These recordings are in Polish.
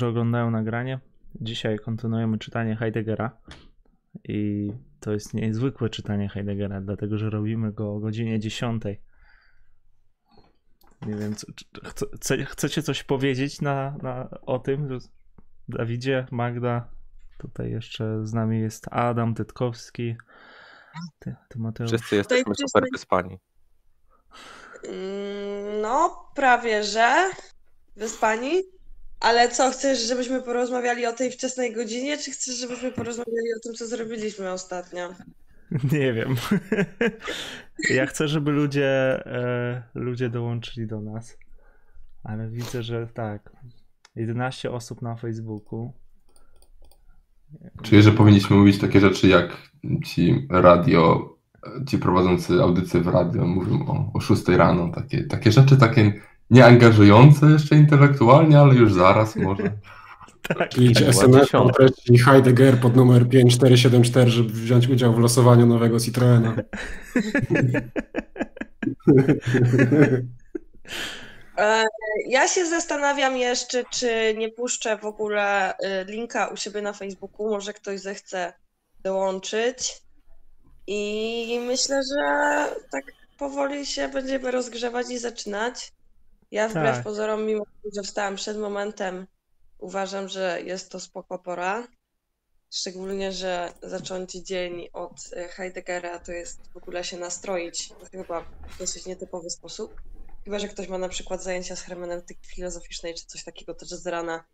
że oglądają nagranie. Dzisiaj kontynuujemy czytanie Heideggera i to jest niezwykłe czytanie Heideggera, dlatego że robimy go o godzinie 10. Nie wiem, co, chce, chcecie coś powiedzieć na, na, o tym? Dawidzie, Magda, tutaj jeszcze z nami jest Adam Tytkowski, ty, Mateusz. Wszyscy jesteśmy super wyspani. Mm, no, prawie że wyspani. Ale co, chcesz, żebyśmy porozmawiali o tej wczesnej godzinie, czy chcesz, żebyśmy porozmawiali o tym, co zrobiliśmy ostatnio? Nie wiem. Ja chcę, żeby ludzie, e, ludzie dołączyli do nas. Ale widzę, że tak. 11 osób na Facebooku. Czuję, że powinniśmy mówić takie rzeczy jak ci radio, ci prowadzący audycje w radio mówią o, o 6 rano. Takie, takie rzeczy, takie nieangażujące jeszcze intelektualnie, ale już zaraz może. Tak. Kliknijcie SMS o treści Heidegger pod numer 5474, żeby wziąć udział w losowaniu nowego Citroena. E, ja się zastanawiam jeszcze, czy nie puszczę w ogóle y, linka u siebie na Facebooku. Może ktoś zechce dołączyć. I myślę, że tak powoli się będziemy rozgrzewać i zaczynać. Ja wbrew tak. pozorom, mimo że wstałam przed momentem, uważam, że jest to spoko pora. Szczególnie, że zacząć dzień od e, Heideggera to jest w ogóle się nastroić chyba w dosyć nietypowy sposób. Chyba, że ktoś ma na przykład zajęcia z hermeneutyki filozoficznej czy coś takiego też z rana,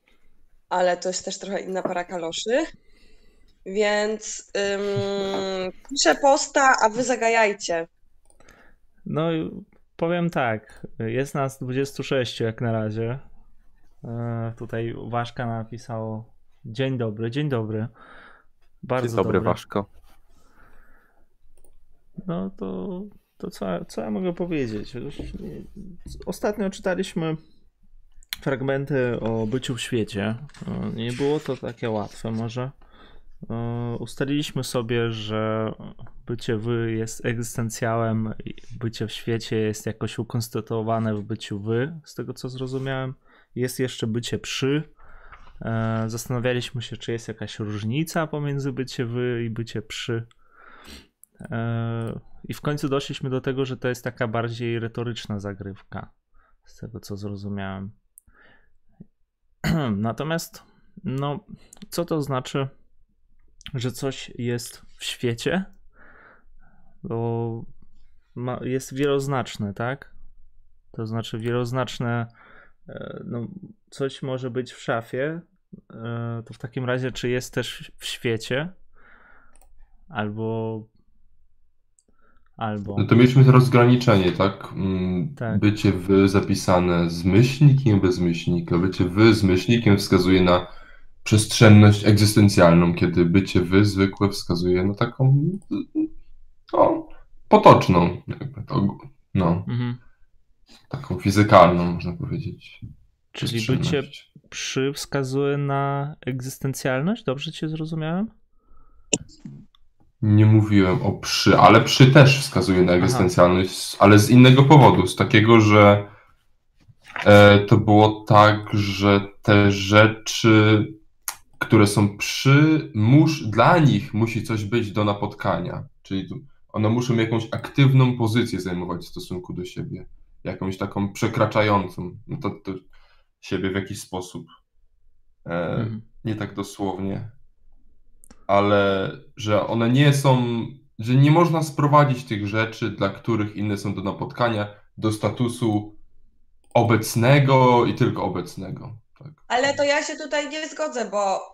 ale to jest też trochę inna para kaloszy. Więc ym, piszę posta, a wy zagajajcie. No Powiem tak, jest nas 26 jak na razie. E, tutaj Waszka napisało Dzień dobry, dzień dobry. Bardzo dzień dobry, dobry. Waszko. No to, to co, co ja mogę powiedzieć? Ostatnio czytaliśmy fragmenty o byciu w świecie. E, nie było to takie łatwe może. E, ustaliliśmy sobie, że bycie wy jest egzystencjałem, bycie w świecie jest jakoś ukonstytuowane w byciu wy, z tego co zrozumiałem. Jest jeszcze bycie przy. E, zastanawialiśmy się, czy jest jakaś różnica pomiędzy bycie wy i bycie przy. E, I w końcu doszliśmy do tego, że to jest taka bardziej retoryczna zagrywka, z tego co zrozumiałem. Natomiast, no, co to znaczy? Że coś jest w świecie, bo ma, jest wieloznaczne, tak? To znaczy wieloznaczne, e, no, coś może być w szafie, e, to w takim razie, czy jest też w świecie, albo albo. No to mieliśmy to rozgraniczenie, tak? Mm, tak? Bycie wy zapisane z myślnikiem, bez myślnika. Bycie wy z myślnikiem wskazuje na przestrzenność egzystencjalną, kiedy bycie wy zwykłe wskazuje na taką no, potoczną, jakby to, no, mhm. taką fizykalną, można powiedzieć. Czyli bycie przy wskazuje na egzystencjalność? Dobrze cię zrozumiałem? Nie mówiłem o przy, ale przy też wskazuje na egzystencjalność, Aha. ale z innego powodu, z takiego, że e, to było tak, że te rzeczy które są przy, mus, dla nich musi coś być do napotkania, czyli one muszą jakąś aktywną pozycję zajmować w stosunku do siebie, jakąś taką przekraczającą no to, to siebie w jakiś sposób. E, mhm. Nie tak dosłownie, ale że one nie są, że nie można sprowadzić tych rzeczy, dla których inne są do napotkania, do statusu obecnego i tylko obecnego. Tak. Ale to ja się tutaj nie zgodzę, bo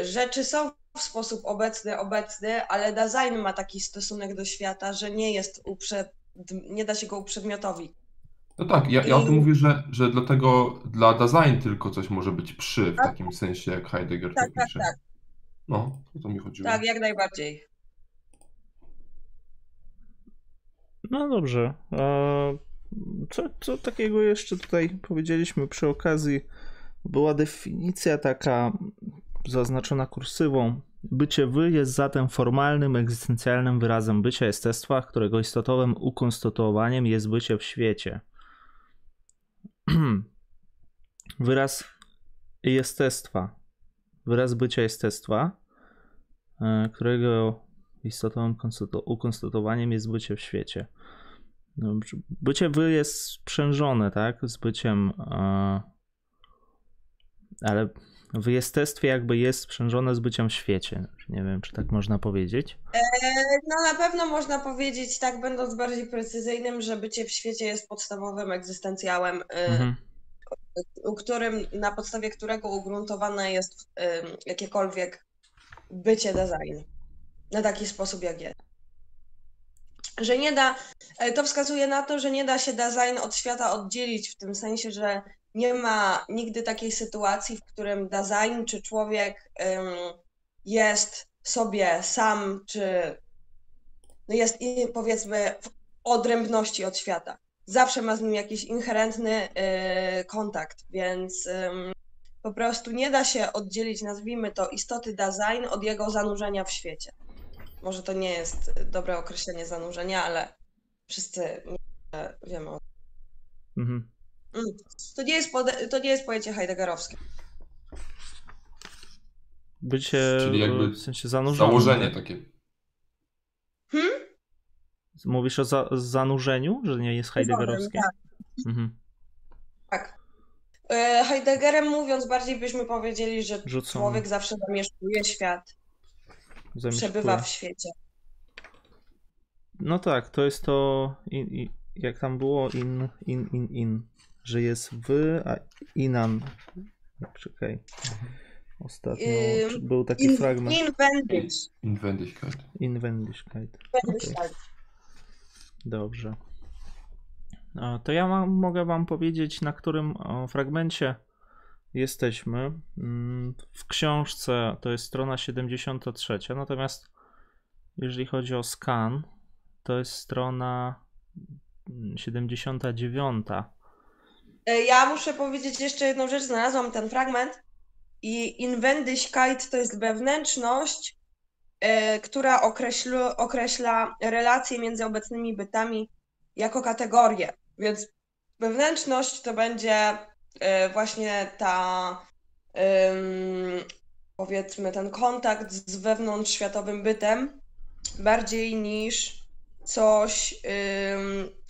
y, rzeczy są w sposób obecny, obecny, ale design ma taki stosunek do świata, że nie jest uprzed... nie da się go uprzedmiotowi. No tak, ja, ja o tym mówię, że, że dlatego dla design tylko coś może być przy, w tak. takim sensie, jak Heidegger tak, to tak, pisze. Tak, tak. No, o to mi chodziło. Tak, jak najbardziej. No dobrze. Co, co takiego jeszcze tutaj powiedzieliśmy przy okazji była definicja taka zaznaczona kursywą. Bycie wy jest zatem formalnym, egzystencjalnym wyrazem bycia jestestwa, którego istotowym ukonstytuowaniem jest bycie w świecie. Wyraz jestestwa. Wyraz bycia jestestwa, e, którego istotowym ukonstatowaniem jest bycie w świecie. No, bycie wy jest sprzężone, tak? Z byciem. E, ale w jestestwie jakby jest sprzężone z byciem w świecie. Nie wiem, czy tak można powiedzieć. E, no na pewno można powiedzieć, tak będąc bardziej precyzyjnym, że bycie w świecie jest podstawowym egzystencjałem, e, mhm. którym, na podstawie którego ugruntowane jest jakiekolwiek bycie design. Na taki sposób, jak jest że nie da, e, to wskazuje na to, że nie da się design od świata oddzielić w tym sensie, że nie ma nigdy takiej sytuacji, w którym design czy człowiek jest sobie sam, czy no jest powiedzmy w odrębności od świata. Zawsze ma z nim jakiś inherentny y, kontakt, więc po prostu nie da się oddzielić, nazwijmy to, istoty design od jego zanurzenia w świecie. Może to nie jest dobre określenie zanurzenia, ale wszyscy wiemy o tym. Mhm. Mm. To, nie jest to nie jest pojęcie heideggerowskie. Bycie Czyli jakby w sensie zanurzone. Założenie takie. Hmm? Mówisz o za zanurzeniu, że nie jest heideggerowskie? Tak. Mhm. tak. E, Heideggerem mówiąc, bardziej byśmy powiedzieli, że Rzucony. człowiek zawsze zamieszkuje świat. Zamieszkuje. Przebywa w świecie. No tak, to jest to, in, in, jak tam było, in, in, in, in że jest w, a Inan. Czekaj. Ostatnio był taki in, fragment. Inwendig. Inwendigkeit. Inwendigkeit. Okay. Dobrze. To ja mam, mogę Wam powiedzieć, na którym fragmencie jesteśmy. Mm, w książce to jest strona 73, natomiast jeżeli chodzi o skan, to jest strona 79. E, ja muszę powiedzieć jeszcze jedną rzecz, znalazłam ten fragment i Inwendigkeit to jest wewnętrzność, e, która określa, określa relacje między obecnymi bytami jako kategorię. Więc wewnętrzność to będzie e, właśnie ta powiedzmy ten kontakt z wewnątrzświatowym bytem bardziej niż coś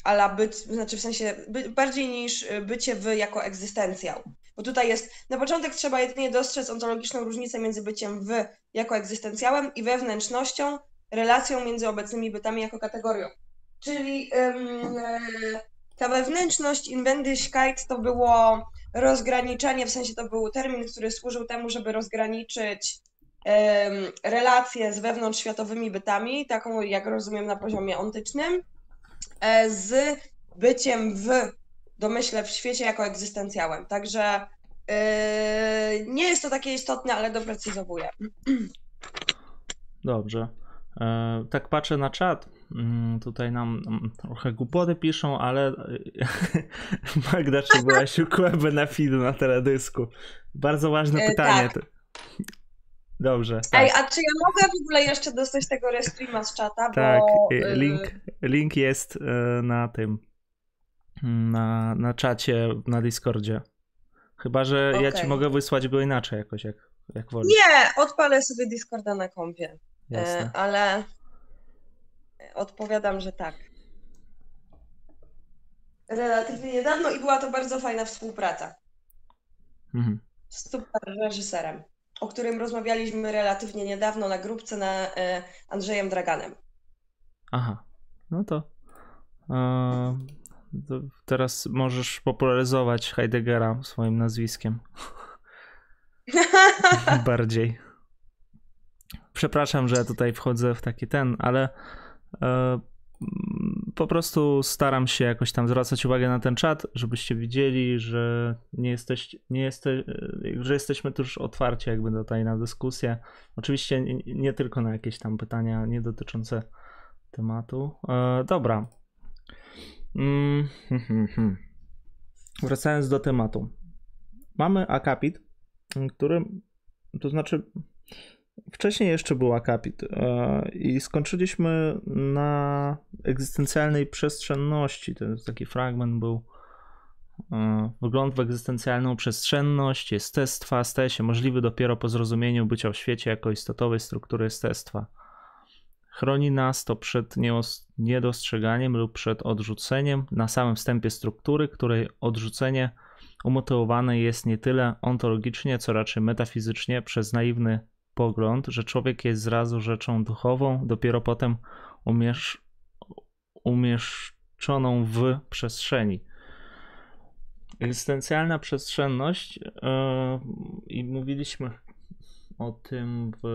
ala być, znaczy w sensie by, bardziej niż y, bycie wy jako egzystencjał. Bo tutaj jest, na początek trzeba jedynie dostrzec ontologiczną różnicę między byciem wy jako egzystencjałem i wewnętrznością, relacją między obecnymi bytami jako kategorią. Czyli ym, ta wewnętrzność Inwendigkeit to było rozgraniczenie, w sensie to był termin, który służył temu, żeby rozgraniczyć relacje z wewnątrzświatowymi bytami, taką jak rozumiem na poziomie ontycznym, E, z byciem w domyśle w świecie jako egzystencjałem. Także yy, nie jest to takie istotne, ale doprecyzowuję. Dobrze. E, tak patrzę na czat. Mm, tutaj nam mm, trochę głupoty piszą, ale Magda, czy byłaś u Kłęby na feedu na teledysku? Bardzo ważne pytanie. Tak. Dobrze. Tak. Ej, a czy ja mogę w ogóle jeszcze dostać tego restreama z czata? Tak, bo... link, link jest y, na tym, na, na czacie, na Discordzie. Chyba, że okay. ja ci mogę wysłać go inaczej jakoś, jak, jak wolisz. Nie, odpalę sobie Discorda na kompie. E, ale odpowiadam, że tak. Relatywnie niedawno i była to bardzo fajna współpraca. Mhm. Super reżyserem o którym rozmawialiśmy relatywnie niedawno na grupce na e, Andrzejem Draganem. Aha, no to, e, to teraz możesz popularyzować Heideggera swoim nazwiskiem. Bardziej. Przepraszam, że tutaj wchodzę w taki ten, ale e, po prostu staram się jakoś tam zwracać uwagę na ten czat, żebyście widzieli, że nie jesteś, nie że jesteśmy tuż otwarci jakby tutaj na dyskusję. Oczywiście nie, nie tylko na jakieś tam pytania nie dotyczące tematu. E, dobra. Mm, hmm, hmm, hmm. Wracając do tematu. Mamy akapit, który, to znaczy Wcześniej jeszcze był akapit e, i skończyliśmy na egzystencjalnej przestrzenności. To jest taki fragment był E, wgląd w egzystencjalną przestrzenność, jestestwa staje się możliwy dopiero po zrozumieniu bycia w świecie jako istotowej struktury jestestwa. Chroni nas to przed niedostrzeganiem lub przed odrzuceniem na samym wstępie struktury, której odrzucenie umotywowane jest nie tyle ontologicznie, co raczej metafizycznie przez naiwny pogląd, że człowiek jest zrazu rzeczą duchową, dopiero potem umiesz, umieszczoną w przestrzeni. Egzystencjalna przestrzenność yy, i mówiliśmy o tym w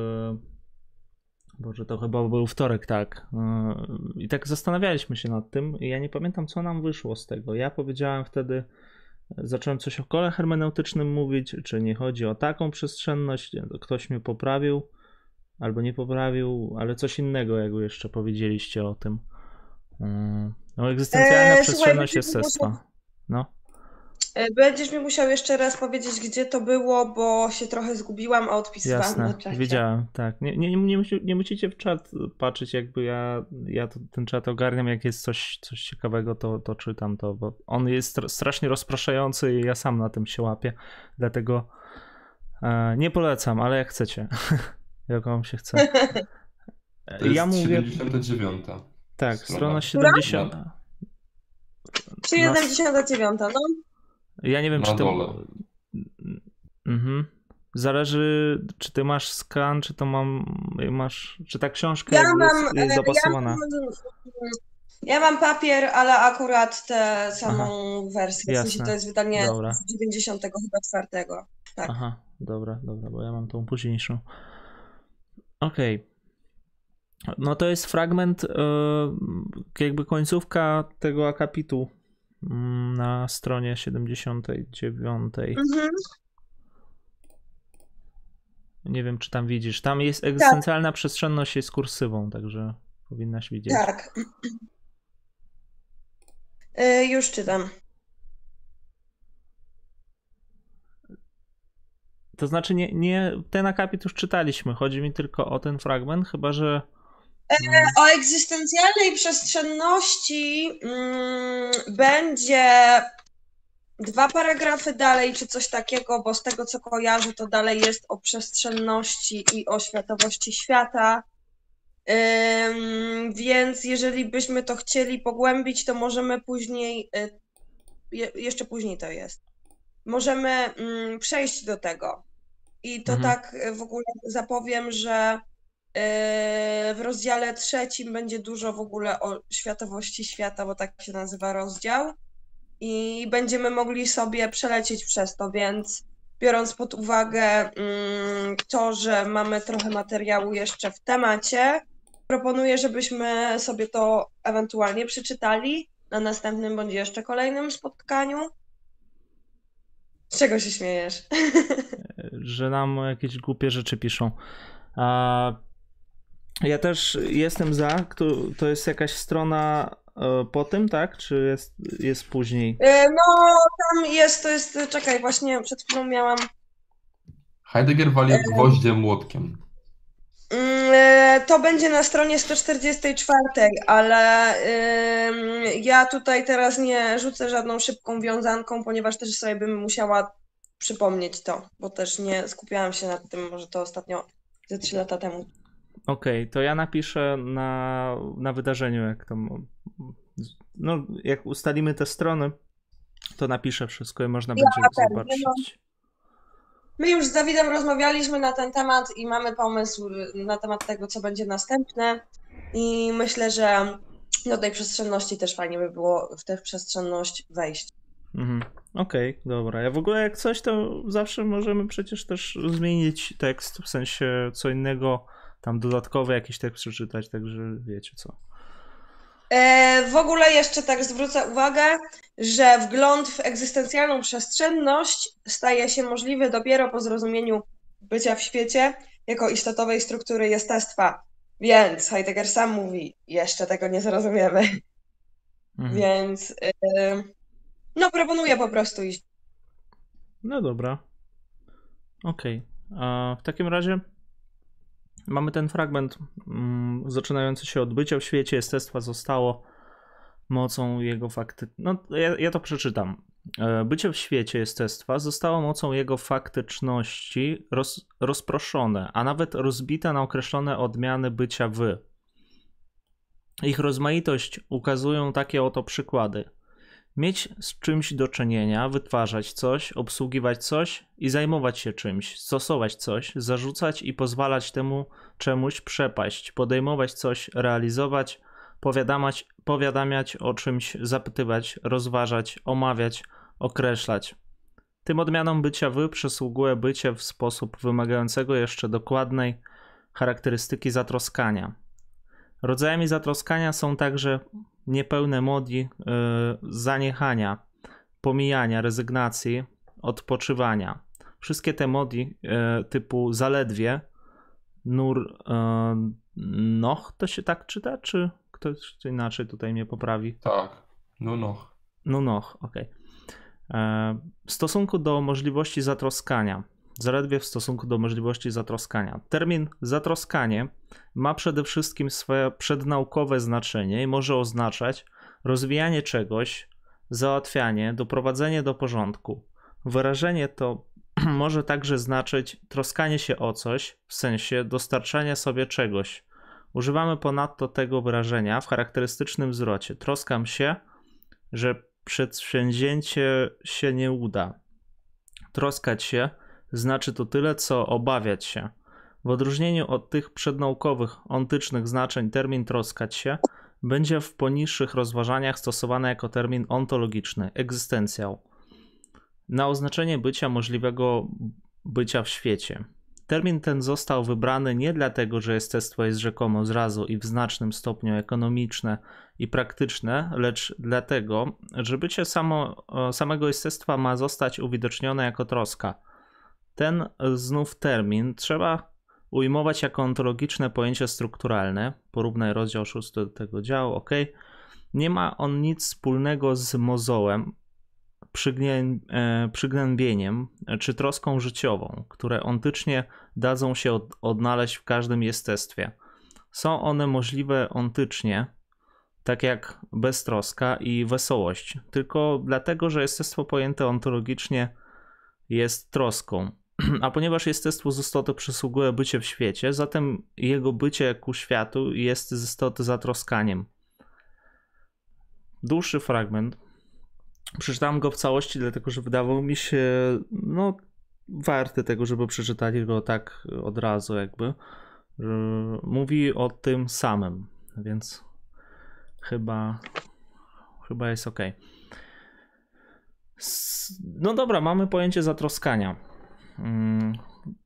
Boże, to chyba był wtorek, tak. Yy, I tak zastanawialiśmy się nad tym i ja nie pamiętam, co nam wyszło z tego. Ja powiedziałem wtedy, zacząłem coś o kole hermeneutycznym mówić, czy nie chodzi o taką przestrzenność, ktoś mnie poprawił, albo nie poprawił, ale coś innego, jakby jeszcze powiedzieliście o tym. Yy, no, egzystencjalna eee, przestrzenność słuchaj, jest sestwa. No. E, będziesz mi musiał jeszcze raz powiedzieć, gdzie to było, bo się trochę zgubiłam, a odpisywałam Jasne, na czacie. wiedziałem, tak. Nie, nie, nie, musi, nie musicie w czat patrzeć, jakby ja, ja to, ten czat ogarniam, jak jest coś, coś ciekawego, to, to czytam to, bo on jest strasznie rozpraszający i ja sam na tym się łapię, dlatego e, nie polecam, ale jak chcecie, jak wam się chce. To jest ja mówię... 79. Tak, strona, strona 70. 79, no. Ja nie wiem, Na czy to. Dole. Mhm. Zależy, czy ty masz skan, czy to mam, masz, czy ta książka ja mam, jest, jest dopasowana. Ja mam, ja mam, papier, ale akurat tę samą Aha, wersję. W sensie to jest wydanie dobra. z 90 chyba czwartego. Tak. Aha, dobra, dobra, bo ja mam tą późniejszą. Okej. Okay. No to jest fragment, yy, jakby końcówka tego akapitu na stronie 79. Mhm. Nie wiem, czy tam widzisz. Tam jest tak. egzystencjalna tak. przestrzenność jest kursywą, także powinnaś widzieć. Tak. Yy, już czytam. To znaczy, nie, nie, ten akapit już czytaliśmy. Chodzi mi tylko o ten fragment, chyba że o egzystencjalnej przestrzenności mm, będzie dwa paragrafy dalej, czy coś takiego, bo z tego co kojarzę, to dalej jest o przestrzenności i o światowości świata. Ym, więc jeżeli byśmy to chcieli pogłębić, to możemy później, y, je, jeszcze później to jest, możemy mm, przejść do tego. I to mhm. tak w ogóle zapowiem, że w rozdziale trzecim będzie dużo w ogóle o światowości świata, bo tak się nazywa rozdział. I będziemy mogli sobie przelecieć przez to, więc biorąc pod uwagę mm, to, że mamy trochę materiału jeszcze w temacie, proponuję, żebyśmy sobie to ewentualnie przeczytali na następnym bądź jeszcze kolejnym spotkaniu. Z czego się śmiejesz? Że nam jakieś głupie rzeczy piszą. A ja też jestem za. To jest jakaś strona e, po tym, tak? Czy jest, jest później? E, no, tam jest, to jest, czekaj, właśnie przed chwilą miałam. Heidegger wali e, gwoździem młotkiem. Mm, to będzie na stronie 144, ale ja tutaj teraz nie rzucę żadną szybką wiązanką, ponieważ też sobie bym musiała przypomnieć to, bo też nie skupiałam się nad tym, może to ostatnio ze 3 lata temu. Okej, okay, to ja napiszę na, na wydarzeniu, jak tam. No, jak ustalimy te strony, to napiszę wszystko i można ja będzie ten, zobaczyć. No, my już z Dawidem rozmawialiśmy na ten temat i mamy pomysł na temat tego, co będzie następne. I myślę, że do tej przestrzenności też fajnie by było w tę przestrzenność wejść. Mhm. Okej, okay, dobra. Ja w ogóle jak coś, to zawsze możemy przecież też zmienić tekst, w sensie co innego tam dodatkowy jakiś tekst przeczytać, także wiecie co. E, w ogóle jeszcze tak zwrócę uwagę, że wgląd w egzystencjalną przestrzenność staje się możliwy dopiero po zrozumieniu bycia w świecie jako istotowej struktury jestestwa. Więc Heidegger sam mówi, jeszcze tego nie zrozumiemy. Mhm. Więc yy, no proponuję po prostu iść. No dobra. Okej. Okay. A w takim razie Mamy ten fragment mm, zaczynający się od bycia w świecie, jestestwa zostało mocą jego fakty. No, ja, ja to przeczytam. E, bycie w świecie jestestwa zostało mocą jego faktyczności roz, rozproszone, a nawet rozbite na określone odmiany bycia w. Ich rozmaitość ukazują takie oto przykłady. Mieć z czymś do czynienia, wytwarzać coś, obsługiwać coś i zajmować się czymś, stosować coś, zarzucać i pozwalać temu czemuś przepaść, podejmować coś, realizować, powiadamiać, powiadamiać o czymś, zapytywać, rozważać, omawiać, określać. Tym odmianom bycia wy przysługuje bycie w sposób wymagającego jeszcze dokładnej charakterystyki zatroskania. Rodzajami zatroskania są także niepełne modi yy, zaniechania, pomijania, rezygnacji, odpoczywania. Wszystkie te modi yy, typu zaledwie, nur yy, noch, to się tak czyta, czy ktoś inaczej tutaj mnie poprawi? Tak, no noch. No noch, okej. Okay. W stosunku do możliwości zatroskania, zaledwie w stosunku do możliwości zatroskania. Termin zatroskanie ma przede wszystkim swoje przednaukowe znaczenie i może oznaczać rozwijanie czegoś, załatwianie, doprowadzenie do porządku. Wyrażenie to może także znaczyć troskanie się o coś, w sensie dostarczania sobie czegoś. Używamy ponadto tego wyrażenia w charakterystycznym zwrocie. Troskam się, że przedsięwzięcie się nie uda. Troskać się znaczy to tyle, co obawiać się. W odróżnieniu od tych przednaukowych, ontycznych znaczeń termin troskać się będzie w poniższych rozważaniach stosowany jako termin ontologiczny, egzystencjał, na oznaczenie bycia możliwego bycia w świecie. Termin ten został wybrany nie dlatego, że jestestwo jest rzekomo zrazu i w znacznym stopniu ekonomiczne i praktyczne, lecz dlatego, że bycie samo, samego jestestwa ma zostać uwidocznione jako troska. Ten znów termin trzeba ujmować jako ontologiczne pojęcie strukturalne. Porównaj rozdział 6 do tego działu, ok. Nie ma on nic wspólnego z mozołem, e, przygnębieniem czy troską życiową, które ontycznie dadzą się od, odnaleźć w każdym jestestwie. Są one możliwe ontycznie, tak jak beztroska i wesołość, tylko dlatego, że jestestwo pojęte ontologicznie jest troską. A ponieważ jestestwu z istoty przysługuje bycie w świecie, zatem jego bycie ku światu jest z istoty zatroskaniem. Dłuższy fragment. Przeczytałem go w całości, dlatego że wydawał mi się no, warty tego, żeby przeczytać go tak od razu, jakby. Mówi o tym samym, więc chyba, chyba jest ok. No dobra, mamy pojęcie zatroskania. Mm,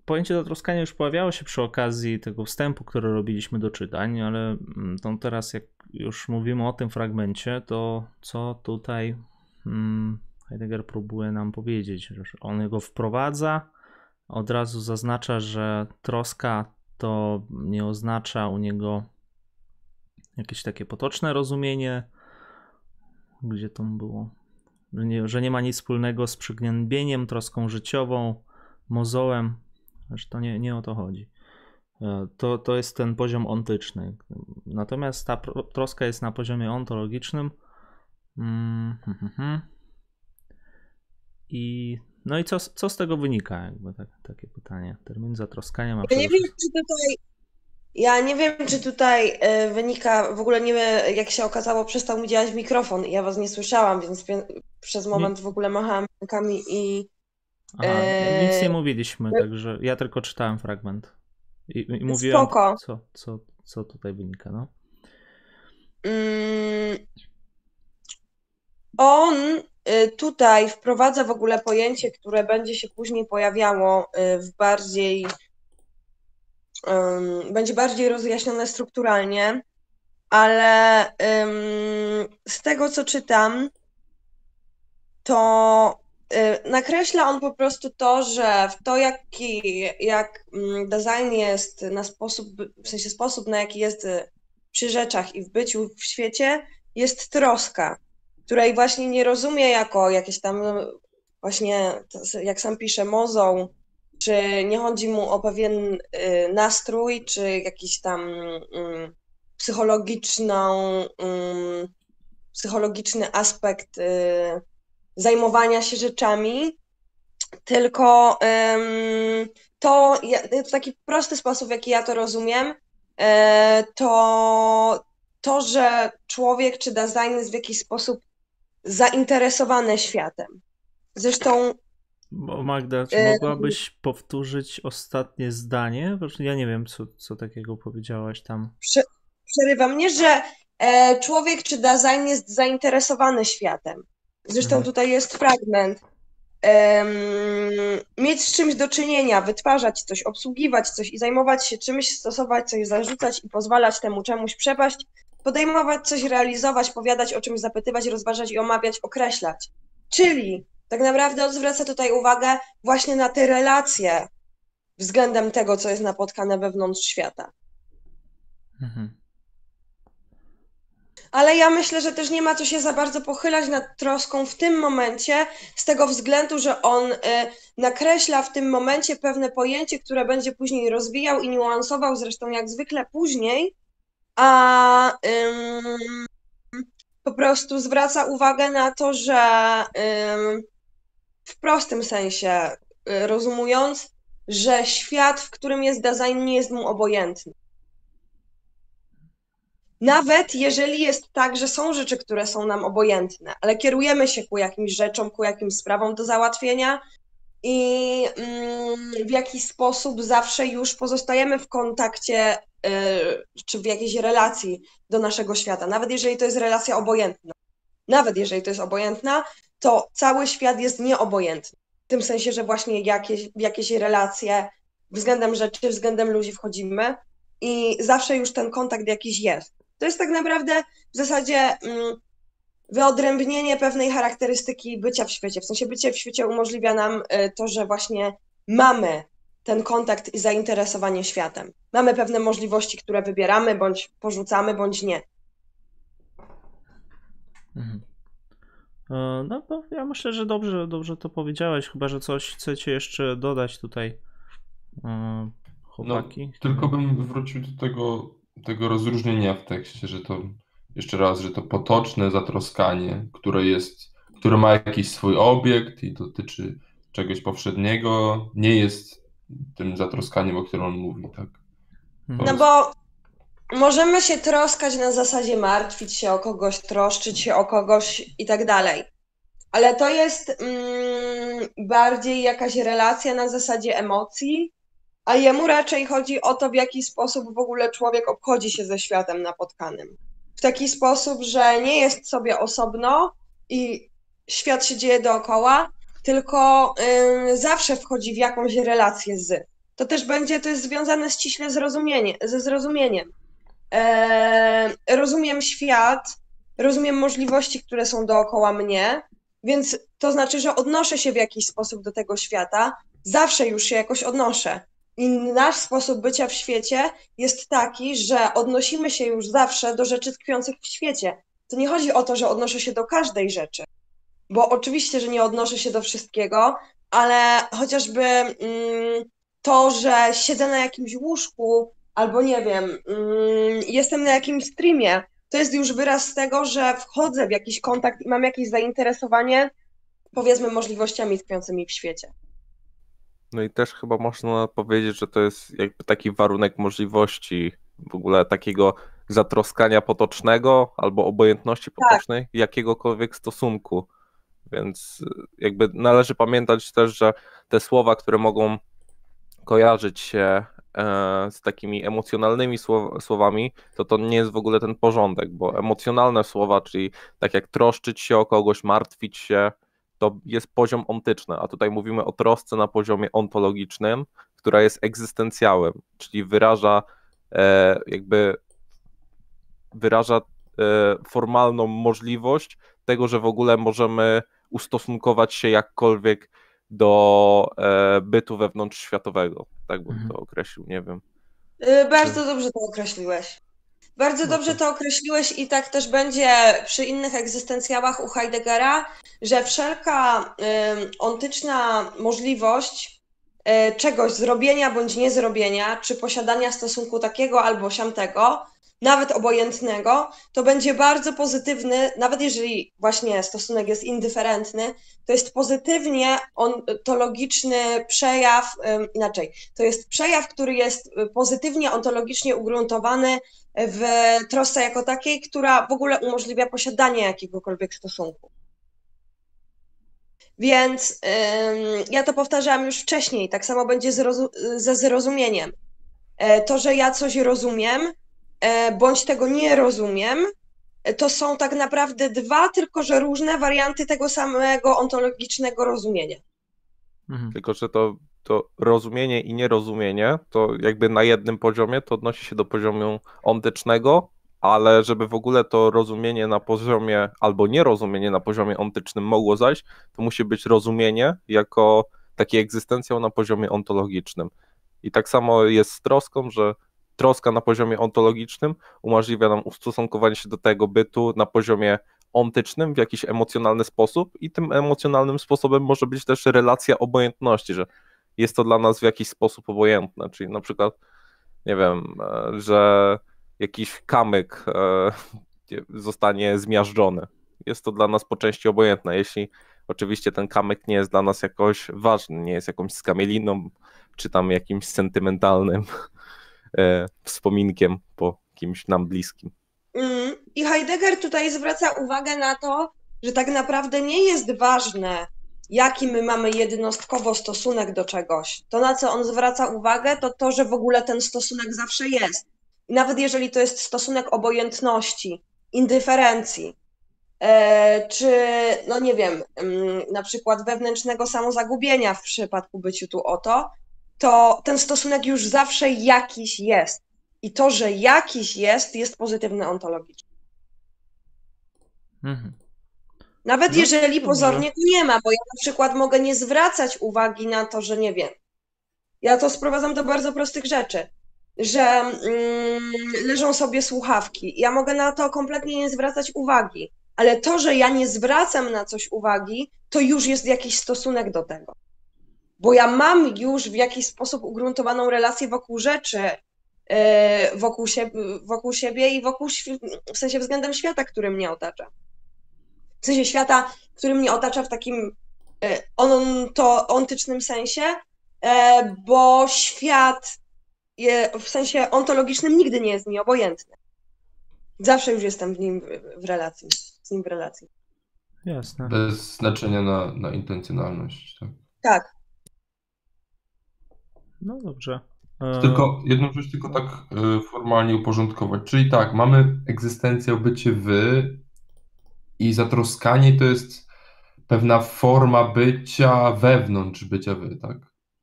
pojęcie zatroskania już pojawiało się przy okazji tego wstępu, który robiliśmy do czytań, ale mm, to teraz jak już mówimy o tym fragmencie, to co tutaj hmm, Heidegger próbuje nam powiedzieć, on go wprowadza, od razu zaznacza, że troska to nie oznacza u niego jakieś takie potoczne rozumienie, gdzie to było, że nie, że nie ma nic wspólnego z przygnębieniem, troską życiową, mozołem, że to nie, nie o to chodzi. E, to, to jest ten poziom ontyczny. Natomiast ta troska jest na poziomie ontologicznym. Mm, hmm, hmm, hmm. I no i co, co z tego wynika? Jakby tak, takie pytanie. Termin zatroskania ma. Ja nie wiem, czy tutaj. Ja nie wiem, czy tutaj e, wynika, w ogóle nie wiem, jak się okazało, przestał mi działać mikrofon i ja was nie słyszałam, więc przez moment nie. w ogóle machałam rękami i Aha, nic nie mówiliśmy, także ja tylko czytałem fragment. I, i mówiłem, Spoko. Co, co, co tutaj wynika, no. Mm, on y, tutaj wprowadza w ogóle pojęcie, które będzie się później pojawiało y, w bardziej będzie bardziej rozjaśnione strukturalnie, ale z tego co czytam, to nakreśla on po prostu to, że w to, jaki, jak mm, design jest na sposób, w sensie sposób, na jaki jest y, przy rzeczach i w byciu w świecie, jest troska, której właśnie nie rozumie jako jakieś tam właśnie, jak sam pisze, mozą, czy nie chodzi mu o pewien y, nastrój, czy jakiś tam mm, psychologiczną, mm, psychologiczny aspekt zajmowania się rzeczami, tylko to w taki prosty sposób, w jaki ja to rozumiem, e, to to, że człowiek czy design jest w jakiś sposób zainteresowany światem. Zresztą. Magda, czy mogłabyś powtórzyć ostatnie zdanie? Ja nie wiem, co, co takiego powiedziałaś tam. Prze przerywa mnie, że e, człowiek czy design jest zainteresowany światem. Zresztą mhm. tutaj jest fragment. Um, mieć z czymś do czynienia, wytwarzać coś, obsługiwać coś i zajmować się czymś, stosować coś, zarzucać i pozwalać temu czemuś przepaść, podejmować coś, realizować, powiadać o czymś, zapytywać, rozważać i omawiać, określać. Czyli tak naprawdę zwraca tutaj uwagę właśnie na te relacje względem tego, co jest napotkane wewnątrz świata. Mhm. Ale ja myślę, że też nie ma co się za bardzo pochylać nad troską w tym momencie, z tego względu, że on y, nakreśla w tym momencie pewne pojęcie, które będzie później rozwijał i niuansował, zresztą jak zwykle później, a ym, po prostu zwraca uwagę na to, że ym, w prostym sensie y, rozumując, że świat, w którym jest design, nie jest mu obojętny. Nawet jeżeli jest tak, że są rzeczy, które są nam obojętne, ale kierujemy się ku jakimś rzeczom, ku jakimś sprawom do załatwienia i mm, w jakiś sposób zawsze już pozostajemy w kontakcie y, czy w jakiejś relacji do naszego świata, nawet jeżeli to jest relacja obojętna. Nawet jeżeli to jest obojętna, to cały świat jest nieobojętny. W tym sensie, że właśnie jakieś, jakieś relacje względem rzeczy, względem ludzi wchodzimy i zawsze już ten kontakt jakiś jest. To jest tak naprawdę w zasadzie mm, wyodrębnienie pewnej charakterystyki bycia w świecie. W sensie bycie w świecie umożliwia nam y, to, że właśnie mamy ten kontakt i zainteresowanie światem. Mamy pewne możliwości, które wybieramy, bądź porzucamy, bądź nie. Mhm. E, no, bo ja myślę, że dobrze, dobrze to powiedziałeś, chyba że coś chcecie jeszcze dodać tutaj, e, chłopaki. No, tylko bym wrócił do tego, tego rozróżnienia w tekście, że to jeszcze raz, że to potoczne zatroskanie, które jest, które ma jakiś swój obiekt i dotyczy czegoś powszedniego, nie jest tym zatroskaniem, o którym on mówi, tak? To no jest... bo możemy się troskać na zasadzie martwić się o kogoś, troszczyć się o kogoś i tak dalej. Ale to jest mm, bardziej jakaś relacja na zasadzie emocji, a jemu raczej chodzi o to, w jaki sposób w ogóle człowiek obchodzi się ze światem napotkanym. W taki sposób, że nie jest sobie osobno i świat się dzieje dookoła, tylko y, zawsze wchodzi w jakąś relację z. To też będzie, to jest związane ściśle zrozumienie, ze zrozumieniem. E, rozumiem świat, rozumiem możliwości, które są dookoła mnie, więc to znaczy, że odnoszę się w jakiś sposób do tego świata, zawsze już się jakoś odnoszę. I nasz sposób bycia w świecie jest taki, że odnosimy się już zawsze do rzeczy tkwiących w świecie. To nie chodzi o to, że odnoszę się do każdej rzeczy, bo oczywiście, że nie odnoszę się do wszystkiego, ale chociażby mm, to, że siedzę na jakimś łóżku albo nie wiem, mm, jestem na jakimś streamie, to jest już wyraz tego, że wchodzę w jakiś kontakt i mam jakieś zainteresowanie, powiedzmy, możliwościami tkwiącymi w świecie. No i też chyba można powiedzieć, że to jest jakby taki warunek możliwości w ogóle takiego zatroskania potocznego albo obojętności tak. potocznej tak. jakiegokolwiek stosunku. Więc jakby należy pamiętać też, że te słowa, które mogą kojarzyć się e, z takimi emocjonalnymi słowami, to to nie jest w ogóle ten porządek, bo emocjonalne słowa, czyli tak jak troszczyć się o kogoś, martwić się, to jest poziom ontyczny, a tutaj mówimy o trosce na poziomie ontologicznym, która jest egzystencjałem, czyli wyraża e, jakby wyraża e, formalną możliwość tego, że w ogóle możemy ustosunkować się jakkolwiek do e, bytu wewnątrzświatowego. Tak bym mhm. to określił, nie wiem. Y, bardzo dobrze to określiłeś. Bardzo no dobrze to określiłeś i tak też będzie przy innych egzystencjałach u Heideggera, że wszelka y, ontyczna możliwość y, czegoś zrobienia bądź niezrobienia, czy posiadania stosunku takiego albo siamtego, nawet obojętnego, to będzie bardzo pozytywny, nawet jeżeli właśnie stosunek jest indyferentny, to jest pozytywnie ontologiczny przejaw, inaczej, to jest przejaw, który jest pozytywnie ontologicznie ugruntowany w trosce jako takiej, która w ogóle umożliwia posiadanie jakiegokolwiek stosunku. Więc ja to powtarzałam już wcześniej, tak samo będzie ze zrozumieniem. E, to, że ja coś rozumiem, e, bądź tego nie rozumiem, e, to są tak naprawdę dwa, tylko że różne warianty tego samego ontologicznego rozumienia. Mhm. Tylko, że to, to rozumienie i nierozumienie, to jakby na jednym poziomie to odnosi się do poziomu ontycznego, ale żeby w ogóle to rozumienie na poziomie, albo nierozumienie na poziomie ontycznym mogło zajść, to musi być rozumienie jako taki egzystencjał na poziomie ontologicznym. I tak samo jest z troską, że troska na poziomie ontologicznym umożliwia nam ustosunkowanie się do tego bytu na poziomie ontycznym w jakiś emocjonalny sposób i tym emocjonalnym sposobem może być też relacja obojętności, że jest to dla nas w jakiś sposób obojętne, czyli na przykład, nie wiem, e, że jakiś kamyk e, zostanie zmiażdżony. Jest to dla nas po części obojętne, jeśli oczywiście ten kamyk nie jest dla nas jakoś ważny, nie jest jakąś skamieliną, czy tam jakimś sentymentalnym e, wspominkiem po kimś nam bliskim. Mm, I Heidegger tutaj zwraca uwagę na to, że tak naprawdę nie jest ważne, jaki my mamy jednostkowo stosunek do czegoś. To, na co on zwraca uwagę, to to, że w ogóle ten stosunek zawsze jest. I nawet jeżeli to jest stosunek obojętności, indyferencji, e, czy, no nie wiem, mm, na przykład wewnętrznego samozagubienia w przypadku byciu tu oto, to ten stosunek już zawsze jakiś jest. I to, że jakiś jest, jest pozytywny ontologicznie. Mhm. Nawet no, jeżeli pozornie go nie ma, bo ja na przykład mogę nie zwracać uwagi na to, że nie wiem. Ja to sprowadzam do bardzo prostych rzeczy, że mm, leżą sobie słuchawki. Ja mogę na to kompletnie nie zwracać uwagi, ale to, że ja nie zwracam na coś uwagi, to już jest jakiś stosunek do tego bo ja mam już w jakiś sposób ugruntowaną relację wokół rzeczy, e, wokół siebie, wokół siebie i wokół, w sensie względem świata, który mnie otacza. W sensie świata, który mnie otacza w takim e, on, to ontycznym sensie, e, bo świat w sensie ontologicznym nigdy nie jest mi obojętny. Zawsze już jestem w nim w relacji, z nim w relacji. Jasne. Bez znaczenia na, na intencjonalność. Tak. tak. No dobrze. Tylko jedną rzecz tylko tak e, formalnie uporządkować. Czyli tak, mamy egzystencję, bycie wy i zatroskanie to jest pewna forma bycia wewnątrz bycia wy, tak?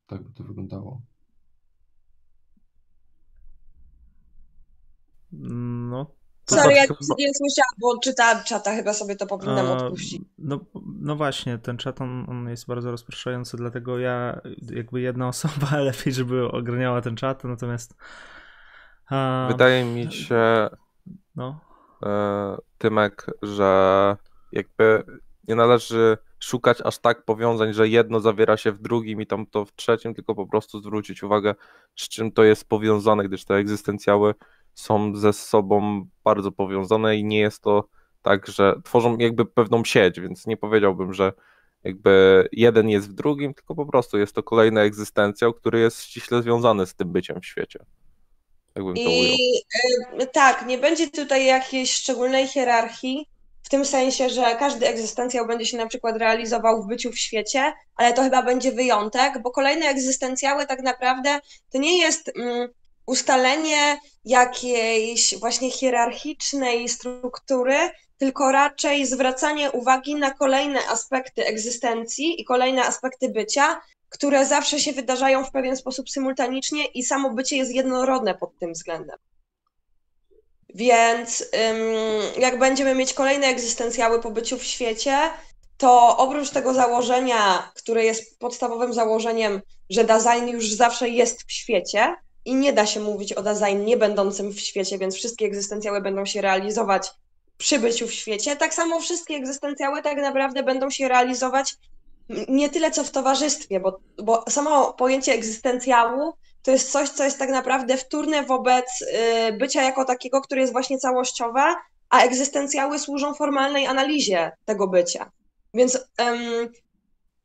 Tak by to wyglądało. No Sorry, jak chyba... nie słyszałam, bo czytałam czata, chyba sobie to powinnam odpuścić. No, no właśnie, ten czat on, on, jest bardzo rozpraszający, dlatego ja jakby jedna osoba lepiej, żeby ogarniała ten czat, natomiast Wydaje mi się no. E, Tymek, że jakby nie należy szukać aż tak powiązań, że jedno zawiera się w drugim i tam to w trzecim, tylko po prostu zwrócić uwagę, z czym to jest powiązane, gdyż te egzystencjały są ze sobą bardzo powiązane i nie jest to tak, że tworzą jakby pewną sieć, więc nie powiedziałbym, że jakby jeden jest w drugim, tylko po prostu jest to kolejna egzystencja, który jest ściśle związany z tym byciem w świecie. Jakbym to I y, tak, nie będzie tutaj jakiejś szczególnej hierarchii, w tym sensie, że każdy egzystencjał będzie się na przykład realizował w byciu w świecie, ale to chyba będzie wyjątek, bo kolejne egzystencjały tak naprawdę to nie jest mm, ustalenie jakiejś właśnie hierarchicznej struktury, tylko raczej zwracanie uwagi na kolejne aspekty egzystencji i kolejne aspekty bycia, które zawsze się wydarzają w pewien sposób symultanicznie i samo bycie jest jednorodne pod tym względem. Więc jak będziemy mieć kolejne egzystencjały po byciu w świecie, to oprócz tego założenia, które jest podstawowym założeniem, że design już zawsze jest w świecie, i nie da się mówić o design nie będącym w świecie, więc wszystkie egzystencjały będą się realizować przy byciu w świecie. Tak samo wszystkie egzystencjały tak naprawdę będą się realizować nie tyle co w towarzystwie, bo, bo samo pojęcie egzystencjału to jest coś, co jest tak naprawdę wtórne wobec y, bycia jako takiego, które jest właśnie całościowe, a egzystencjały służą formalnej analizie tego bycia. Więc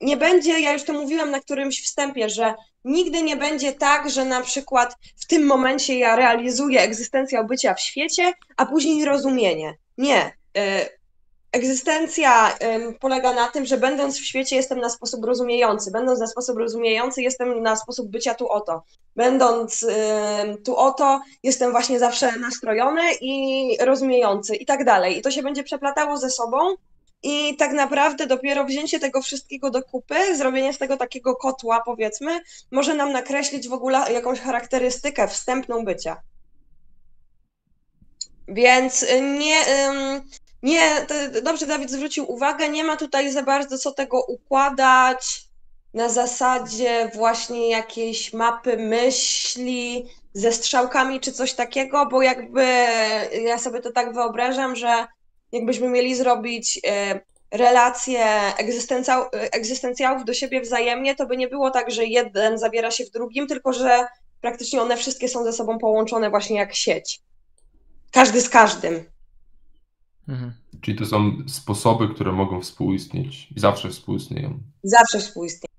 nie będzie, ja już to mówiłam na którymś wstępie, że nigdy nie będzie tak, że na przykład w tym momencie ja realizuję egzystencjał bycia w świecie, a później rozumienie. Nie. Egzystencja polega na tym, że będąc w świecie jestem na sposób rozumiejący. Będąc na sposób rozumiejący jestem na sposób bycia tu oto. Będąc tu oto jestem właśnie zawsze nastrojony i rozumiejący i tak dalej. I to się będzie przeplatało ze sobą i tak naprawdę dopiero wzięcie tego wszystkiego do kupy, zrobienie z tego takiego kotła, powiedzmy, może nam nakreślić w ogóle jakąś charakterystykę wstępną bycia. Więc nie, nie, dobrze Dawid zwrócił uwagę, nie ma tutaj za bardzo co tego układać na zasadzie właśnie jakiejś mapy myśli ze strzałkami czy coś takiego, bo jakby ja sobie to tak wyobrażam, że jakbyśmy mieli zrobić e, relacje egzystencjał, egzystencjałów do siebie wzajemnie, to by nie było tak, że jeden zabiera się w drugim, tylko że praktycznie one wszystkie są ze sobą połączone właśnie jak sieć. Każdy z każdym. Mhm. Czyli to są sposoby, które mogą współistnieć i zawsze współistnieją. Zawsze współistnieją.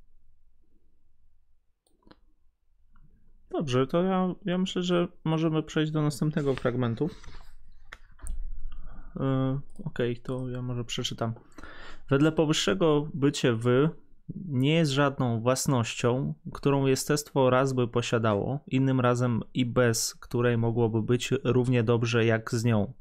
Dobrze, to ja, ja myślę, że możemy przejść do następnego fragmentu. Yy, Okej, okay, to ja może przeczytam. Wedle powyższego bycie wy nie jest żadną własnością, którą jestestwo raz by posiadało, innym razem i bez której mogłoby być równie dobrze jak z nią.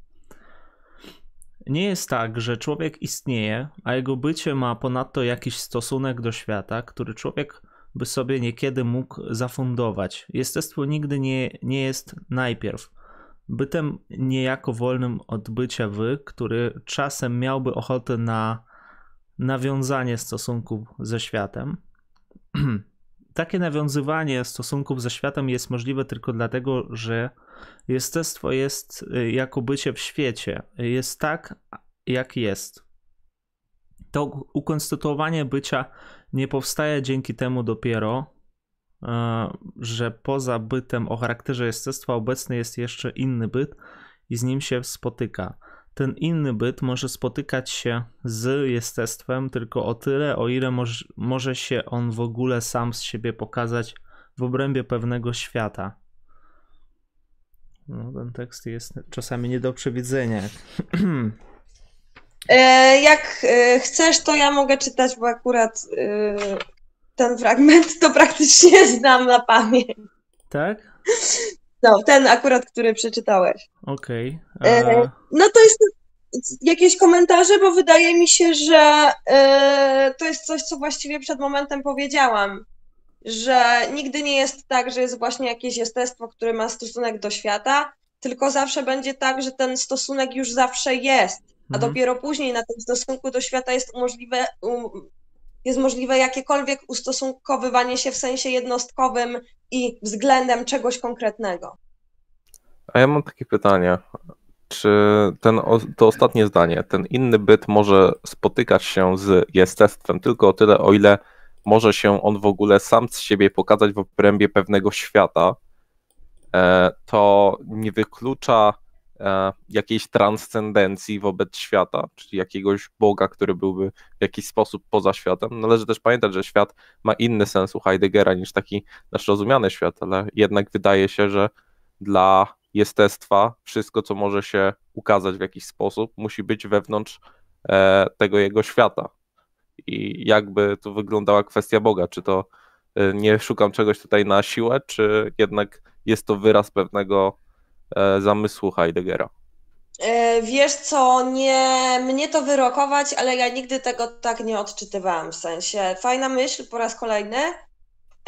Nie jest tak, że człowiek istnieje, a jego bycie ma ponadto jakiś stosunek do świata, który człowiek by sobie niekiedy mógł zafundować. Jestestwo nigdy nie, nie jest najpierw. Bytem niejako wolnym od bycia wy, który czasem miałby ochotę na nawiązanie stosunków ze światem. Takie nawiązywanie stosunków ze światem jest możliwe tylko dlatego, że Jestestwo jest y, jako bycie w świecie. Jest tak, jak jest. To ukonstytuowanie bycia nie powstaje dzięki temu dopiero, y, że poza bytem o charakterze jestestwa obecny jest jeszcze inny byt i z nim się spotyka. Ten inny byt może spotykać się z jestestwem tylko o tyle, o ile może, może się on w ogóle sam z siebie pokazać w obrębie pewnego świata. No, ten tekst jest czasami nie do przewidzenia. E, jak e, chcesz, to ja mogę czytać, bo akurat e, ten fragment to praktycznie znam na pamięć. Tak? No, ten akurat, który przeczytałeś. Okej. Okay. A... No to jest jakieś komentarze, bo wydaje mi się, że to jest coś, co właściwie przed momentem powiedziałam że nigdy nie jest tak, że jest właśnie jakieś jestestwo, które ma stosunek do świata, tylko zawsze będzie tak, że ten stosunek już zawsze jest, a mhm. dopiero później na tym stosunku do świata jest możliwe, jest możliwe jakiekolwiek ustosunkowywanie się w sensie jednostkowym i względem czegoś konkretnego. A ja mam takie pytanie. Czy ten, to ostatnie zdanie, ten inny byt może spotykać się z jestestwem tylko o tyle, o ile może się on w ogóle sam z siebie pokazać w obrębie pewnego świata, e, to nie wyklucza e, jakiejś transcendencji wobec świata, czyli jakiegoś Boga, który byłby w jakiś sposób poza światem. Należy też pamiętać, że świat ma inny sens u Heideggera niż taki nasz rozumiany świat, ale jednak wydaje się, że dla jestestwa wszystko, co może się ukazać w jakiś sposób, musi być wewnątrz e, tego jego świata i jakby tu wyglądała kwestia Boga. Czy to y, nie szukam czegoś tutaj na siłę, czy jednak jest to wyraz pewnego e, zamysłu Heideggera? E, wiesz co, nie mnie to wyrokować, ale ja nigdy tego tak nie odczytywałam. W sensie fajna myśl po raz kolejny,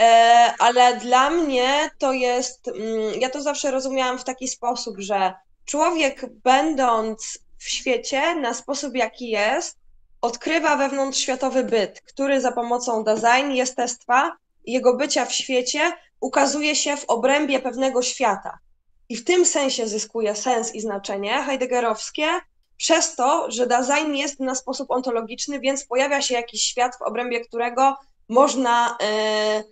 e, ale dla mnie to jest. Mm, ja to zawsze rozumiałam w taki sposób, że człowiek, będąc w świecie na sposób, jaki jest, odkrywa wewnątrzświatowy byt, który za pomocą design, jestestwa jego bycia w świecie ukazuje się w obrębie pewnego świata. I w tym sensie zyskuje sens i znaczenie heideggerowskie, przez to, że design jest na sposób ontologiczny, więc pojawia się jakiś świat, w obrębie którego można, yy,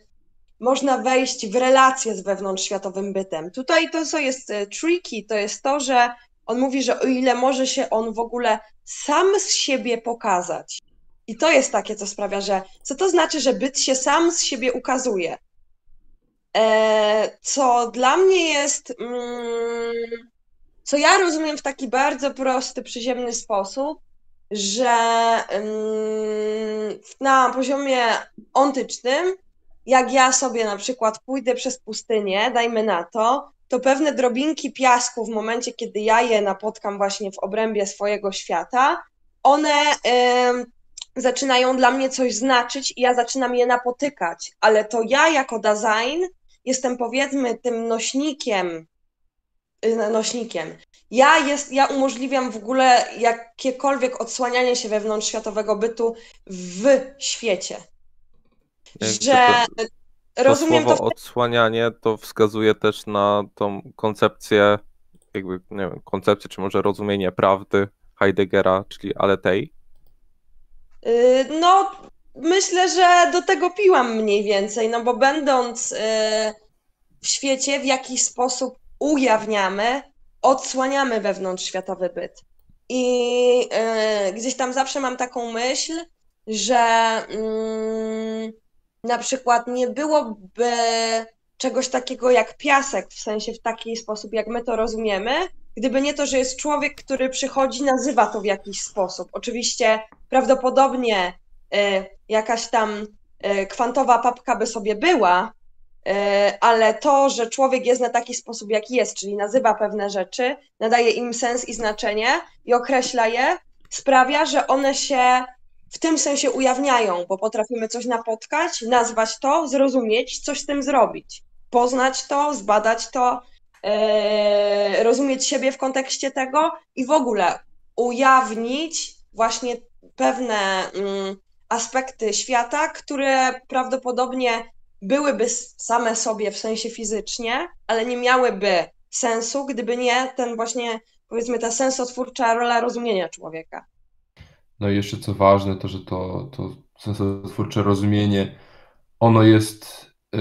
można wejść w relacje z wewnątrzświatowym bytem. Tutaj to, co jest e, tricky, to jest to, że on mówi, że o ile może się on w ogóle sam z siebie pokazać. I to jest takie, co sprawia, że co to znaczy, że byt się sam z siebie ukazuje. E, co dla mnie jest, mm, co ja rozumiem w taki bardzo prosty, przyziemny sposób, że mm, na poziomie ontycznym, jak ja sobie na przykład pójdę przez pustynię, dajmy na to, to pewne drobinki piasku w momencie, kiedy ja je napotkam właśnie w obrębie swojego świata, one zaczynają dla mnie coś znaczyć i ja zaczynam je napotykać, ale to ja jako design jestem powiedzmy tym nośnikiem, y, nośnikiem. Ja, jest, ja umożliwiam w ogóle jakiekolwiek odsłanianie się wewnątrzświatowego bytu w świecie. Że to, rozumiem słowo to. odsłanianie to wskazuje też na tą koncepcję, jakby, nie wiem, koncepcję, czy może rozumienie prawdy Heideggera, czyli Aletei. Y, no, myślę, że do tego piłam mniej więcej, no bo będąc y, w świecie w jakiś sposób ujawniamy, odsłaniamy wewnątrzświatowy byt. I y, gdzieś tam zawsze mam taką myśl, że mm, na przykład nie byłoby czegoś takiego jak piasek, w sensie w taki sposób, jak my to rozumiemy, gdyby nie to, że jest człowiek, który przychodzi, nazywa to w jakiś sposób. Oczywiście prawdopodobnie y, jakaś tam y, kwantowa papka by sobie była, y, ale to, że człowiek jest na taki sposób, jaki jest, czyli nazywa pewne rzeczy, nadaje im sens i znaczenie i określa je, sprawia, że one się w tym sensie ujawniają, bo potrafimy coś napotkać, nazwać to, zrozumieć, coś z tym zrobić, poznać to, zbadać to, yy, rozumieć siebie w kontekście tego i w ogóle ujawnić właśnie pewne yy, aspekty świata, które prawdopodobnie byłyby same sobie w sensie fizycznie, ale nie miałyby sensu, gdyby nie ten właśnie, powiedzmy, ta sensotwórcza rola rozumienia człowieka. No i jeszcze co ważne, to że to, to sensotwórcze rozumienie, ono jest yy,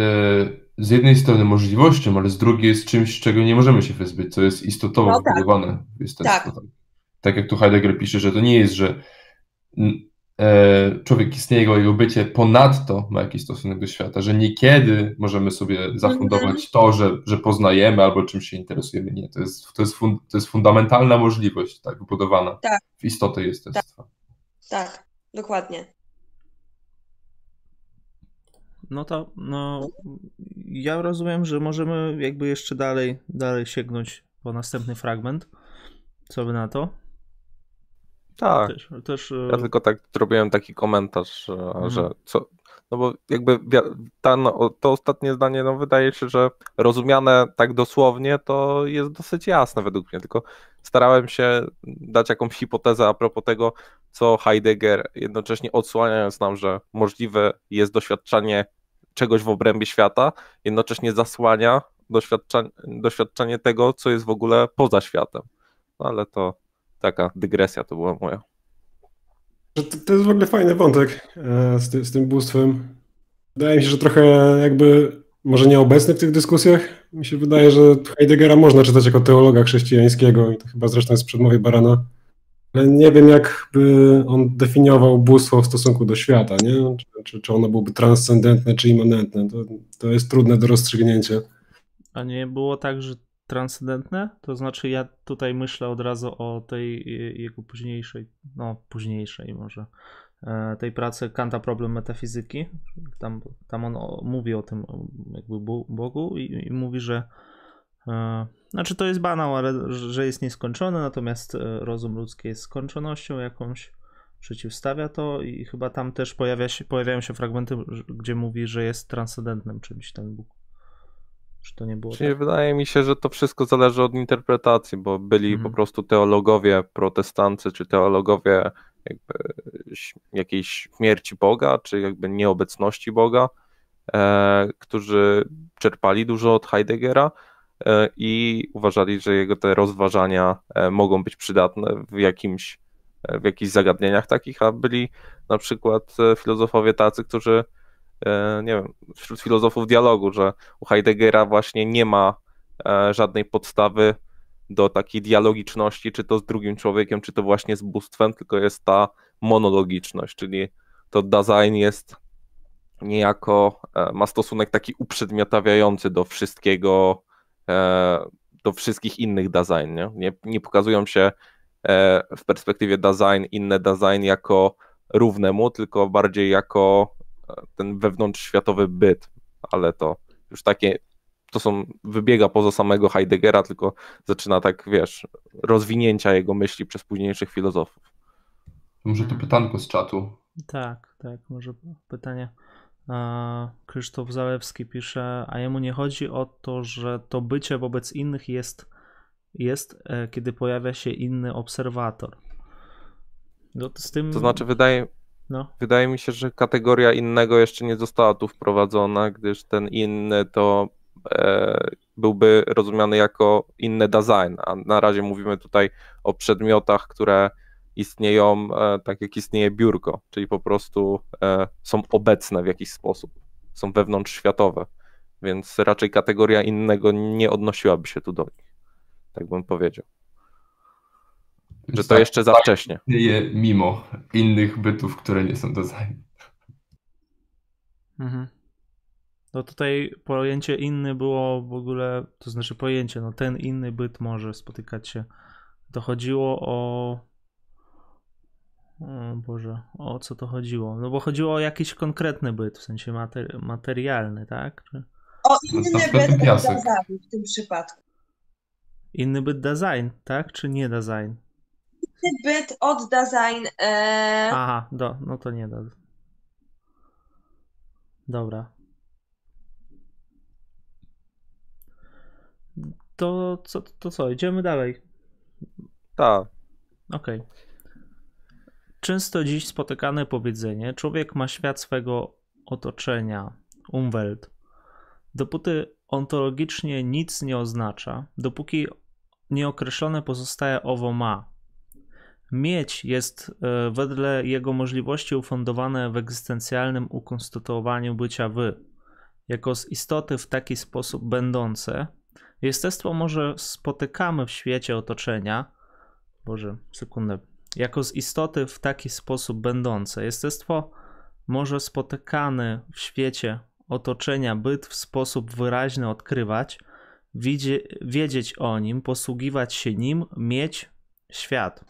z jednej strony możliwością, ale z drugiej jest czymś, czego nie możemy się wyzbyć, co jest istotowo no tak. wbudowane jestestwo. Tak. tak jak tu Heidegger pisze, że to nie jest, że e, człowiek istnieje, jego, jego bycie ponadto ma jakiś stosunek do świata, że niekiedy możemy sobie zafundować mm -hmm. to, że, że poznajemy albo czymś się interesujemy. Nie, to jest, to jest, fun, to jest fundamentalna możliwość, tak, wbudowana tak. w istotę jestestwa. Tak. Tak, dokładnie. No to no, ja rozumiem, że możemy jakby jeszcze dalej, dalej sięgnąć po następny fragment. Co by na to? Tak. Też, też... Ja tylko tak zrobiłem taki komentarz, że, mhm. że co, no bo jakby ta, no, to ostatnie zdanie, no wydaje się, że rozumiane tak dosłownie to jest dosyć jasne według mnie, tylko starałem się dać jakąś hipotezę a propos tego, co Heidegger, jednocześnie odsłaniając nam, że możliwe jest doświadczanie czegoś w obrębie świata, jednocześnie zasłania doświadczanie, doświadczenie tego, co jest w ogóle poza światem. No ale to taka dygresja to była moja. To, jest w ogóle fajny wątek e, z, ty, z tym bóstwem. Wydaje mi się, że trochę jakby może nieobecny w tych dyskusjach. Mi się wydaje, że Heideggera można czytać jako teologa chrześcijańskiego i to chyba zresztą jest w przedmowie Barana. Ale nie wiem, jak by on definiował bóstwo w stosunku do świata, nie? Czy, czy, czy ono byłoby transcendentne, czy immanentne. To, to jest trudne do rozstrzygnięcia. A nie było tak, że transcendentne? To znaczy ja tutaj myślę od razu o tej jego późniejszej, no późniejszej może, e, tej pracy Kanta Problem Metafizyki. Tam, tam on mówi o tym jakby Bogu i, i mówi, że e, znaczy to jest banał, ale że jest nieskończony, natomiast e, rozum ludzki jest skończonością jakąś, przeciwstawia to i chyba tam też pojawia się, pojawiają się fragmenty, gdzie mówi, że jest transcendentnym czymś ten Bóg. Czy to nie było Czyli tak? Wydaje mi się, że to wszystko zależy od interpretacji, bo byli mhm. po prostu teologowie protestancy, czy teologowie jakby jakiejś śmierci Boga, czy jakby nieobecności Boga, e, którzy czerpali dużo od Heideggera i uważali, że jego te rozważania e, mogą być przydatne w jakimś e, w jakichś zagadnieniach takich, a byli na przykład e, filozofowie tacy, którzy e, nie wiem, wśród filozofów dialogu, że u Heideggera właśnie nie ma e, żadnej podstawy do takiej dialogiczności, czy to z drugim człowiekiem, czy to właśnie z bóstwem, tylko jest ta monologiczność, czyli to Dasein jest niejako, e, ma stosunek taki uprzedmiotawiający do wszystkiego, do wszystkich innych Dasein, nie? Nie, nie pokazują się w perspektywie Dasein, inne Dasein jako równemu, tylko bardziej jako e, ten wewnątrzświatowy byt, ale to już takie, to są, wybiega poza samego Heideggera, tylko zaczyna tak, wiesz, rozwinięcia jego myśli przez późniejszych filozofów. Może to pytanko z czatu. Tak, tak, może pytanie. Krzysztof Zalewski pisze, a jemu nie chodzi o to, że to bycie wobec innych jest, jest e, kiedy pojawia się inny obserwator. No to, z tym... to znaczy, wydaje, no. wydaje mi się, że kategoria innego jeszcze nie została tu wprowadzona, gdyż ten inny to e, byłby rozumiany jako inny design, a na razie mówimy tutaj o przedmiotach, które istnieją e, tak jak istnieje biurko, czyli po prostu e, są obecne w jakiś sposób, są wewnątrzświatowe, więc raczej kategoria innego nie odnosiłaby się tu do nich, tak bym powiedział. Że to tak, jeszcze za tak wcześnie. Je mimo innych bytów, które nie są design. Mhm. No tutaj pojęcie inny było w ogóle, to znaczy pojęcie, no ten inny byt może spotykać się. To chodziło o. O Boże, o co to chodziło? No bo chodziło o jakiś konkretny byt, w sensie materi materialny, tak? Czy... O inny byt w tym przypadku. Inny byt design, tak? Czy nie design? byt od design. E... Aha, do, no to nie da. Dobra. To co, to co, idziemy dalej. Tak. Okej. Okay. Często dziś spotykane powiedzenie: Człowiek ma świat swego otoczenia, Umwelt. Dopóty ontologicznie nic nie oznacza, dopóki nieokreślone pozostaje owo ma, Mieć jest e, wedle jego możliwości ufundowane w egzystencjalnym ukonstytuowaniu bycia wy, jako z istoty w taki sposób będące. Jestestwo może spotykamy w świecie otoczenia. Boże, sekundę. Jako z istoty w taki sposób będące. Jestestwo może spotykany w świecie otoczenia byt w sposób wyraźny odkrywać, wiedzieć o nim, posługiwać się nim, mieć świat.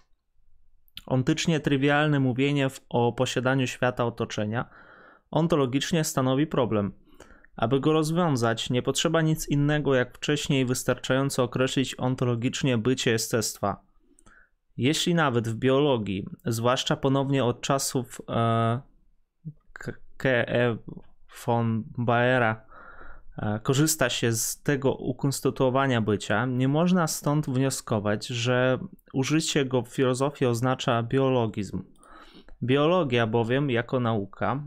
Ontycznie trywialne mówienie o posiadaniu świata otoczenia ontologicznie stanowi problem. Aby go rozwiązać, nie potrzeba nic innego jak wcześniej wystarczająco określić ontologicznie bycie jestestwa. Jeśli nawet w biologii, zwłaszcza ponownie od czasów e, K.E. von Bayera, E, korzysta się z tego ukonstytuowania bycia, nie można stąd wnioskować, że użycie go w filozofii oznacza biologizm. Biologia bowiem jako nauka,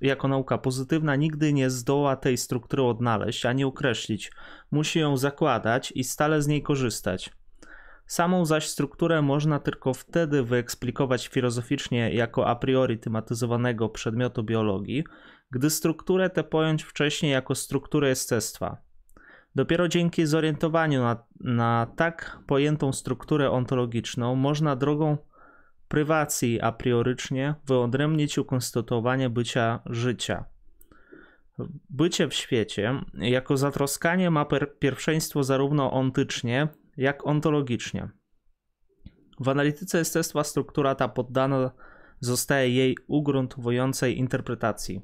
jako nauka pozytywna nigdy nie zdoła tej struktury odnaleźć ani określić. Musi ją zakładać i stale z niej korzystać. Samą zaś strukturę można tylko wtedy wyeksplikować filozoficznie jako a priori tematyzowanego przedmiotu biologii, gdy strukturę tę pojąć wcześniej jako strukturę jestestwa. Dopiero dzięki zorientowaniu na, na tak pojętą strukturę ontologiczną można drogą prywacji a priorycznie wyodrębnić ukonstytuowanie bycia życia. Bycie w świecie jako zatroskanie ma pierwszeństwo zarówno ontycznie, jak ontologicznie. W analityce jestestwa struktura ta poddana zostaje jej ugruntowującej interpretacji.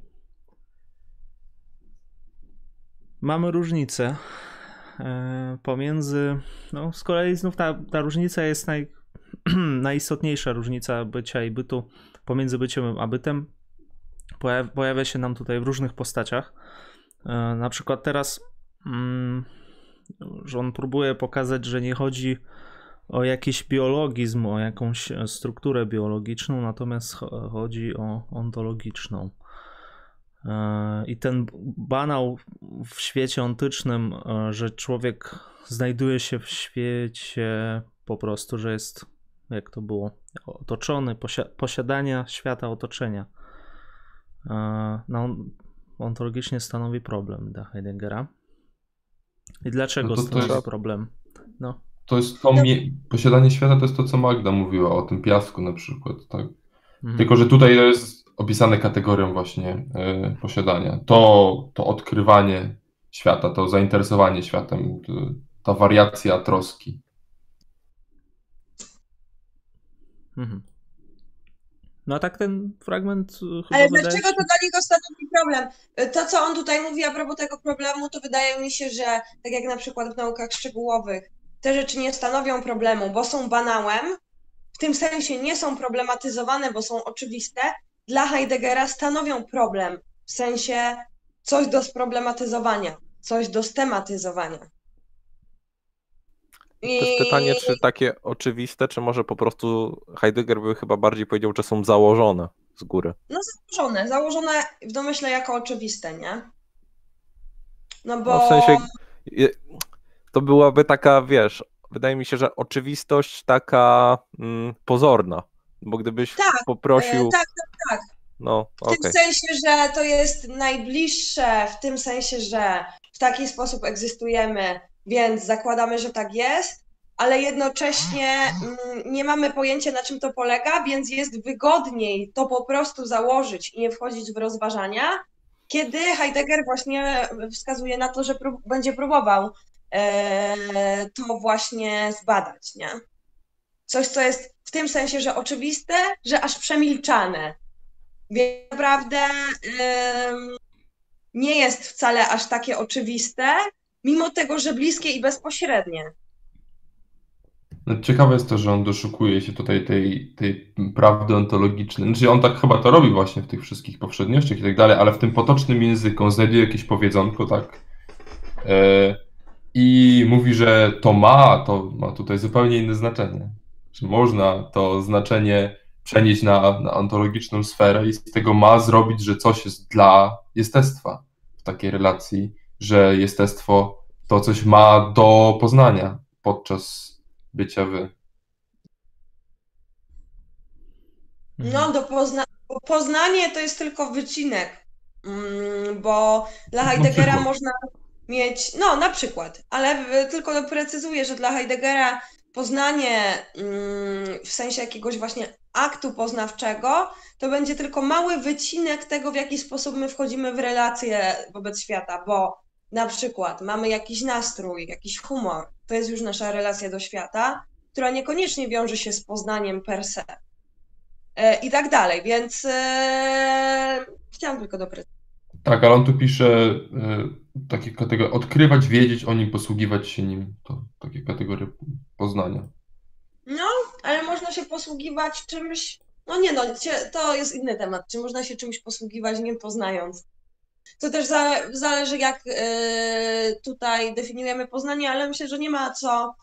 mamy różnicę e, pomiędzy. No, z kolei znów ta, ta różnica jest naj, najistotniejsza różnica bycia i bytu pomiędzy byciem a bytem. Pojawia, pojawia się nam tutaj w różnych postaciach. E, na przykład teraz, mm, że on próbuje pokazać, że nie chodzi o jakiś biologizm, o jakąś strukturę biologiczną, natomiast chodzi o ontologiczną. I ten banał w świecie antycznym, e, że człowiek znajduje się w świecie po prostu, że jest, jak to było, otoczony, posi posiadania świata, otoczenia. E, no, ontologicznie stanowi problem dla Heideggera. I dlaczego No to to jest- problem? No. To jest to mie- posiadanie świata, to jest to, co Magda mówiła o tym piasku na przykład, tak? Mhm. Tylko, że tutaj to jest opisane kategorią właśnie e, posiadania. To, to odkrywanie świata, to zainteresowanie światem, to, ta wariacja troski. Mhm. No a tak ten fragment y, chyba Ale dlaczego się... to dla niego stanowi problem? To, co on tutaj mówi a propos tego problemu, to wydaje mi się, że tak jak na przykład w naukach szczegółowych, te rzeczy nie stanowią problemu, bo są banałem, w tym sensie nie są problematyzowane, bo są oczywiste. Dla Heideggera stanowią problem, w sensie coś do sproblematyzowania, coś do stematyzowania. To jest pytanie, czy takie oczywiste, czy może po prostu Heidegger by chyba bardziej powiedział, że są założone z góry. Założone, założone w domyśle jako oczywiste, nie? No bo... No w sensie to byłaby taka, wiesz, wydaje mi się, że oczywistość taka mm, pozorna, bo gdybyś Tak, poprosił, e, tak, no W okej, tym sensie, że to jest najbliższe, w tym sensie, że w taki sposób egzystujemy, więc zakładamy, że tak jest, ale jednocześnie mm, nie mamy pojęcia, na czym to polega, więc jest wygodniej to po prostu założyć i nie wchodzić w rozważania, kiedy Heidegger właśnie wskazuje na to, że prób- będzie próbował e, to właśnie zbadać, nie? Coś, co jest w tym sensie, że oczywiste, że aż przemilczane. Więc naprawdę ym, nie jest wcale aż takie oczywiste, mimo tego, że bliskie i bezpośrednie. No, ciekawe jest to, że on doszukuje się tutaj tej, tej prawdy ontologicznej. Znaczy on tak chyba to robi właśnie w tych wszystkich powszedniościach i tak dalej, ale w tym potocznym języku znajduje jakieś powiedzonko, tak? E, I mówi, że to ma, to ma tutaj zupełnie inne znaczenie. Że można to znaczenie przenieść na, na ontologiczną sferę i z tego ma zrobić, że coś jest dla jestestwa w takiej relacji, że jestestwo to coś ma do poznania podczas bycia wy. Mhm. No, do pozna bo poznanie to jest tylko wycinek, mm, bo dla Heideggera można mieć, no na przykład, ale tylko doprecyzuję, że dla Heideggera poznanie mm, w sensie jakiegoś właśnie aktu poznawczego to będzie tylko mały wycinek tego, w jaki sposób my wchodzimy w relacje wobec świata, bo na przykład mamy jakiś nastrój, jakiś humor, to jest już nasza relacja do świata, która niekoniecznie wiąże się z poznaniem per se. E, I tak dalej, więc e, chciałam tylko doprecyzować. Tak, ale on tu pisze y, takie kategorie, odkrywać, wiedzieć o nim, posługiwać się nim. To takie kategorie poznania. Ale można się posługiwać czymś, no nie no, to jest inny temat, czy można się czymś posługiwać nie poznając. To też za, zależy jak e, tutaj definiujemy poznanie, ale myślę, że nie ma co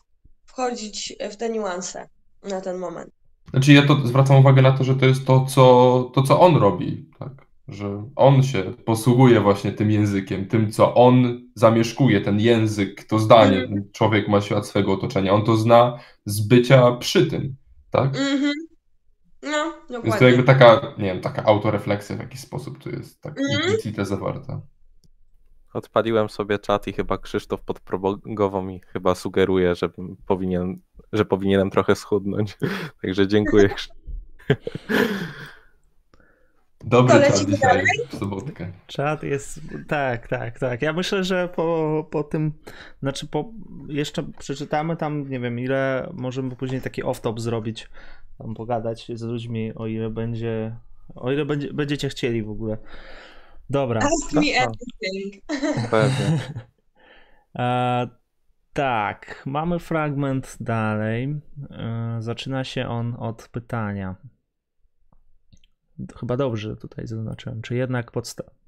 wchodzić w te niuanse na ten moment. Znaczy ja to zwracam uwagę na to, że to jest to, co, to, co on robi, tak? Że on się posługuje właśnie tym językiem, tym, co on zamieszkuje, ten język, to zdanie. Mhm. Człowiek ma świat swego otoczenia, on to zna z bycia przy tym, tak? Mhm. No, Więc to dokładnie. jakby taka, nie wiem, taka autorefleksja w jakiś sposób tu jest, tak implicite zawarta. odpaliłem sobie czat i chyba Krzysztof podprogowo mi chyba sugeruje, że powinien, że powinienem trochę schudnąć. Także dziękuję. Dobry lecimy dzisiaj w sobotkę. Czat jest. Tak, tak, tak. Ja myślę, że po, po tym. Znaczy, po, jeszcze przeczytamy tam, nie wiem, ile możemy później taki off-top zrobić. Tam pogadać z ludźmi, o ile będzie. O ile będzie, będziecie chcieli w ogóle. Dobra. Ask me anything. Pewnie. E, tak, mamy fragment dalej. E, zaczyna się on od pytania. Chyba dobrze tutaj zaznaczyłem. Czy jednak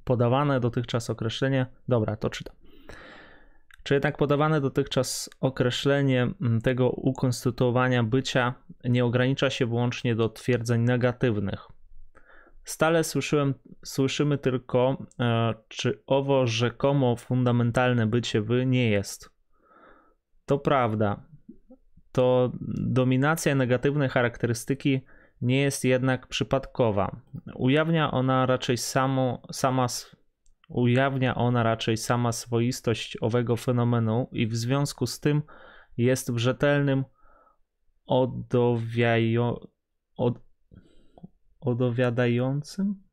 podawane dotychczas określenie. Dobra, to czytam. Czy jednak podawane dotychczas określenie mm, tego ukonstytuowania bycia nie ogranicza się wyłącznie do twierdzeń negatywnych? Stale słyszyłem, słyszymy tylko, e, czy owo rzekomo fundamentalne bycie wy nie jest. To prawda. To dominacja negatywnej charakterystyki nie jest jednak przypadkowa. Ujawnia ona raczej samo, sama, Ujawnia ona raczej sama swoistość owego fenomenu i w związku z tym jest w rzetelnym odowiajo, od, odowiadającym?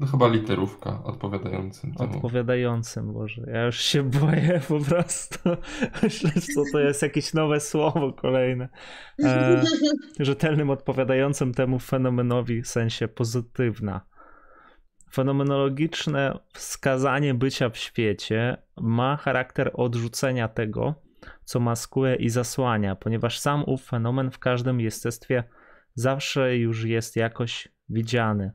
No chyba literówka odpowiadającym temu. Odpowiadającym, Boże. Ja już się boję po prostu. Myślę, że to jest jakieś nowe słowo kolejne. E, rzetelnym odpowiadającym temu fenomenowi w sensie pozytywna. Fenomenologiczne wskazanie bycia w świecie ma charakter odrzucenia tego, co maskuje i zasłania, ponieważ sam ów fenomen w każdym jestestwie zawsze już jest jakoś widziany.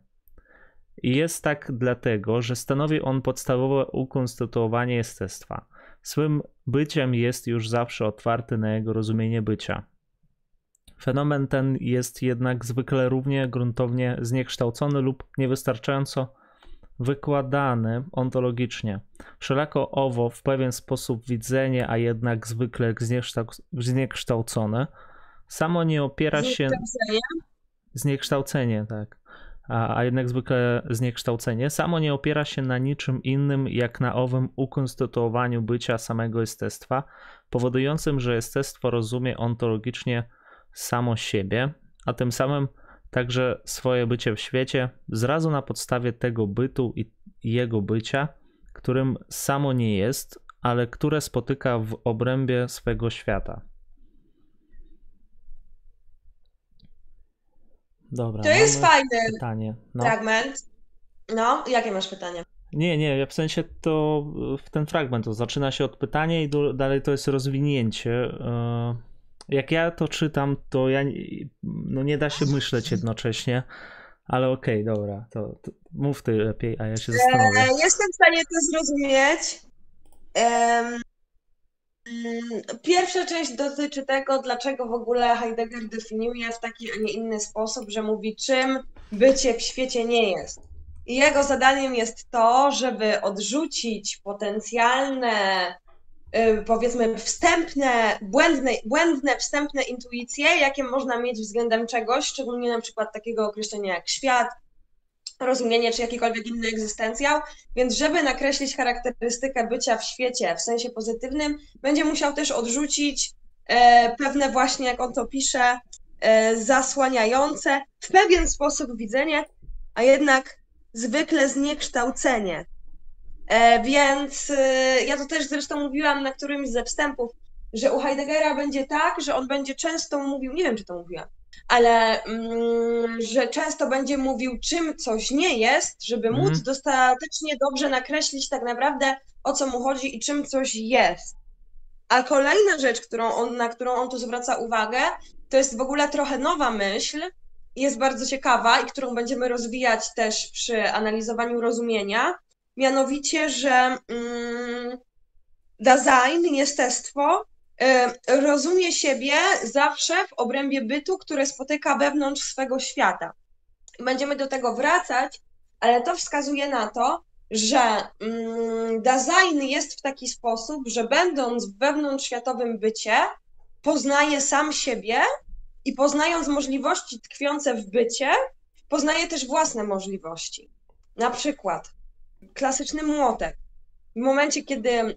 I jest tak dlatego, że stanowi on podstawowe ukonstytuowanie jestestwa. Swym byciem jest już zawsze otwarty na jego rozumienie bycia. Fenomen ten jest jednak zwykle równie gruntownie zniekształcony lub niewystarczająco wykładany ontologicznie. Wszelako owo w pewien sposób widzenie, a jednak zwykle zniekształcone, samo nie opiera się. Zniekształcenie, tak. A, a jednak zwykle zniekształcenie samo nie opiera się na niczym innym, jak na owym ukonstytuowaniu bycia samego jestestwa, powodującym, że jestestwo rozumie ontologicznie samo siebie, a tym samym także swoje bycie w świecie zrazu na podstawie tego bytu i jego bycia, którym samo nie jest, ale które spotyka w obrębie swego świata. Dobra. To jest fajny pytanie. No. fragment. No, jakie masz pytanie? Nie, nie, w sensie to w ten fragment to zaczyna się od pytania i do, dalej to jest rozwinięcie. E, jak ja to czytam, to ja no nie da się myśleć jednocześnie, ale okej, okay, dobra, to, to, mów ty lepiej, a ja się zastanowię. E, jestem w stanie to zrozumieć. Pierwsza część dotyczy tego, dlaczego w ogóle Heidegger definiuje w taki, a nie inny sposób, że mówi, czym bycie w świecie nie jest. I jego zadaniem jest to, żeby odrzucić potencjalne Y, powiedzmy wstępne, błędne, błędne wstępne intuicje, jakie można mieć względem czegoś, szczególnie na przykład takiego określenia jak świat, rozumienie czy jakikolwiek inny egzystencjał, więc żeby nakreślić charakterystykę bycia w świecie w sensie pozytywnym, będzie musiał też odrzucić e, pewne właśnie, jak on to pisze, e, zasłaniające w pewien sposób widzenie, a jednak zwykle zniekształcenie. E, więc e, ja to też zresztą mówiłam na którymś ze wstępów, że u Heideggera będzie tak, że on będzie często mówił, nie wiem czy to mówiłam, ale mm, że często będzie mówił, czym coś nie jest, żeby móc mhm. dostatecznie dobrze nakreślić tak naprawdę o co mu chodzi i czym coś jest. A kolejna rzecz, którą on, na którą on tu zwraca uwagę, to jest w ogóle trochę nowa myśl, jest bardzo ciekawa i którą będziemy rozwijać też przy analizowaniu rozumienia, mianowicie, że mm, design, jestestwo rozumie siebie zawsze w obrębie bytu, które spotyka wewnątrz swego świata. Będziemy do tego wracać, ale to wskazuje na to, że mm, design jest w taki sposób, że będąc w wewnątrzświatowym bycie, poznaje sam siebie i poznając możliwości tkwiące w bycie, poznaje też własne możliwości. Na przykład klasyczny młotek. W momencie, kiedy mm,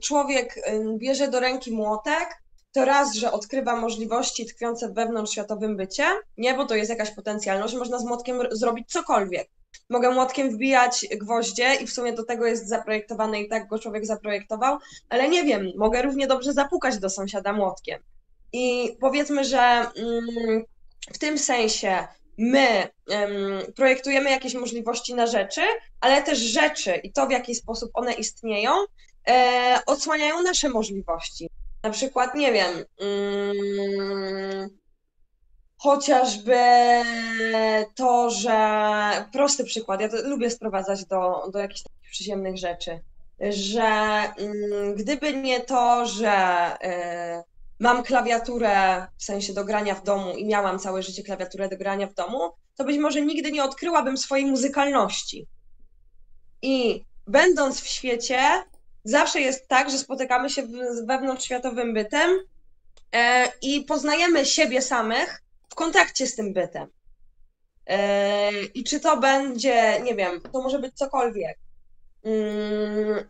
człowiek bierze do ręki młotek, to raz, że odkrywa możliwości tkwiące w wewnątrzświatowym bycie, nie, bo to jest jakaś potencjalność, można z młotkiem zrobić cokolwiek. Mogę młotkiem wbijać gwoździe i w sumie do tego jest zaprojektowany i tak go człowiek zaprojektował, ale nie wiem, mogę równie dobrze zapukać do sąsiada młotkiem. I powiedzmy, że mm, w tym sensie my um, projektujemy jakieś możliwości na rzeczy, ale też rzeczy i to, w jaki sposób one istnieją, e, odsłaniają nasze możliwości. Na przykład, nie wiem, um, chociażby to, że prosty przykład, ja lubię sprowadzać do, do jakichś takich przyziemnych rzeczy, że um, gdyby nie to, że y, mam klawiaturę w sensie do grania w domu i miałam całe życie klawiaturę do grania w domu, to być może nigdy nie odkryłabym swojej muzykalności. I będąc w świecie, zawsze jest tak, że spotykamy się z wewnątrzświatowym bytem e, i poznajemy siebie samych w kontakcie z tym bytem. E, I czy to będzie, nie wiem, to może być cokolwiek. mm,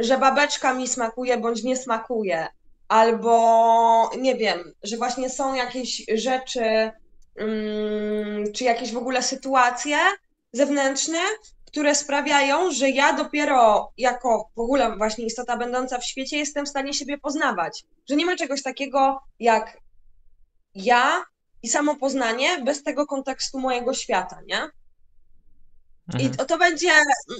że babeczka mi smakuje bądź nie smakuje, albo nie wiem, że właśnie są jakieś rzeczy, mm, czy jakieś w ogóle sytuacje zewnętrzne, które sprawiają, że ja dopiero jako w ogóle właśnie istota będąca w świecie jestem w stanie siebie poznawać. Że nie ma czegoś takiego jak ja i samo poznanie bez tego kontekstu mojego świata, nie? I Mhm. to, to będzie,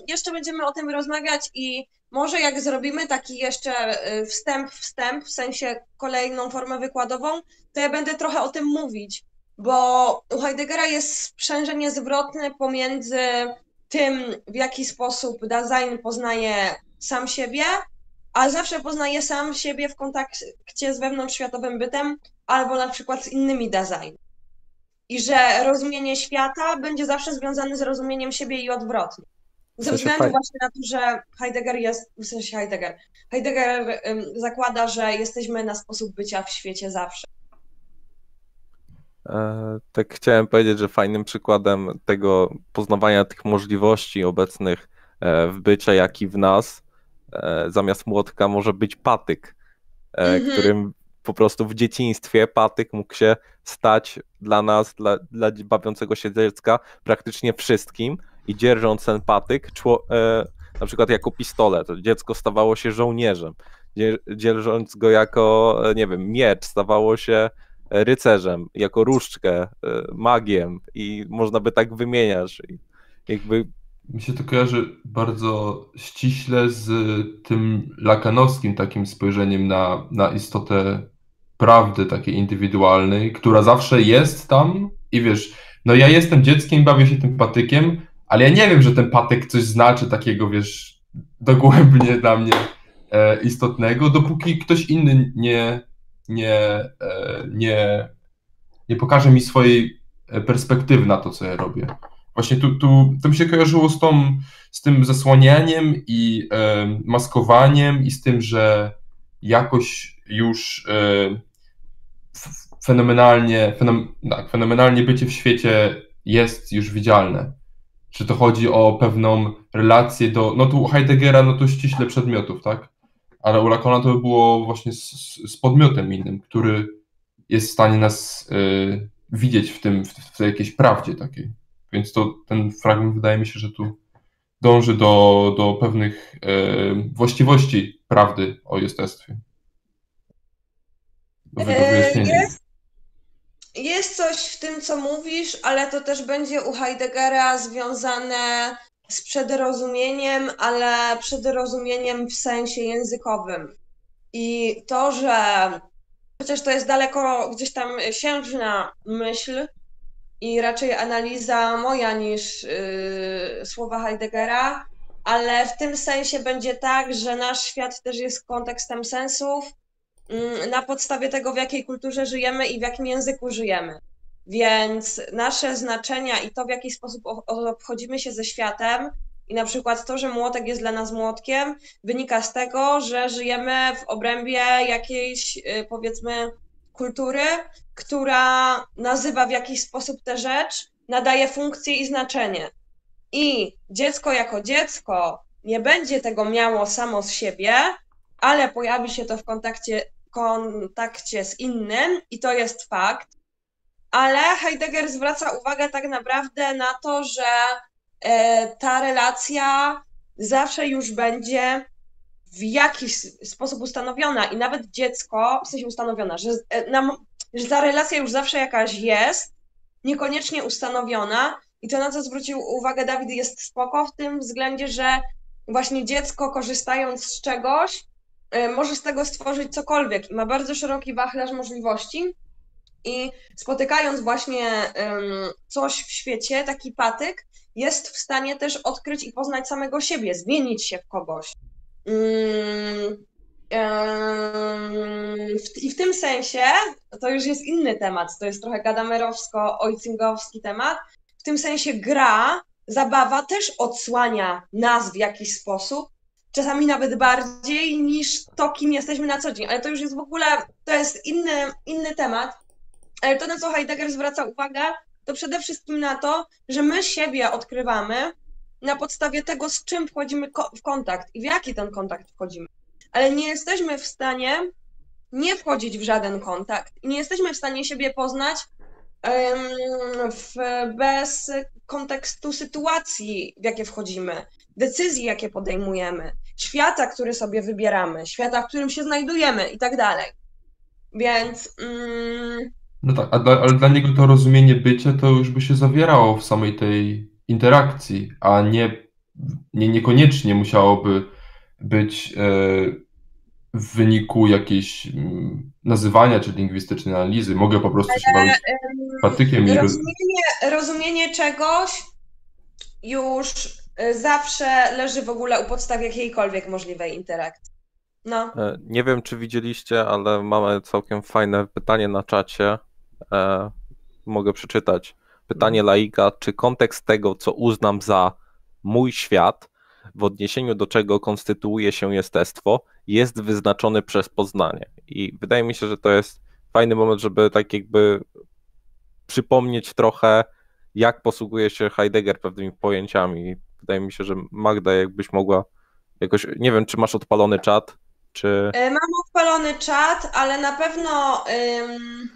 jeszcze będziemy o tym rozmawiać i może jak zrobimy taki jeszcze y, wstęp, wstęp, w sensie kolejną formę wykładową, to ja będę trochę o tym mówić, bo u Heideggera jest sprzężenie zwrotne pomiędzy tym, w jaki sposób Dasein poznaje sam siebie, a zawsze poznaje sam siebie w kontakcie z wewnątrzświatowym bytem, albo na przykład z innymi Dasein. I że rozumienie świata będzie zawsze związane z rozumieniem siebie i odwrotnie. Ze względu właśnie na to, że Heidegger jest, w sensie Heidegger, Heidegger zakłada, że jesteśmy na sposób bycia w świecie zawsze. E, Tak chciałem powiedzieć, że fajnym przykładem tego poznawania tych możliwości obecnych e, w bycie, jak i w nas, e, zamiast młotka może być patyk, e, Mhm. którym po prostu w dzieciństwie patyk mógł się stać dla nas, dla, dla bawiącego się dziecka praktycznie wszystkim i dzierżąc ten patyk, czło, e, na przykład jako pistolet, to dziecko stawało się żołnierzem, Dzie- dzierżąc go jako, e, nie wiem, miecz, stawało się rycerzem, jako różdżkę, e, magiem i można by tak wymieniać. I jakby Mi się to kojarzy bardzo ściśle z tym lakanowskim takim spojrzeniem na, na istotę prawdy takiej indywidualnej, która zawsze jest tam i wiesz, no ja jestem dzieckiem, bawię się tym patykiem, ale ja nie wiem, że ten patyk coś znaczy takiego, wiesz, dogłębnie dla mnie e, istotnego, dopóki ktoś inny nie, nie, e, nie, nie pokaże mi swojej e, perspektywy na to, co ja robię. Właśnie tu, tu to mi się kojarzyło z, tą, z tym zasłanianiem i e, maskowaniem i z tym, że jakoś już e, fenomenalnie, fenom, tak, fenomenalnie bycie w świecie jest już widzialne. Czy to chodzi o pewną relację do, no tu Heideggera, no to ściśle przedmiotów, tak? Ale u Lacana to by było właśnie z, z- podmiotem innym, który jest w stanie nas e, widzieć w tym, w, w jakiejś prawdzie takiej. Więc to ten fragment wydaje mi się, że tu dąży do, do pewnych e, właściwości prawdy o jestestwie. Do E, wyjaśnienia. Jest, jest coś w tym, co mówisz, ale to też będzie u Heideggera związane z przedrozumieniem, ale przedrozumieniem w sensie językowym. I to, że chociaż to jest daleko gdzieś tam siężna myśl i raczej analiza moja niż yy, słowa Heideggera, ale w tym sensie będzie tak, że nasz świat też jest kontekstem sensów, na podstawie tego, w jakiej kulturze żyjemy i w jakim języku żyjemy. Więc nasze znaczenia i to, w jaki sposób obchodzimy się ze światem, i na przykład to, że młotek jest dla nas młotkiem, wynika z tego, że żyjemy w obrębie jakiejś, y, powiedzmy, kultury, która nazywa w jakiś sposób tę rzecz, nadaje funkcję i znaczenie. I dziecko jako dziecko nie będzie tego miało samo z siebie, ale pojawi się to w kontakcie, kontakcie z innym i to jest fakt. Ale Heidegger zwraca uwagę tak naprawdę na to, że e, ta relacja zawsze już będzie w jakiś sposób ustanowiona i nawet dziecko, w sensie ustanowiona, że, e, nam, że ta relacja już zawsze jakaś jest, niekoniecznie ustanowiona i to na co zwrócił uwagę Dawid jest spoko w tym względzie, że właśnie dziecko korzystając z czegoś e, może z tego stworzyć cokolwiek. I ma bardzo szeroki wachlarz możliwości. I spotykając właśnie coś w świecie, taki patyk, jest w stanie też odkryć i poznać samego siebie, zmienić się w kogoś. Mm, I w tym sensie, to już jest inny temat, to jest trochę gadamerowsko-ojcingowski temat, w tym sensie gra, zabawa też odsłania nas w jakiś sposób, czasami nawet bardziej niż to, kim jesteśmy na co dzień, ale to już jest w ogóle, to jest inny, inny temat, ale to, na co Heidegger zwraca uwagę, to przede wszystkim na to, że my siebie odkrywamy na podstawie tego, z czym wchodzimy w kontakt i w jaki ten kontakt wchodzimy. Ale nie jesteśmy w stanie nie wchodzić w żaden kontakt. Nie jesteśmy w stanie siebie poznać em, w, bez kontekstu sytuacji, w jakie wchodzimy, decyzji, jakie podejmujemy, świata, który sobie wybieramy, świata, w którym się znajdujemy i tak dalej. Więc mm, No tak, dla, ale dla niego to rozumienie bycia to już by się zawierało w samej tej interakcji, a nie, nie niekoniecznie musiałoby być e, w wyniku jakiejś mm, nazywania czy lingwistycznej analizy. Mogę po prostu się bawić patykiem rozumienie, rozumienie czegoś już zawsze leży w ogóle u podstaw jakiejkolwiek możliwej interakcji. No. E, Nie wiem, czy widzieliście, ale mamy całkiem fajne pytanie na czacie. E, mogę przeczytać. Pytanie laika, czy kontekst tego, co uznam za mój świat, w odniesieniu do czego konstytuuje się jestestwo, jest wyznaczony przez poznanie. I wydaje mi się, że to jest fajny moment, żeby tak jakby przypomnieć trochę, jak posługuje się Heidegger pewnymi pojęciami. Wydaje mi się, że Magda, jakbyś mogła jakoś, nie wiem, czy masz odpalony czat, czy... Y, Mam odpalony czat, ale na pewno ym,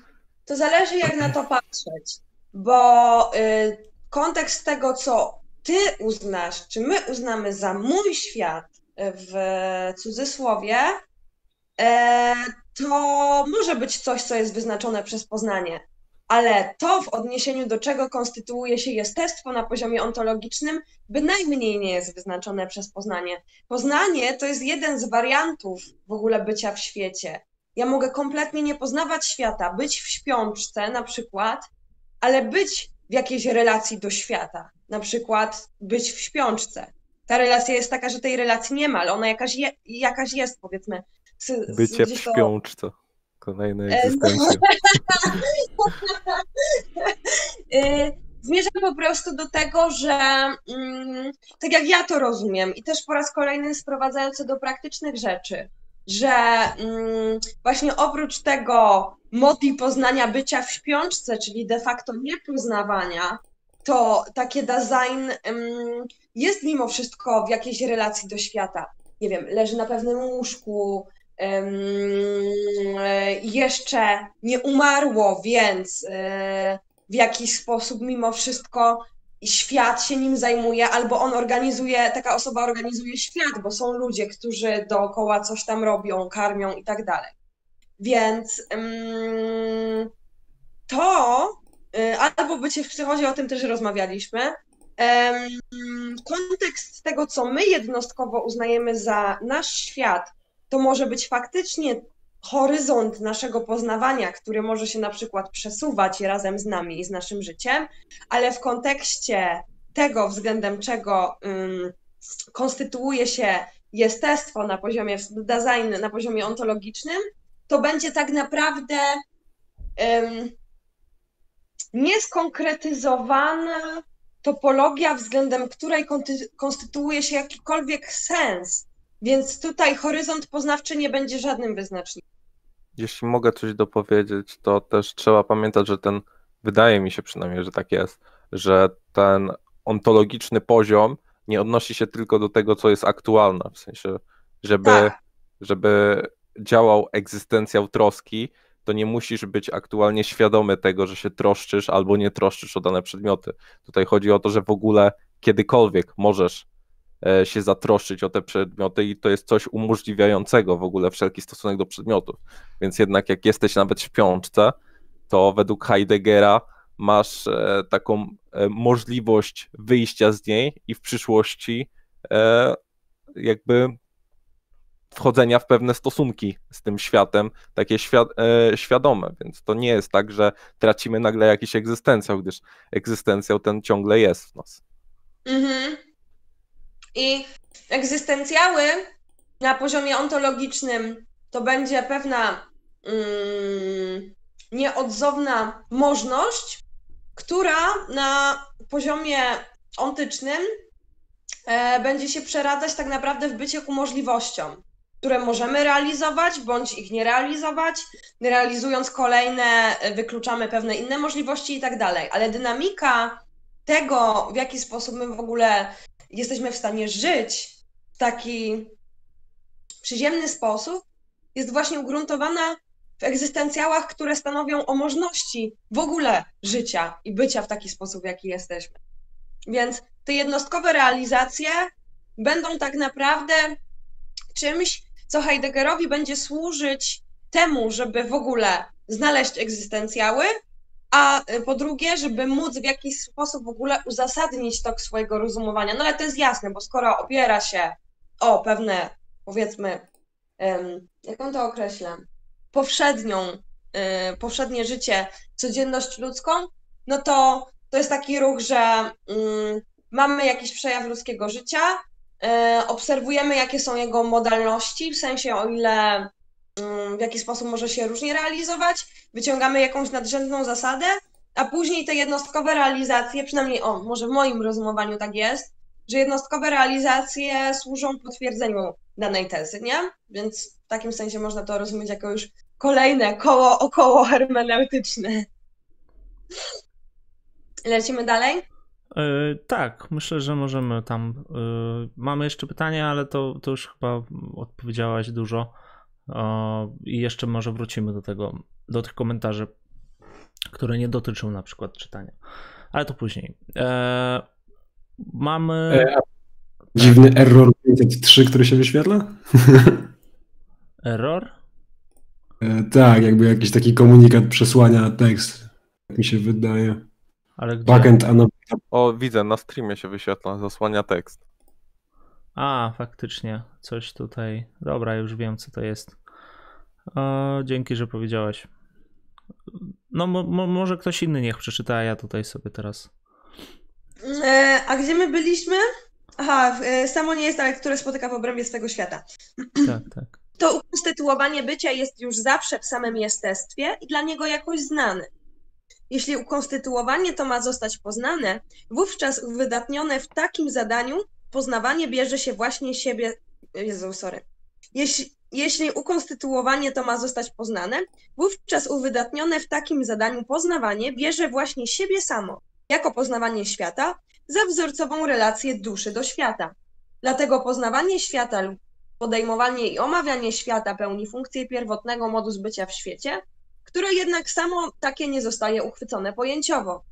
to zależy, jak na to patrzeć, bo y, kontekst tego, co ty uznasz, czy my uznamy za mój świat y, w cudzysłowie, e, to może być coś, co jest wyznaczone przez poznanie. Ale to, w odniesieniu do czego konstytuuje się jestestwo na poziomie ontologicznym, bynajmniej nie jest wyznaczone przez poznanie. Poznanie to jest jeden z wariantów w ogóle bycia w świecie. Ja mogę kompletnie nie poznawać świata, być w śpiączce na przykład, ale być w jakiejś relacji do świata. Na przykład być w śpiączce. Ta relacja jest taka, że tej relacji nie ma, ale ona jakaś, je, jakaś jest, powiedzmy. Z- Bycie w gdzieś to- Kolejna E, no. egzystencja. Y, Zmierzam po prostu do tego, że mm, tak jak ja to rozumiem, i też po raz kolejny sprowadzając to do praktycznych rzeczy, że mm, właśnie oprócz tego moti poznania bycia w śpiączce, czyli de facto niepoznawania, to takie design mm, jest mimo wszystko w jakiejś relacji do świata. Nie wiem, leży na pewnym łóżku, e, jeszcze nie umarło, więc e, w jakiś sposób mimo wszystko świat się nim zajmuje, albo on organizuje, taka osoba organizuje świat, bo są ludzie, którzy dookoła coś tam robią, karmią i tak dalej. Więc to, y, albo bycie w psychozie, o tym też rozmawialiśmy, kontekst tego, co my jednostkowo uznajemy za nasz świat, to może być faktycznie horyzont naszego poznawania, który może się na przykład przesuwać razem z nami i z naszym życiem, ale w kontekście tego, względem czego ym, konstytuuje się jestestwo na poziomie design, na poziomie ontologicznym, to będzie tak naprawdę ym, nieskonkretyzowana topologia, względem której konstytuuje się jakikolwiek sens. Więc tutaj horyzont poznawczy nie będzie żadnym wyznacznikiem. Jeśli mogę coś dopowiedzieć, to też trzeba pamiętać, że ten, wydaje mi się przynajmniej, że tak jest, że ten ontologiczny poziom nie odnosi się tylko do tego, co jest aktualne. W sensie, żeby, Tak. żeby działał egzystencjał troski, to nie musisz być aktualnie świadomy tego, że się troszczysz albo nie troszczysz o dane przedmioty. Tutaj chodzi o to, że w ogóle kiedykolwiek możesz się zatroszczyć o te przedmioty i to jest coś umożliwiającego w ogóle wszelki stosunek do przedmiotów. Więc jednak jak jesteś nawet w śpiączce, to według Heideggera masz e, taką e, możliwość wyjścia z niej i w przyszłości e, jakby wchodzenia w pewne stosunki z tym światem, takie świad e, świadome, więc to nie jest tak, że tracimy nagle jakiś egzystencjał, gdyż egzystencjał ten ciągle jest w nas. Mhm. I egzystencjały na poziomie ontologicznym to będzie pewna mm, nieodzowna możność, która na poziomie ontycznym e, będzie się przeradzać tak naprawdę w bycie ku możliwościom, które możemy realizować bądź ich nie realizować. Realizując kolejne, e, wykluczamy pewne inne możliwości i tak dalej. Ale dynamika tego, w jaki sposób my w ogóle jesteśmy w stanie żyć w taki przyziemny sposób, jest właśnie ugruntowana w egzystencjałach, które stanowią o możliwości w ogóle życia i bycia w taki sposób, jaki jesteśmy. Więc te jednostkowe realizacje będą tak naprawdę czymś, co Heideggerowi będzie służyć temu, żeby w ogóle znaleźć egzystencjały, a y, po drugie, żeby móc w jakiś sposób w ogóle uzasadnić tok swojego rozumowania. No ale to jest jasne, bo skoro opiera się o pewne, powiedzmy, jak on to określa, powszednią, y, powszednie życie, codzienność ludzką, no to to jest taki ruch, że mm, mamy jakiś przejaw ludzkiego życia, y, obserwujemy, jakie są jego modalności, w sensie o ile w jaki sposób może się różnie realizować, wyciągamy jakąś nadrzędną zasadę, a później te jednostkowe realizacje, przynajmniej o, może w moim rozumowaniu tak jest, że jednostkowe realizacje służą potwierdzeniu danej tezy, nie? Więc w takim sensie można to rozumieć jako już kolejne koło około hermeneutyczne. Lecimy dalej? Yy, tak, myślę, że możemy tam. Yy, mamy jeszcze pytanie, ale to, to już chyba odpowiedziałaś dużo. I jeszcze może wrócimy do tego, do tych komentarzy, które nie dotyczą na przykład czytania. Ale to później. mamy. E, dziwny error 503, który się wyświetla? Error? E, tak, jakby jakiś taki komunikat przesłania tekst, jak mi się wydaje. Ale gdzie? Backend O, widzę, na streamie się wyświetla, zasłania tekst. A, faktycznie, coś tutaj. Dobra, już wiem, co to jest. O, dzięki, że powiedziałeś. No, mo, mo, może ktoś inny niech przeczyta, a ja tutaj sobie teraz. E, a gdzie my byliśmy? Aha, e, samo nie jest, ale które spotyka w obrębie swego świata. Tak, tak to ukonstytuowanie bycia jest już zawsze w samym jestestwie i dla niego jakoś znany. Jeśli ukonstytuowanie to ma zostać poznane, wówczas uwydatnione w takim zadaniu poznawanie bierze się właśnie siebie. Jezu, sorry. Jeśli, jeśli ukonstytuowanie to ma zostać poznane, wówczas uwydatnione w takim zadaniu poznawanie bierze właśnie siebie samo, jako poznawanie świata, za wzorcową relację duszy do świata. Dlatego poznawanie świata lub podejmowanie i omawianie świata pełni funkcję pierwotnego modus bycia w świecie, które jednak samo takie nie zostaje uchwycone pojęciowo.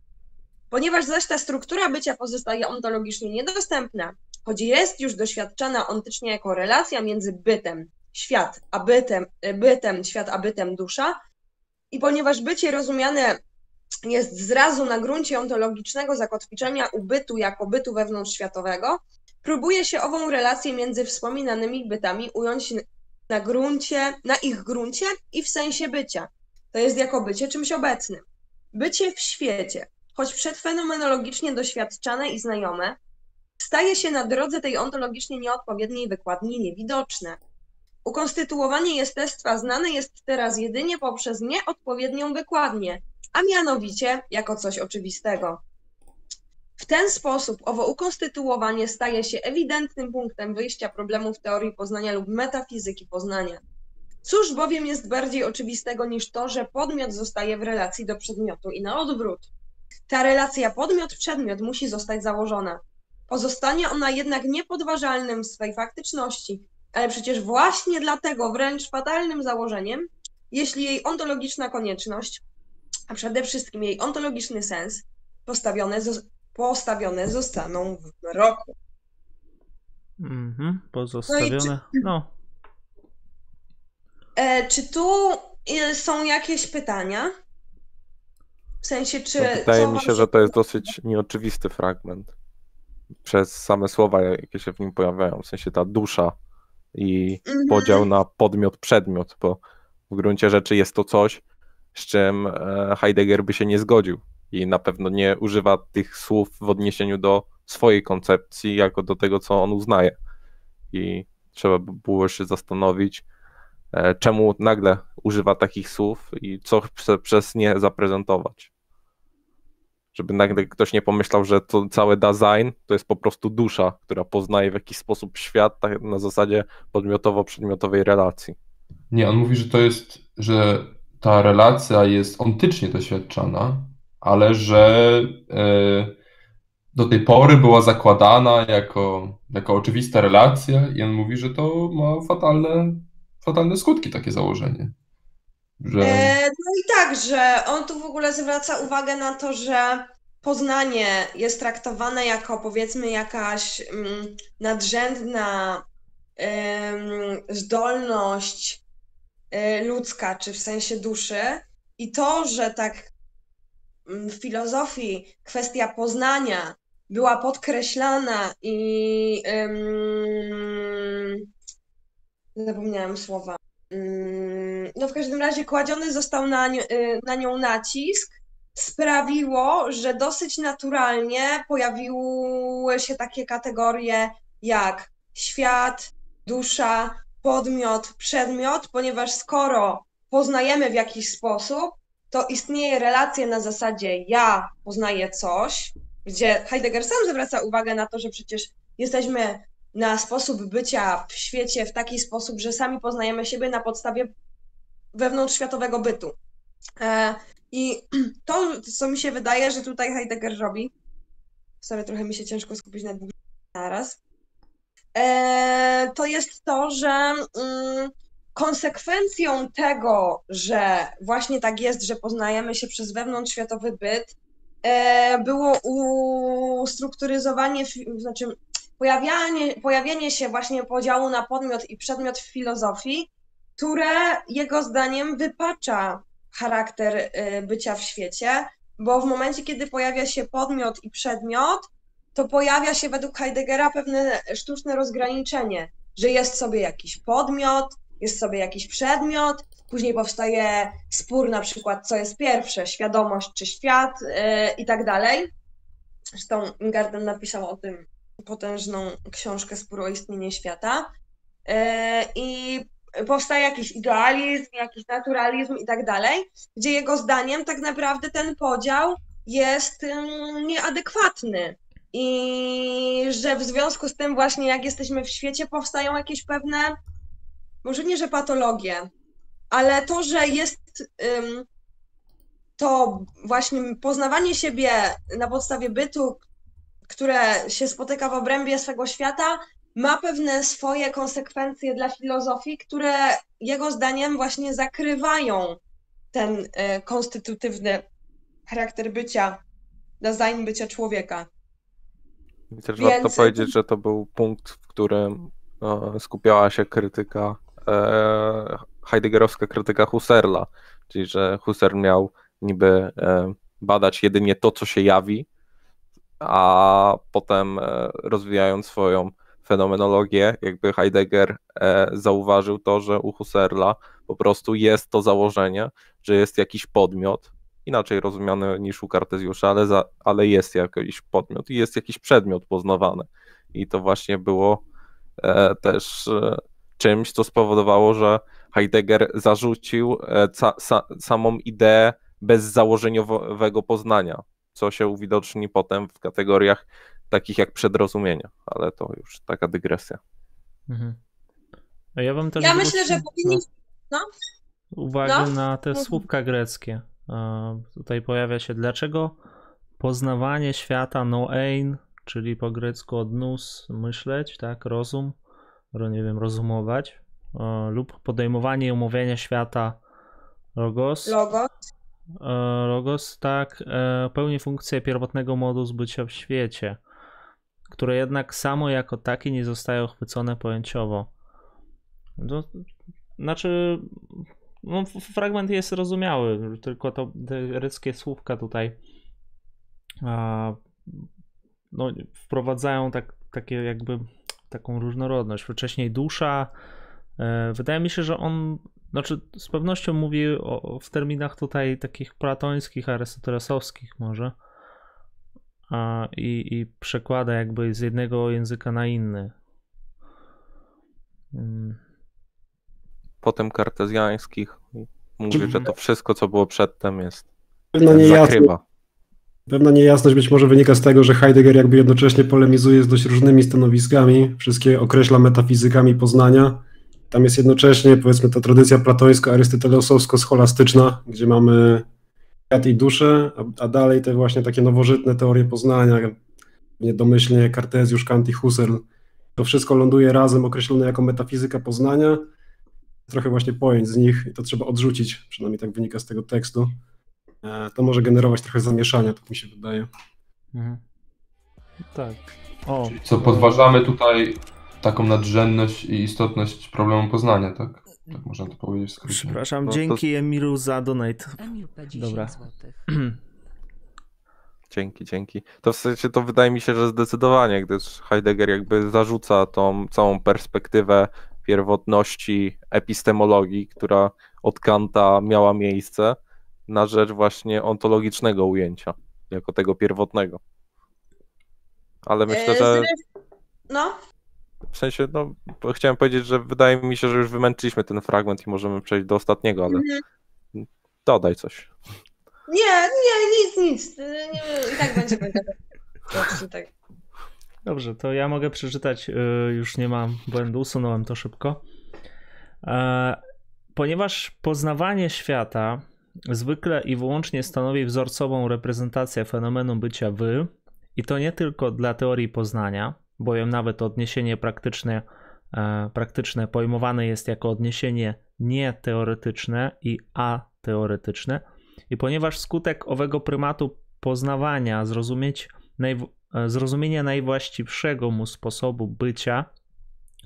Ponieważ zaś ta struktura bycia pozostaje ontologicznie niedostępna, choć jest już doświadczana ontycznie jako relacja między bytem, świat, a bytem, bytem, świat, a bytem dusza, i ponieważ bycie rozumiane jest zrazu na gruncie ontologicznego zakotwiczenia ubytu jako bytu wewnątrzświatowego, Próbuje się ową relację między wspominanymi bytami ująć na gruncie, na ich gruncie i w sensie bycia. To jest jako bycie czymś obecnym. Bycie w świecie, choć przedfenomenologicznie doświadczane i znajome, staje się na drodze tej ontologicznie nieodpowiedniej wykładni niewidoczne. Ukonstytuowanie jestestwa znane jest teraz jedynie poprzez nieodpowiednią wykładnię, a mianowicie jako coś oczywistego. W ten sposób owo ukonstytuowanie staje się ewidentnym punktem wyjścia problemów teorii poznania lub metafizyki poznania. Cóż bowiem jest bardziej oczywistego niż to, że podmiot zostaje w relacji do przedmiotu i na odwrót. Ta relacja podmiot-przedmiot musi zostać założona. Pozostanie ona jednak niepodważalnym w swej faktyczności, ale przecież właśnie dlatego wręcz fatalnym założeniem, jeśli jej ontologiczna konieczność, a przede wszystkim jej ontologiczny sens, postawione postawione zostaną w roku. Mhm, pozostawione. No. Czy, no. E, czy tu e, są jakieś pytania? W sensie, czy. No, wydaje mi się, że to jest dosyć nieoczywisty fragment. Przez same słowa, jakie się w nim pojawiają. W sensie ta dusza i mhm. podział na podmiot, przedmiot, bo w gruncie rzeczy jest to coś, z czym e, Heidegger by się nie zgodził i na pewno nie używa tych słów w odniesieniu do swojej koncepcji, jako do tego, co on uznaje. I trzeba by było się zastanowić, e, czemu nagle używa takich słów i co chce przez nie zaprezentować. Żeby nagle ktoś nie pomyślał, że to całe design to jest po prostu dusza, która poznaje w jakiś sposób świat tak na zasadzie podmiotowo-przedmiotowej relacji. Nie, on mówi, że to jest, że ta relacja jest ontycznie doświadczana, ale że e, do tej pory była zakładana jako, jako oczywista relacja i on mówi, że to ma fatalne, fatalne skutki takie założenie. Że... E, no i tak, że on tu w ogóle zwraca uwagę na to, że Poznanie jest traktowane jako powiedzmy jakaś mm, nadrzędna zdolność y, ludzka, czy w sensie duszy. I to, że tak mm, w filozofii kwestia poznania była podkreślana i ym, słowa. Ym, no w każdym razie kładziony został na, y, na nią nacisk, sprawiło, że dosyć naturalnie pojawiły się takie kategorie jak świat, dusza, podmiot, przedmiot, ponieważ skoro poznajemy w jakiś sposób, to istnieje relacja na zasadzie ja poznaję coś, gdzie Heidegger sam zwraca uwagę na to, że przecież jesteśmy na sposób bycia w świecie w taki sposób, że sami poznajemy siebie na podstawie wewnątrzświatowego bytu. E, I to, co mi się wydaje, że tutaj Heidegger robi, sorry, trochę mi się ciężko skupić na dwóch naraz, e, to jest to, że mm, konsekwencją tego, że właśnie tak jest, że poznajemy się przez wewnątrzświatowy byt, e, było ustrukturyzowanie, znaczy pojawianie, pojawienie się właśnie podziału na podmiot i przedmiot w filozofii, które jego zdaniem wypacza charakter y, bycia w świecie, bo w momencie, kiedy pojawia się podmiot i przedmiot, to pojawia się według Heideggera pewne sztuczne rozgraniczenie, że jest sobie jakiś podmiot, jest sobie jakiś przedmiot, później powstaje spór na przykład, co jest pierwsze, świadomość czy świat yy, i tak dalej. Zresztą Ingarden napisał o tym potężną książkę Spór o istnienie świata. Yy, I powstaje jakiś idealizm, jakiś naturalizm i tak dalej, gdzie jego zdaniem tak naprawdę ten podział jest nieadekwatny. I że w związku z tym właśnie jak jesteśmy w świecie powstają jakieś pewne, może nie, że patologie, ale to, że jest to właśnie poznawanie siebie na podstawie bytu, które się spotyka w obrębie swego świata, ma pewne swoje konsekwencje dla filozofii, które jego zdaniem właśnie zakrywają ten e, konstytutywny charakter bycia, design bycia człowieka. Też Więc- warto powiedzieć, że to był punkt, w którym e, skupiała się krytyka, e, heideggerowska krytyka Husserla, czyli że Husserl miał niby badać jedynie to, co się jawi, a potem e, rozwijając swoją fenomenologię, jakby Heidegger e, zauważył to, że u Husserla po prostu jest to założenie, że jest jakiś podmiot, inaczej rozumiany niż u Kartezjusza, ale, za, ale jest jakiś podmiot i jest jakiś przedmiot poznawany. I to właśnie było e, też czymś, co spowodowało, że Heidegger zarzucił ca, sa, samą ideę bezzałożeniowego poznania, co się uwidoczni potem w kategoriach takich jak przedrozumienia, ale to już taka dygresja. Mhm. A ja bym też Ja myślę, że powinniśmy. no, uwagę no. na te Mhm. słówka greckie. Tutaj pojawia się dlaczego poznawanie świata noein, czyli po grecku od nous myśleć, tak, rozum, ro, nie wiem, rozumować, lub podejmowanie i omawianie świata logos, Logo. E, Logos tak e, pełni funkcję pierwotnego modus bycia w świecie, które jednak samo jako takie nie zostaje uchwycone pojęciowo. No, znaczy, no, fragment jest zrozumiały, tylko to greckie słówka tutaj a, no, wprowadzają tak, takie jakby taką różnorodność. Wcześniej dusza. e, Wydaje mi się, że on znaczy, z pewnością mówi o, w terminach tutaj takich platońskich, arystotelesowskich może. A, i, I przekłada jakby z jednego języka na inny. Mm, Potem kartezjańskich mówi, że to wszystko, co było przedtem jest Pewna niejasność, zakrywa. pewna niejasność być może wynika z tego, że Heidegger jakby jednocześnie polemizuje z dość różnymi stanowiskami, wszystkie określa metafizykami poznania. Tam jest jednocześnie, powiedzmy, ta tradycja platońsko-arystotelesowsko-scholastyczna, gdzie mamy świat i duszę, a, a dalej te właśnie takie nowożytne teorie poznania, nie domyślnie Kartezjusz, Kant i Husserl. To wszystko ląduje razem określone jako metafizyka poznania. Trochę właśnie pojęć z nich i to trzeba odrzucić, przynajmniej tak wynika z tego tekstu. E, to może generować trochę zamieszania, tak mi się wydaje. Mhm. Tak. O, Czyli co, podważamy tutaj taką nadrzędność i istotność problemu poznania, tak? Tak można to powiedzieć w skrócie. przepraszam, No to- dzięki Emilu za donate. Emil P. 10 Dobra. Dzięki, dzięki. To w sensie to wydaje mi się, że zdecydowanie, gdyż Heidegger jakby zarzuca tą całą perspektywę pierwotności epistemologii, która od Kanta miała miejsce, na rzecz właśnie ontologicznego ujęcia, jako tego pierwotnego. Ale myślę, E, że No, w sensie, no, chciałem powiedzieć, że wydaje mi się, że już wymęczyliśmy ten fragment i możemy przejść do ostatniego, ale Mhm. dodaj coś. nie, nie, nic, nic. Nie, I tak będzie. będzie. Dobrze, tak. Dobrze, to ja mogę przeczytać, y, już nie mam błędu, usunąłem to szybko. E, Ponieważ poznawanie świata zwykle i wyłącznie stanowi wzorcową reprezentację fenomenu bycia wy, i to nie tylko dla teorii poznania, bowiem nawet odniesienie praktyczne, e, praktyczne pojmowane jest jako odniesienie nieteoretyczne i ateoretyczne, i ponieważ skutek owego prymatu poznawania zrozumieć najw- e, zrozumienie najwłaściwszego mu sposobu bycia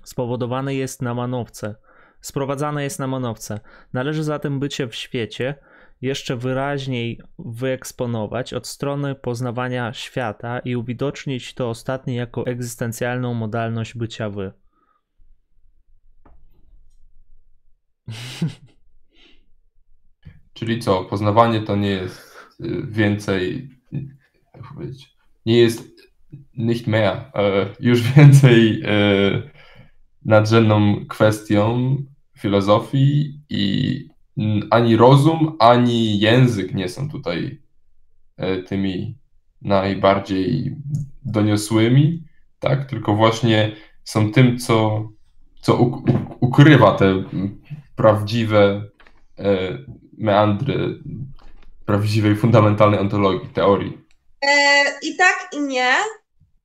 spowodowane jest na manowce, sprowadzane jest na manowce. Należy zatem bycie w świecie jeszcze wyraźniej wyeksponować od strony poznawania świata i uwidocznić to ostatnie jako egzystencjalną modalność bycia wy. Czyli co, poznawanie to nie jest y, więcej, jak powiedzieć, nie jest nicht mehr, już więcej e, nadrzędną kwestią filozofii i ani rozum, ani język nie są tutaj e, tymi najbardziej doniosłymi, tak, tylko właśnie są tym, co, co uk- uk- ukrywa te mm, prawdziwe e, meandry prawdziwej, fundamentalnej ontologii, teorii. E, I tak, i nie,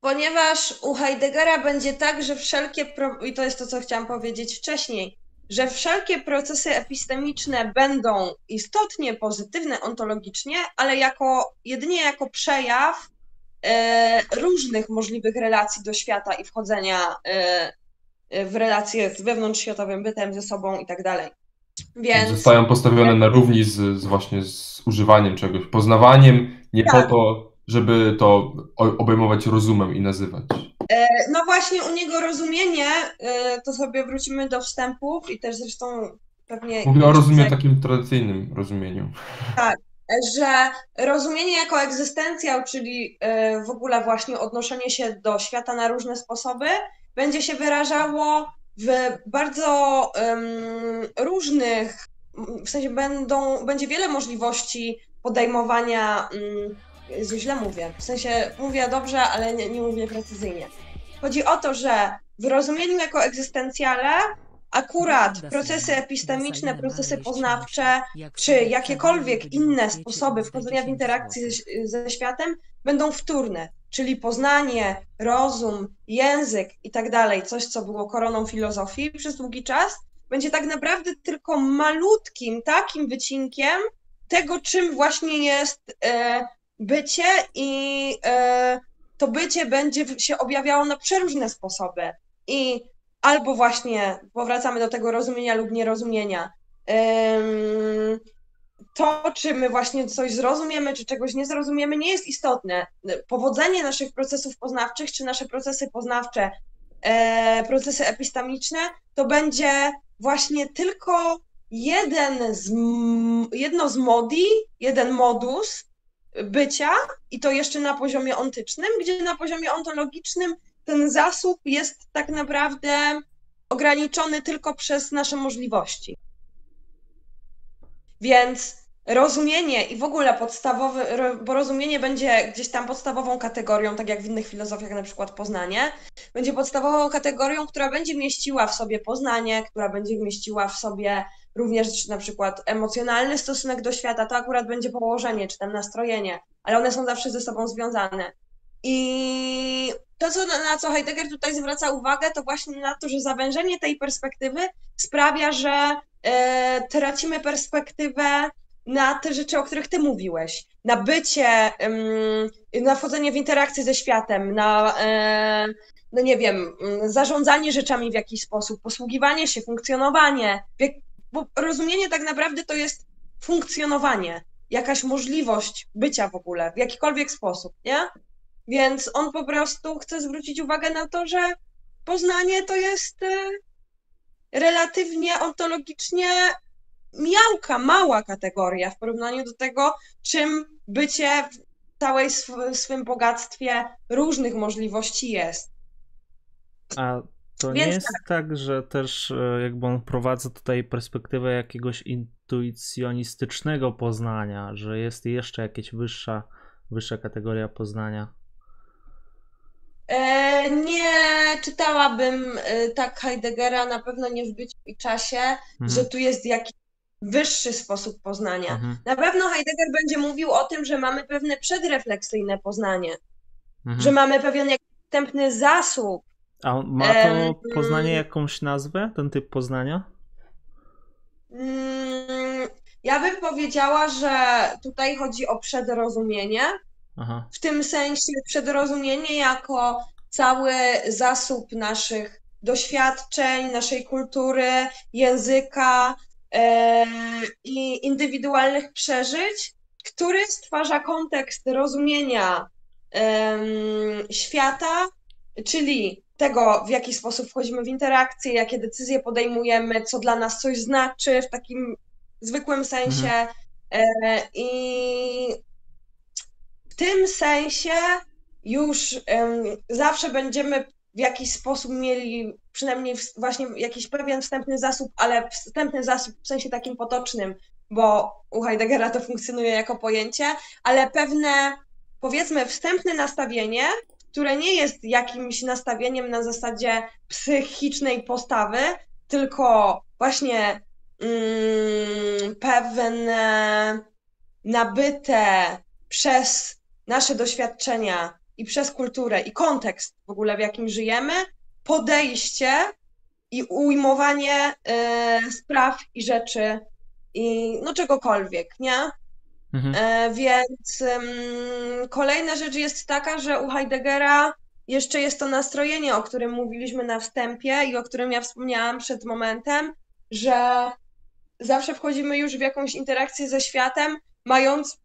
ponieważ u Heideggera będzie tak, że wszelkie, pro... i to jest to, co chciałam powiedzieć wcześniej, że wszelkie procesy epistemiczne będą istotnie pozytywne ontologicznie, ale jako, jedynie jako przejaw e, różnych możliwych relacji do świata i wchodzenia e, e, w relacje z wewnątrzświatowym bytem, ze sobą i tak dalej. Więc Zostają postawione na równi z, z właśnie z używaniem czegoś, poznawaniem, nie Tak. po to, żeby to obejmować rozumem i nazywać. No właśnie u niego rozumienie, y, to sobie wrócimy do wstępów i też zresztą pewnie... Mówię o rozumieniu takim tradycyjnym rozumieniu. że rozumienie jako egzystencjał, czyli w ogóle właśnie odnoszenie się do świata na różne sposoby, będzie się wyrażało w bardzo em, różnych, w sensie będą, będzie wiele możliwości podejmowania, Jezu, źle mówię, w sensie mówię dobrze, ale nie, nie mówię precyzyjnie. Chodzi o to, że w rozumieniu jako egzystencjale akurat procesy epistemiczne, procesy poznawcze, czy jakiekolwiek inne sposoby wchodzenia w interakcję ze światem będą wtórne, czyli poznanie, rozum, język i tak dalej, coś co było koroną filozofii przez długi czas, będzie tak naprawdę tylko malutkim takim wycinkiem tego, czym właśnie jest e, bycie i e, to bycie będzie się objawiało na przeróżne sposoby. I albo właśnie powracamy do tego rozumienia lub nierozumienia. To, czy my właśnie coś zrozumiemy, czy czegoś nie zrozumiemy, nie jest istotne. Powodzenie naszych procesów poznawczych, czy nasze procesy poznawcze, e, procesy epistemiczne, to będzie właśnie tylko jeden z, jedno z modi, jeden modus bycia i to jeszcze na poziomie ontycznym, gdzie na poziomie ontologicznym ten zasób jest tak naprawdę ograniczony tylko przez nasze możliwości. Więc rozumienie i w ogóle podstawowe, ro- bo rozumienie będzie gdzieś tam podstawową kategorią, tak jak w innych filozofiach, na przykład poznanie, będzie podstawową kategorią, która będzie mieściła w sobie poznanie, która będzie mieściła w sobie również na przykład emocjonalny stosunek do świata, to akurat będzie położenie, czy tam nastrojenie, ale one są zawsze ze sobą związane. I to, co, na co Heidegger tutaj zwraca uwagę, to właśnie na to, że zawężenie tej perspektywy sprawia, że e, tracimy perspektywę na te rzeczy, o których ty mówiłeś. Na bycie, na wchodzenie w interakcję ze światem, na, e, no nie wiem, zarządzanie rzeczami w jakiś sposób, posługiwanie się, funkcjonowanie. Bo rozumienie tak naprawdę to jest funkcjonowanie, jakaś możliwość bycia w ogóle, w jakikolwiek sposób, nie? Więc on po prostu chce zwrócić uwagę na to, że poznanie to jest e, relatywnie ontologicznie miałka, mała kategoria w porównaniu do tego, czym bycie w całej sw swym bogactwie różnych możliwości jest. A to Więc nie jest tak. tak, że też e, jakby on prowadzi tutaj perspektywę jakiegoś intuicjonistycznego poznania, że jest jeszcze jakaś wyższa, wyższa kategoria poznania? E, nie czytałabym e, tak Heideggera, na pewno nie w byciu i czasie, mhm. że tu jest jakiś wyższy sposób poznania. Mhm. Na pewno Heidegger będzie mówił o tym, że mamy pewne przedrefleksyjne poznanie, mhm. że mamy pewien wstępny zasób. A ma to poznanie jakąś nazwę, ten typ poznania? Mm, ja bym powiedziała, że tutaj chodzi o przedrozumienie. Aha. W tym sensie przedrozumienie jako cały zasób naszych doświadczeń, naszej kultury, języka, i indywidualnych przeżyć, który stwarza kontekst rozumienia świata, czyli tego, w jaki sposób wchodzimy w interakcje, jakie decyzje podejmujemy, co dla nas coś znaczy w takim zwykłym sensie. Mhm. E, I w tym sensie już zawsze będziemy w jakiś sposób mieli przynajmniej właśnie jakiś pewien wstępny zasób, ale wstępny zasób w sensie takim potocznym, bo u Heideggera to funkcjonuje jako pojęcie, ale pewne, powiedzmy, wstępne nastawienie, które nie jest jakimś nastawieniem na zasadzie psychicznej postawy, tylko właśnie mm, pewne nabyte przez nasze doświadczenia i przez kulturę i kontekst w ogóle, w jakim żyjemy, podejście i ujmowanie y, spraw i rzeczy i no czegokolwiek, nie? Mhm. E, więc kolejna rzecz jest taka, że u Heideggera jeszcze jest to nastrojenie, o którym mówiliśmy na wstępie i o którym ja wspomniałam przed momentem, że zawsze wchodzimy już w jakąś interakcję ze światem, mając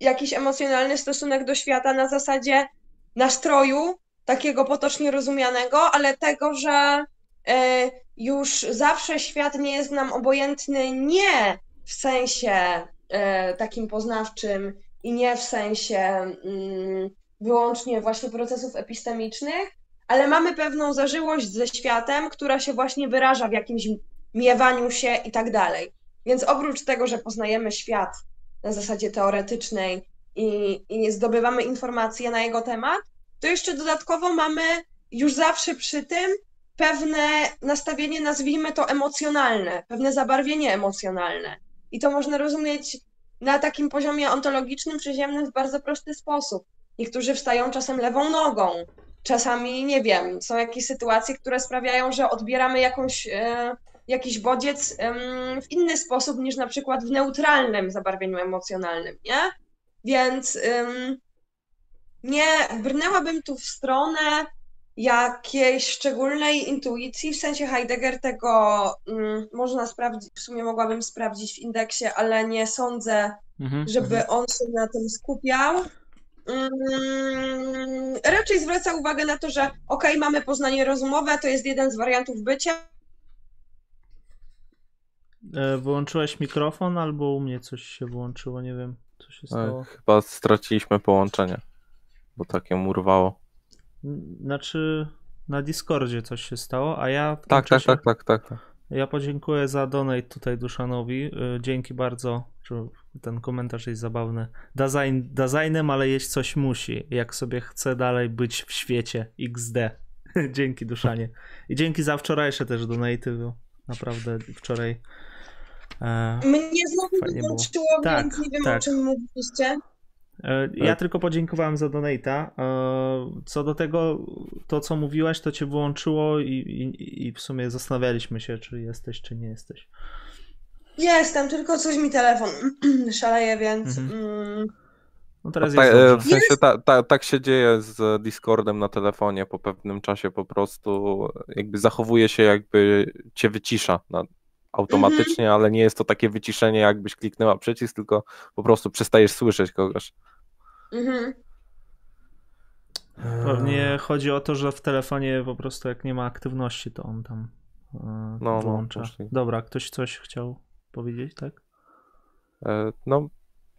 jakiś emocjonalny stosunek do świata na zasadzie nastroju, takiego potocznie rozumianego, ale tego, że e, już zawsze świat nie jest nam obojętny nie w sensie e, takim poznawczym i nie w sensie mm, wyłącznie właśnie procesów epistemicznych, ale mamy pewną zażyłość ze światem, która się właśnie wyraża w jakimś miewaniu się i tak dalej. Więc oprócz tego, że poznajemy świat na zasadzie teoretycznej i, i zdobywamy informacje na jego temat, to jeszcze dodatkowo mamy już zawsze przy tym pewne nastawienie, nazwijmy to emocjonalne, pewne zabarwienie emocjonalne. I to można rozumieć na takim poziomie ontologicznym, przyziemnym w bardzo prosty sposób. Niektórzy wstają czasem lewą nogą, czasami, nie wiem, są jakieś sytuacje, które sprawiają, że odbieramy jakąś, e, jakiś bodziec e, w inny sposób niż na przykład w neutralnym zabarwieniu emocjonalnym, nie? Więc e, nie brnęłabym tu w stronę jakiejś szczególnej intuicji, w sensie Heidegger tego mm, można sprawdzić, w sumie mogłabym sprawdzić w indeksie, ale nie sądzę, mhm, żeby mhm. on się na tym skupiał. Raczej zwraca uwagę na to, że ok, mamy poznanie rozumowe, to jest jeden z wariantów bycia. E, wyłączyłeś mikrofon albo u mnie coś się włączyło, nie wiem, co się stało. Chyba straciliśmy połączenie bo takie mu urwało. Znaczy na Discordzie coś się stało, a ja. Tak, tak, tak, tak, tak, tak. Ja podziękuję za donate tutaj Duszanowi. Y, dzięki bardzo. Ten komentarz jest zabawny. Design, designem, ale jeść coś musi. Jak sobie chce dalej być w świecie. XD. dzięki Duszanie. I dzięki za wczorajsze też donaty. Naprawdę wczoraj. E, Mnie znowu wyłączyło, tak, więc nie wiem tak. o czym mówiliście. E, ja tylko podziękowałem za donata. E, co do tego, to co mówiłaś, to cię wyłączyło i, i, i w sumie zastanawialiśmy się, czy jesteś, czy nie jesteś. Jestem, tylko coś mi telefon szaleje, więc. Mhm. Mm, No teraz Ta, jest e, w sensie ta, ta, tak się dzieje z Discordem na telefonie po pewnym czasie po prostu jakby zachowuje się jakby cię wycisza na, automatycznie, ale nie jest to takie wyciszenie jakbyś kliknęła przycisk, tylko po prostu przestajesz słyszeć kogoś. mhm. Pewnie chodzi o to, że w telefonie po prostu jak nie ma aktywności, to on tam e, no, wyłącza. możliwe. Dobra, ktoś coś chciał powiedzieć, tak? E, No,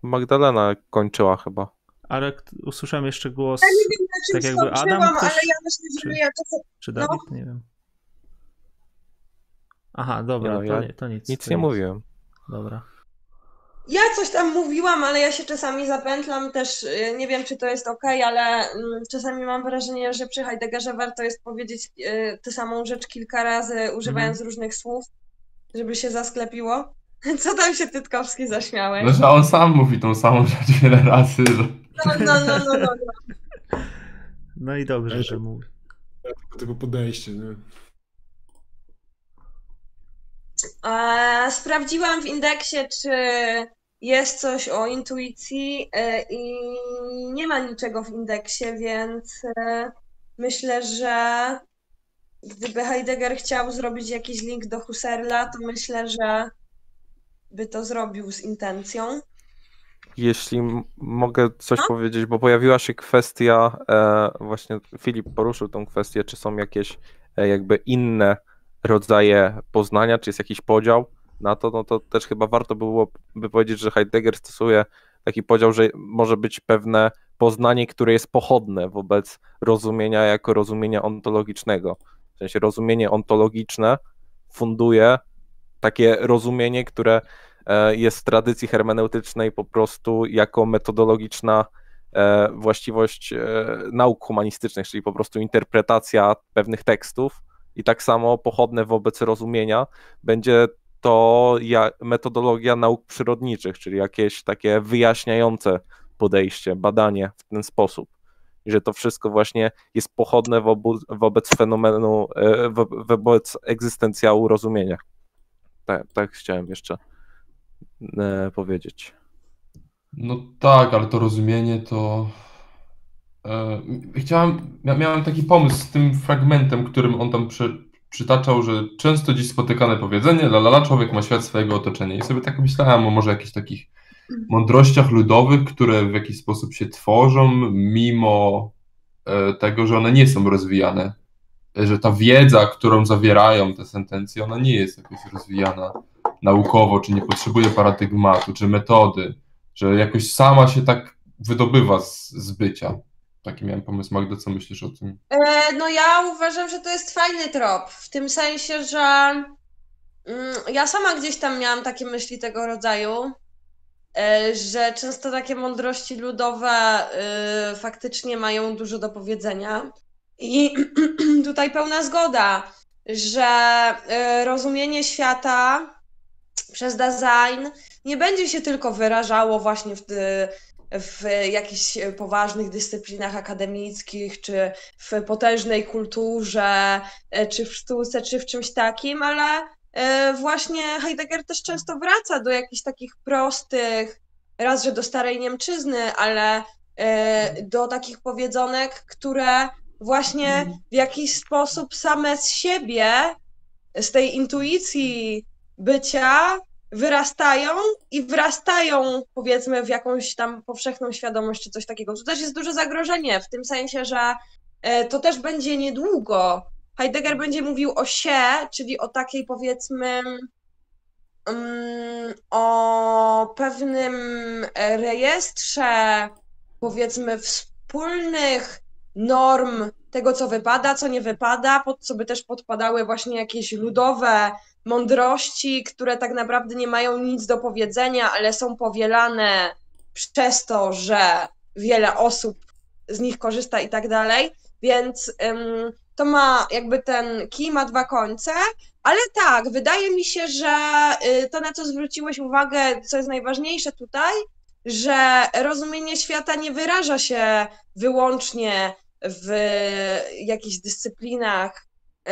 Magdalena kończyła chyba. Ale usłyszałem jeszcze głos, Ja nie wiem, na czym tak jakby Adam ktoś- ale ja myślę, że czy- ja to czy no. Dawid, nie wiem. Aha, dobra, Ja- to, ja nie, to nic. Nic to nie mówiłem. Dobra. Ja coś tam mówiłam, ale ja się czasami zapętlam też, y, nie wiem czy to jest ok, ale mm, czasami mam wrażenie, że przy Heideggerze warto jest powiedzieć y, tę samą rzecz kilka razy, używając Mhm. różnych słów, żeby się zasklepiło. Co tam się Tytkowski zaśmiałeś? No, że on sam mówi tą samą rzecz wiele razy. Że... No, no, no, no, no. no. No i dobrze, że mówi. Tego typu podejście, nie? E, sprawdziłam w indeksie, czy jest coś o intuicji e, i nie ma niczego w indeksie, więc e, myślę, że gdyby Heidegger chciał zrobić jakiś link do Husserla, to myślę, że by to zrobił z intencją. Jeśli mogę coś No. powiedzieć, bo pojawiła się kwestia, właśnie Filip poruszył tą kwestię, czy są jakieś jakby inne rodzaje poznania, czy jest jakiś podział na to, no to też chyba warto było by powiedzieć, że Heidegger stosuje taki podział, że może być pewne poznanie, które jest pochodne wobec rozumienia jako rozumienia ontologicznego. W sensie rozumienie ontologiczne funduje takie rozumienie, które e, jest w tradycji hermeneutycznej po prostu jako metodologiczna e, właściwość e, nauk humanistycznych, czyli po prostu interpretacja pewnych tekstów i tak samo pochodne wobec rozumienia będzie to metodologia nauk przyrodniczych, czyli jakieś takie wyjaśniające podejście, badanie w ten sposób. I że to wszystko właśnie jest pochodne wobu, wobec fenomenu, e, wo, wobec egzystencjału rozumienia. Tak, tak chciałem jeszcze e, powiedzieć. No tak, ale to rozumienie to. E, chciałem, mia- miałem taki pomysł z tym fragmentem, którym on tam przy, przytaczał, że często dziś spotykane powiedzenie, la la la, człowiek ma świat swojego otoczenia. I sobie tak myślałem o może jakichś takich mądrościach ludowych, które w jakiś sposób się tworzą, mimo e, tego, że one nie są rozwijane. E, Że ta wiedza, którą zawierają te sentencje, ona nie jest jakoś rozwijana naukowo, czy nie potrzebuje paradygmatu, czy metody, że jakoś sama się tak wydobywa z, z bycia. Taki miałem pomysł, Magda, co myślisz o tym? E, No ja uważam, że to jest fajny trop, w tym sensie, że mm, ja sama gdzieś tam miałam takie myśli tego rodzaju, e, że często takie mądrości ludowe e, faktycznie mają dużo do powiedzenia. I tutaj pełna zgoda, że rozumienie świata przez design nie będzie się tylko wyrażało właśnie w, w jakichś poważnych dyscyplinach akademickich, czy w potężnej kulturze, e, czy w sztuce, czy w czymś takim, ale e, właśnie Heidegger też często wraca do jakichś takich prostych, raz, że do starej Niemczyzny, ale e, do takich powiedzonek, które właśnie w jakiś sposób same z siebie, z tej intuicji bycia, wyrastają i wrastają, powiedzmy, w jakąś tam powszechną świadomość czy coś takiego. Tu też jest duże zagrożenie, w tym sensie, że e, to też będzie niedługo. Heidegger będzie mówił o się, czyli o takiej, powiedzmy, mm, o pewnym rejestrze, powiedzmy, wspólnych norm tego, co wypada, co nie wypada, pod co by też podpadały właśnie jakieś ludowe mądrości, które tak naprawdę nie mają nic do powiedzenia, ale są powielane przez to, że wiele osób z nich korzysta i tak dalej. Więc ym, to ma jakby ten kij ma dwa końce, ale tak, wydaje mi się, że y, to, na co zwróciłeś uwagę, co jest najważniejsze tutaj, że rozumienie świata nie wyraża się wyłącznie w jakichś dyscyplinach, y,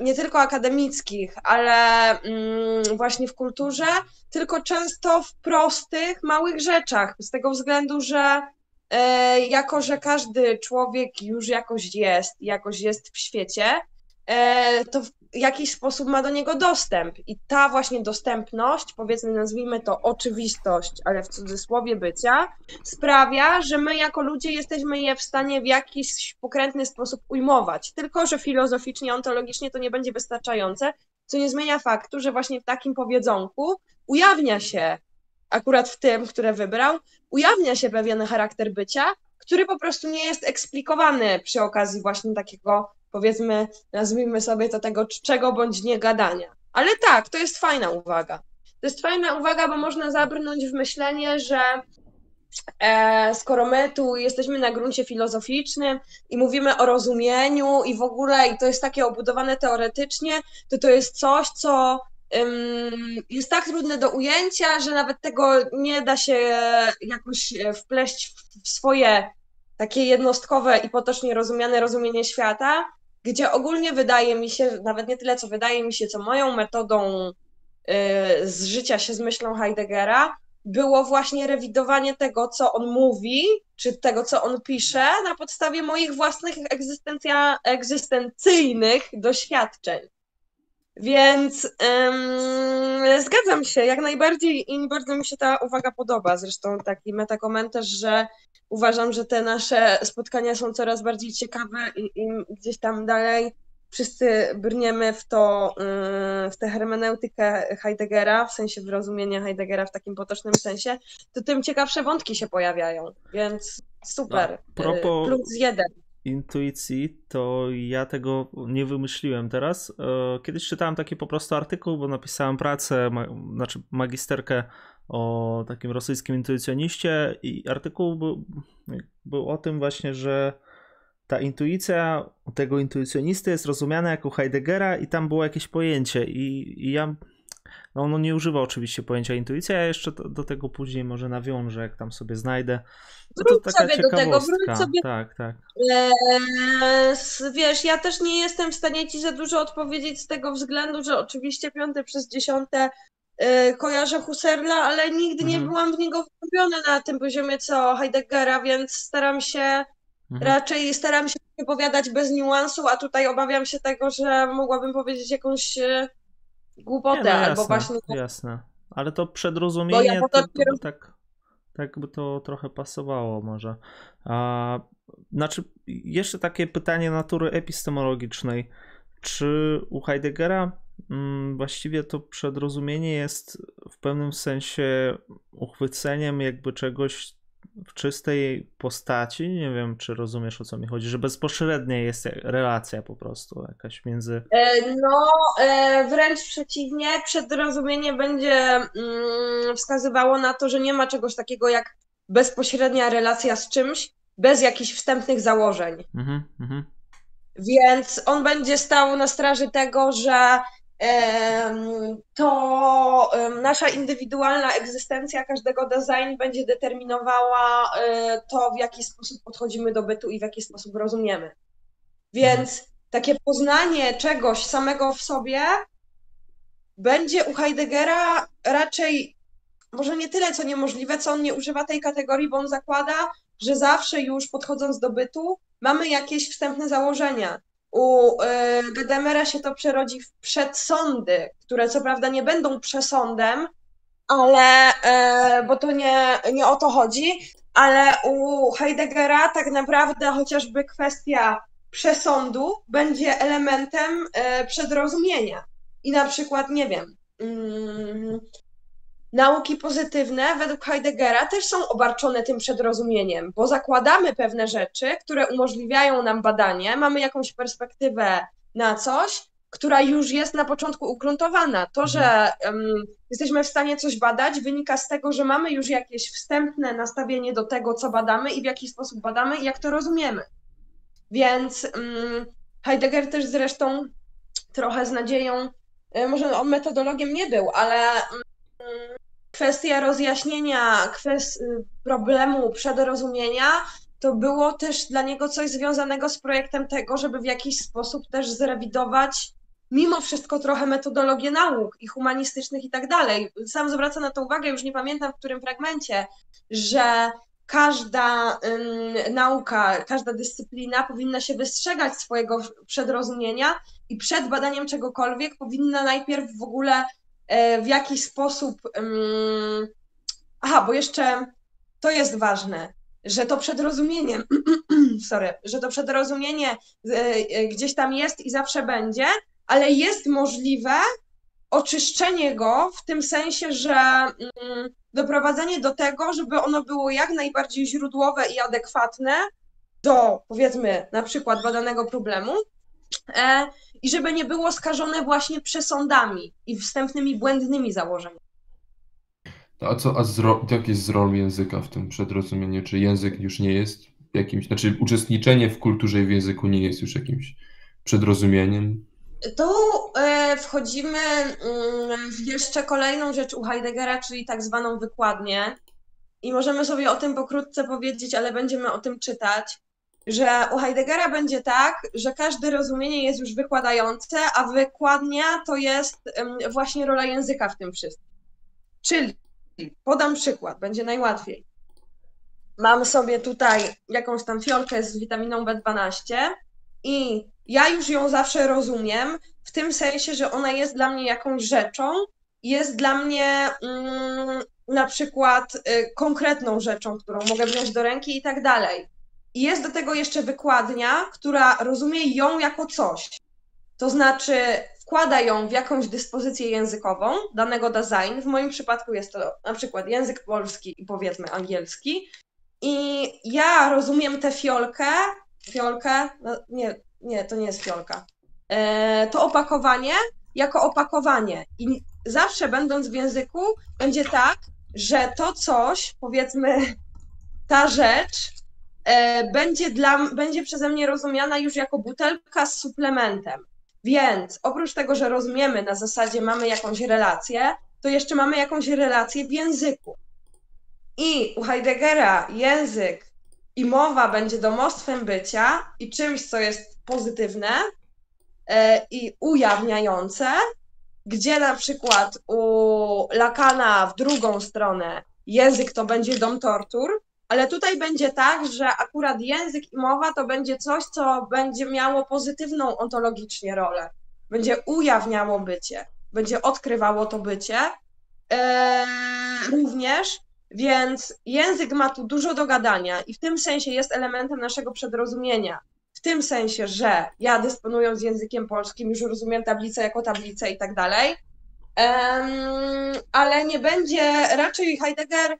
nie tylko akademickich, ale mm, właśnie w kulturze, tylko często w prostych, małych rzeczach. Z tego względu, że y, jako, że każdy człowiek już jakoś jest, jakoś jest w świecie, y, to jakiś sposób ma do niego dostęp. I ta właśnie dostępność, powiedzmy, nazwijmy to oczywistość, ale w cudzysłowie bycia, sprawia, że my jako ludzie jesteśmy je w stanie w jakiś pokrętny sposób ujmować. Tylko, że filozoficznie, ontologicznie to nie będzie wystarczające, co nie zmienia faktu, że właśnie w takim powiedzonku ujawnia się, akurat w tym, które wybrał, ujawnia się pewien charakter bycia, który po prostu nie jest eksplikowany przy okazji właśnie takiego powiedzmy, nazwijmy sobie to tego czego bądź nie gadania. Ale tak, to jest fajna uwaga. To jest fajna uwaga, bo można zabrnąć w myślenie, że e, skoro my tu jesteśmy na gruncie filozoficznym i mówimy o rozumieniu i w ogóle, i to jest takie obudowane teoretycznie, to to jest coś, co jest tak trudne do ujęcia, że nawet tego nie da się jakoś wpleść w swoje takie jednostkowe i potocznie rozumiane rozumienie świata, gdzie ogólnie wydaje mi się, nawet nie tyle co wydaje mi się, co moją metodą y, z życia się z myślą Heideggera, było właśnie rewidowanie tego, co on mówi, czy tego, co on pisze, na podstawie moich własnych egzystencyjnych doświadczeń. Więc um, zgadzam się jak najbardziej i bardzo mi się ta uwaga podoba. Zresztą taki metakomentarz, że uważam, że te nasze spotkania są coraz bardziej ciekawe i, i gdzieś tam dalej wszyscy brniemy w to, w tę hermeneutykę Heideggera, w sensie wyrozumienia Heideggera w takim potocznym sensie, to tym ciekawsze wątki się pojawiają, więc super. A propos Plus jeden. Intuicji, to ja tego nie wymyśliłem teraz. E, kiedyś czytałem taki po prostu artykuł, bo napisałem pracę, ma, znaczy magisterkę o takim rosyjskim intuicjoniście i artykuł był, był o tym właśnie, że ta intuicja tego intuicjonisty jest rozumiana jako Heideggera i tam było jakieś pojęcie i, i ja no on nie używa oczywiście pojęcia intuicja, ja jeszcze do, do, tego później może nawiążę, jak tam sobie znajdę. No wróć to sobie do tego, wróć sobie. Tak, tak. Eee, wiesz, ja też nie jestem w stanie ci za dużo odpowiedzieć z tego względu, że oczywiście piąte przez dziesiąte kojarzę Husserla, ale nigdy nie mhm. byłam w niego wgłębiona na tym poziomie co Heideggera, więc staram się mhm. raczej staram się wypowiadać bez niuansu, a tutaj obawiam się tego, że mogłabym powiedzieć jakąś y, głupotę nie, no jasne, albo właśnie. Jasne. Ale to przedrozumienie ja to, to, to, tak, tak by to trochę pasowało może. A, znaczy, jeszcze takie pytanie natury epistemologicznej. Czy u Heideggera właściwie to przedrozumienie jest w pewnym sensie uchwyceniem jakby czegoś w czystej postaci. Nie wiem, czy rozumiesz o co mi chodzi, że bezpośrednia jest relacja po prostu jakaś między. E, no, e, wręcz przeciwnie, przedrozumienie będzie mm, wskazywało na to, że nie ma czegoś takiego jak bezpośrednia relacja z czymś bez jakichś wstępnych założeń. Mhm, mhm. Więc on będzie stał na straży tego, że to nasza indywidualna egzystencja każdego design będzie determinowała e, to, w jaki sposób podchodzimy do bytu i w jaki sposób rozumiemy. Więc takie poznanie czegoś samego w sobie będzie u Heideggera raczej może nie tyle co niemożliwe, co on nie używa tej kategorii, bo on zakłada, że zawsze już podchodząc do bytu mamy jakieś wstępne założenia. U y, Gedemera się to przerodzi w przedsądy, które co prawda nie będą przesądem, ale, y, bo to nie, nie o to chodzi, ale u Heideggera tak naprawdę chociażby kwestia przesądu będzie elementem y, przedrozumienia. I na przykład, nie wiem, mm, nauki pozytywne według Heideggera też są obarczone tym przedrozumieniem, bo zakładamy pewne rzeczy, które umożliwiają nam badanie, mamy jakąś perspektywę na coś, która już jest na początku ugruntowana. To, że um, jesteśmy w stanie coś badać, wynika z tego, że mamy już jakieś wstępne nastawienie do tego, co badamy i w jaki sposób badamy i jak to rozumiemy. Więc um, Heidegger też zresztą trochę z nadzieją, e, może on metodologiem nie był, ale kwestia rozjaśnienia kwest problemu przedrozumienia to było też dla niego coś związanego z projektem tego, żeby w jakiś sposób też zrewidować mimo wszystko trochę metodologię nauk i humanistycznych i tak dalej. Sam zwraca na to uwagę, już nie pamiętam w którym fragmencie, że każda ym, nauka, każda dyscyplina powinna się wystrzegać swojego przedrozumienia i przed badaniem czegokolwiek powinna najpierw w ogóle w jakiś sposób. Aha, bo jeszcze to jest ważne, że to przedrozumienie, sorry, że to przedrozumienie e, e, gdzieś tam jest i zawsze będzie, ale jest możliwe oczyszczenie go w tym sensie, że mm, doprowadzenie do tego, żeby ono było jak najbardziej źródłowe i adekwatne do, powiedzmy, na przykład badanego problemu e, i żeby nie było skażone właśnie przesądami i wstępnymi błędnymi założeniami. A co, a zro, jak jest z rolą języka w tym przedrozumieniu? Czy język już nie jest jakimś, znaczy uczestniczenie w kulturze i w języku nie jest już jakimś przedrozumieniem? Tu e, wchodzimy mm, w jeszcze kolejną rzecz u Heideggera, czyli tak zwaną wykładnię. I możemy sobie o tym pokrótce powiedzieć, ale będziemy o tym czytać, że u Heideggera będzie tak, że każde rozumienie jest już wykładające, a wykładnia to jest właśnie rola języka w tym wszystkim. Czyli, podam przykład, będzie najłatwiej. Mam sobie tutaj jakąś tam fiolkę z witaminą B12 i ja już ją zawsze rozumiem, w tym sensie, że ona jest dla mnie jakąś rzeczą, jest dla mnie mm, na przykład y, konkretną rzeczą, którą mogę wziąć do ręki i tak dalej. I jest do tego jeszcze wykładnia, która rozumie ją jako coś. To znaczy, wkłada ją w jakąś dyspozycję językową danego design. W moim przypadku jest to na przykład język polski i powiedzmy angielski. I ja rozumiem tę fiolkę, fiolkę, no nie, nie, to nie jest fiolka. E, to opakowanie jako opakowanie. I zawsze będąc w języku, będzie tak, że to coś, powiedzmy, ta rzecz, będzie, dla, będzie przeze mnie rozumiana już jako butelka z suplementem. Więc oprócz tego, że rozumiemy na zasadzie mamy jakąś relację, to jeszcze mamy jakąś relację w języku. I u Heideggera język i mowa będzie domostwem bycia i czymś, co jest pozytywne e, i ujawniające, gdzie na przykład u Lakana w drugą stronę język to będzie dom tortur, ale tutaj będzie tak, że akurat język i mowa to będzie coś, co będzie miało pozytywną ontologicznie rolę. Będzie ujawniało bycie, będzie odkrywało to bycie. Eee, również, więc język ma tu dużo do gadania i w tym sensie jest elementem naszego przedrozumienia w tym sensie, że ja dysponując językiem polskim już rozumiem tablicę jako tablicę i tak dalej, ale nie będzie, raczej Heidegger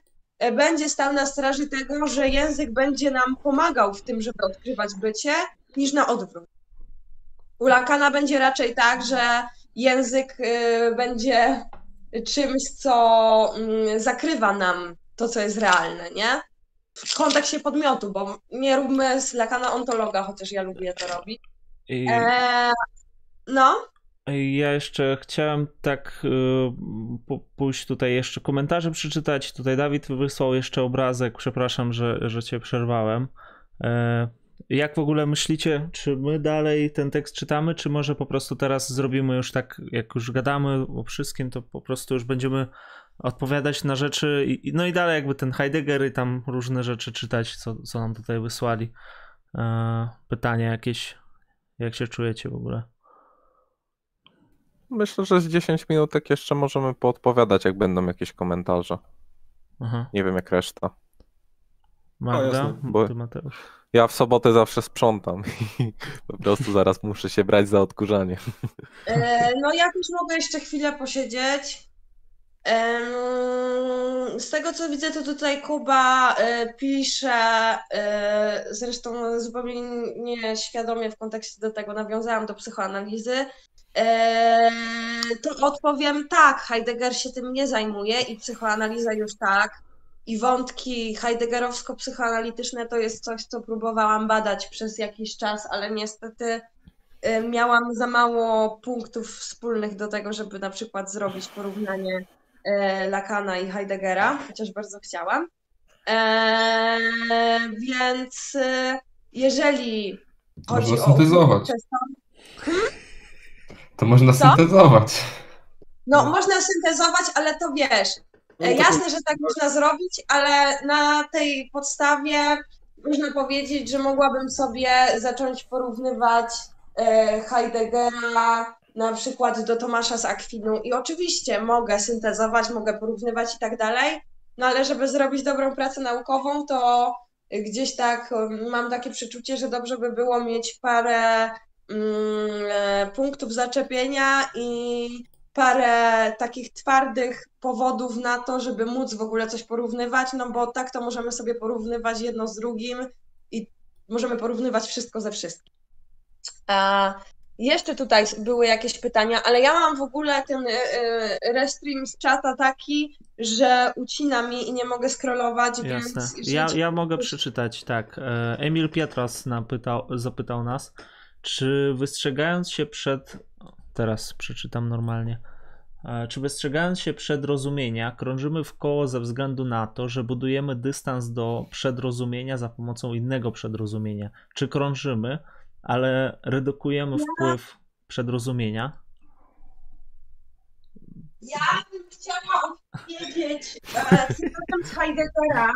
będzie stał na straży tego, że język będzie nam pomagał w tym, żeby odkrywać bycie, niż na odwrót. U Lakana będzie raczej tak, że język e, będzie czymś, co mm, zakrywa nam to, co jest realne, nie? w kontekście podmiotu, bo nie róbmy z Lakana ontologa, chociaż ja lubię to robić. I... E, no. Ja jeszcze chciałem tak y, pójść tutaj jeszcze komentarze przeczytać. Tutaj Dawid wysłał jeszcze obrazek. Przepraszam, że, że cię przerwałem. E, jak w ogóle myślicie, czy my dalej ten tekst czytamy, czy może po prostu teraz zrobimy już tak, jak już gadamy o wszystkim, to po prostu już będziemy odpowiadać na rzeczy, i, no i dalej jakby ten Heidegger i tam różne rzeczy czytać, co, co nam tutaj wysłali. E, pytania jakieś, jak się czujecie w ogóle? Myślę, że z 10 minutek jeszcze możemy poodpowiadać, jak będą jakieś komentarze. Aha. Nie wiem jak reszta. Magda, bo ja w sobotę zawsze sprzątam i po prostu zaraz muszę się brać za odkurzanie. E, no ja też mogę jeszcze chwilę posiedzieć. Z tego co widzę, to tutaj Kuba e, pisze, e, zresztą zupełnie nieświadomie w kontekście do tego nawiązałam do psychoanalizy. E, to odpowiem tak, Heidegger się tym nie zajmuje i psychoanaliza już tak. I wątki heideggerowsko-psychoanalityczne to jest coś, co próbowałam badać przez jakiś czas, ale niestety miałam za mało punktów wspólnych do tego, żeby na przykład zrobić porównanie e, Lakana i Heideggera, chociaż bardzo chciałam. E, więc e, jeżeli chodzi Można o syntezować. To można Co? syntezować. No, można syntezować, ale to wiesz, No, jasne, że tak można zrobić, ale na tej podstawie można powiedzieć, że mogłabym sobie zacząć porównywać e, Heideggera na przykład do Tomasza z Akwinu i oczywiście mogę syntezować, mogę porównywać i tak dalej, no ale żeby zrobić dobrą pracę naukową, to gdzieś tak um, mam takie przeczucie, że dobrze by było mieć parę mm, punktów zaczepienia i parę takich twardych powodów na to, żeby móc w ogóle coś porównywać, no bo tak to możemy sobie porównywać jedno z drugim i możemy porównywać wszystko ze wszystkim. A jeszcze tutaj były jakieś pytania, ale ja mam w ogóle ten y, y, restream z czata taki, że ucina mi i nie mogę scrollować, Jasne. więc Ja, ja mogę przeczytać, tak. E, Emil Pietras napytał, zapytał nas, czy wystrzegając się przed. Teraz przeczytam normalnie. E, Czy wystrzegając się przedrozumienia, krążymy w koło ze względu na to, że budujemy dystans do przedrozumienia za pomocą innego przedrozumienia? Czy krążymy, ale redukujemy wpływ przedrozumienia? Ja bym chciała odpowiedzieć e, z Heideggera,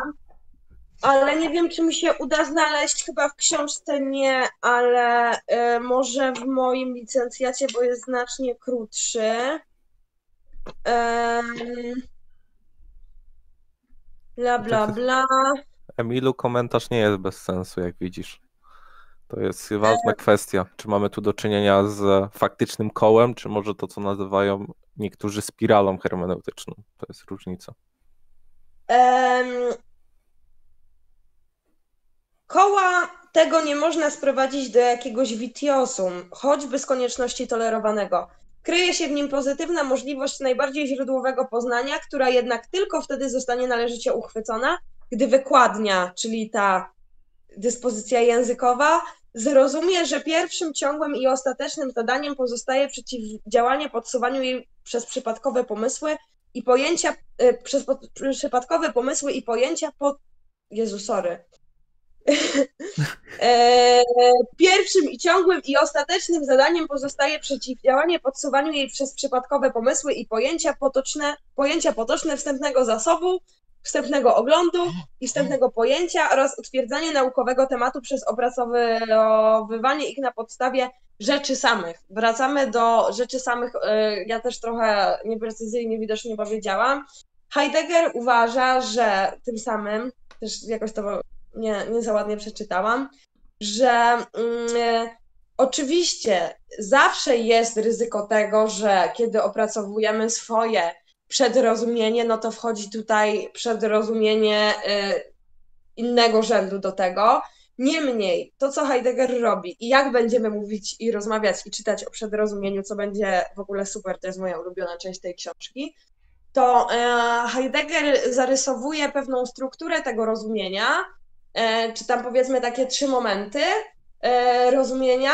ale nie wiem, czy mi się uda znaleźć, chyba w książce nie, ale e, może w moim licencjacie, bo jest znacznie krótszy. Bla, bla, bla. Emilu, komentarz nie jest bez sensu, jak widzisz. To jest ważna kwestia. Czy mamy tu do czynienia z faktycznym kołem, czy może to, co nazywają niektórzy spiralą hermeneutyczną. To jest różnica. Koła tego nie można sprowadzić do jakiegoś witiosum, choćby z konieczności tolerowanego. Kryje się w nim pozytywna możliwość najbardziej źródłowego poznania, która jednak tylko wtedy zostanie należycie uchwycona, gdy wykładnia, czyli ta dyspozycja językowa, zrozumie, że pierwszym ciągłym i ostatecznym zadaniem pozostaje przeciwdziałanie podsuwaniu jej przez przypadkowe pomysły i pojęcia, y, przez przypadkowe pomysły i pojęcia pod... Jezu, sorry. E, Pierwszym i ciągłym i ostatecznym zadaniem pozostaje przeciwdziałanie podsuwaniu jej przez przypadkowe pomysły i pojęcia potoczne, pojęcia potoczne wstępnego zasobu, wstępnego oglądu i wstępnego pojęcia oraz utwierdzanie naukowego tematu przez opracowywanie ich na podstawie rzeczy samych. Wracamy do rzeczy samych. e, Ja też trochę nieprecyzyjnie widocznie powiedziałam. Heidegger uważa, że tym samym, też jakoś to nie, nie za ładnie przeczytałam, że mm, e, oczywiście zawsze jest ryzyko tego, że kiedy opracowujemy swoje przedrozumienie, no to wchodzi tutaj przedrozumienie e, innego rzędu do tego. Niemniej, to co Heidegger robi i jak będziemy mówić i rozmawiać i czytać o przedrozumieniu, co będzie w ogóle super, to jest moja ulubiona część tej książki, to e, Heidegger zarysowuje pewną strukturę tego rozumienia, czy tam powiedzmy takie trzy momenty e, rozumienia,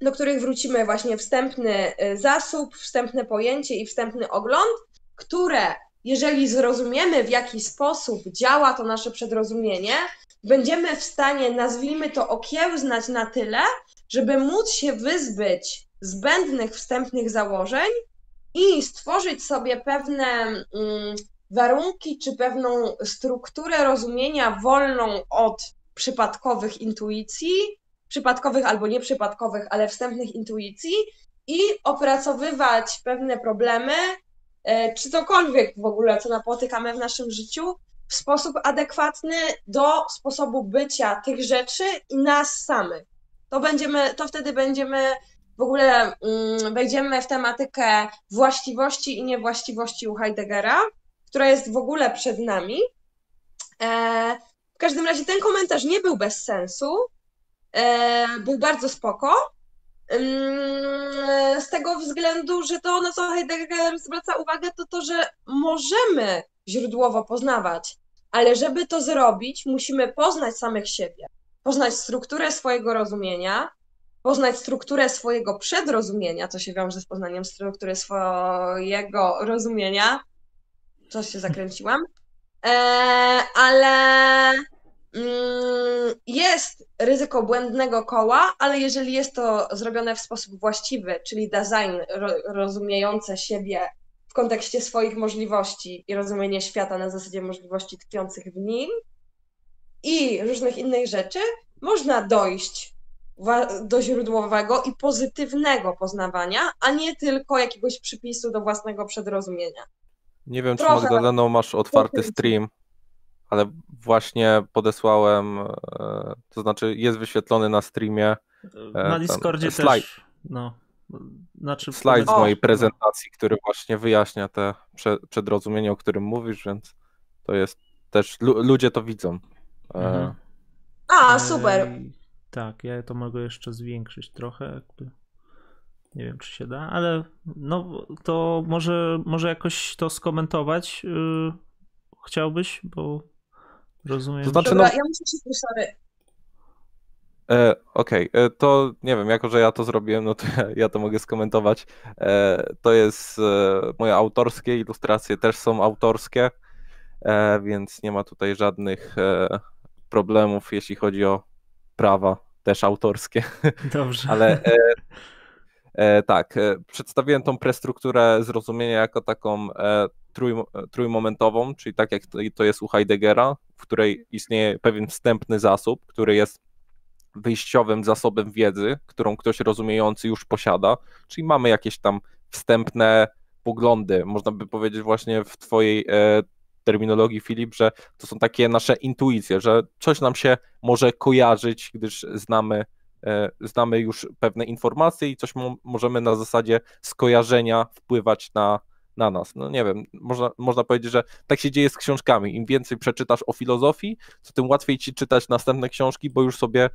do których wrócimy właśnie wstępny e, zasób, wstępne pojęcie i wstępny ogląd, które jeżeli zrozumiemy w jaki sposób działa to nasze przedrozumienie, będziemy w stanie, nazwijmy to, okiełznać na tyle, żeby móc się wyzbyć zbędnych wstępnych założeń i stworzyć sobie pewne mm, warunki czy pewną strukturę rozumienia wolną od przypadkowych intuicji, przypadkowych albo nieprzypadkowych, ale wstępnych intuicji i opracowywać pewne problemy, e, czy cokolwiek w ogóle, co napotykamy w naszym życiu, w sposób adekwatny do sposobu bycia tych rzeczy i nas samych. To będziemy, to wtedy będziemy w ogóle mm, wejdziemy w tematykę właściwości i niewłaściwości u Heideggera, która jest w ogóle przed nami. E, w każdym razie ten komentarz nie był bez sensu, e, był bardzo spoko. Ym, Z tego względu, że to, na co Heidegger zwraca uwagę, to to, że możemy źródłowo poznawać, ale żeby to zrobić, musimy poznać samych siebie, poznać strukturę swojego rozumienia, poznać strukturę swojego przedrozumienia, co się wiąże z poznaniem struktury swojego rozumienia, coś się zakręciłam. E, ale mm, jest ryzyko błędnego koła, ale jeżeli jest to zrobione w sposób właściwy, czyli design ro, rozumiejące siebie w kontekście swoich możliwości i rozumienie świata na zasadzie możliwości tkwiących w nim i różnych innych rzeczy, można dojść do źródłowego i pozytywnego poznawania, a nie tylko jakiegoś przypisu do własnego przedrozumienia. Nie wiem, Trochę... czy Magdaleno masz otwarty stream, ale właśnie podesłałem, e, to znaczy jest wyświetlony na streamie. E, na Discordzie slajd. też. No. Znaczy, slajd z mojej prezentacji, który właśnie wyjaśnia te przedrozumienie, o którym mówisz, więc to jest też, ludzie to widzą. E, mhm. A, super. Tak, ja to mogę jeszcze zwiększyć trochę, jakby. Nie wiem, czy się da, ale no to może, może jakoś to skomentować yy, chciałbyś, bo rozumiem. To znaczy, Dobra, no... ja muszę się sorry. E, Okej, okay. E, to nie wiem, jako że ja to zrobiłem, no to ja, ja to mogę skomentować. E, to jest e, moje autorskie, ilustracje też są autorskie, e, więc nie ma tutaj żadnych e, problemów, jeśli chodzi o prawa też autorskie. Dobrze. Ale tak, e, przedstawiłem tą prestrukturę zrozumienia jako taką e, trój, trójmomentową, czyli tak jak to, jest u Heideggera, w której istnieje pewien wstępny zasób, który jest wyjściowym zasobem wiedzy, którą ktoś rozumiejący już posiada, czyli mamy jakieś tam wstępne poglądy, można by powiedzieć właśnie w twojej e, terminologii, Filip, że to są takie nasze intuicje, że coś nam się może kojarzyć, gdyż znamy, e, znamy już pewne informacje i coś możemy na zasadzie skojarzenia wpływać na, na nas. No nie wiem, można, można powiedzieć, że tak się dzieje z książkami. Im więcej przeczytasz o filozofii, to tym łatwiej ci czytać następne książki, bo już sobie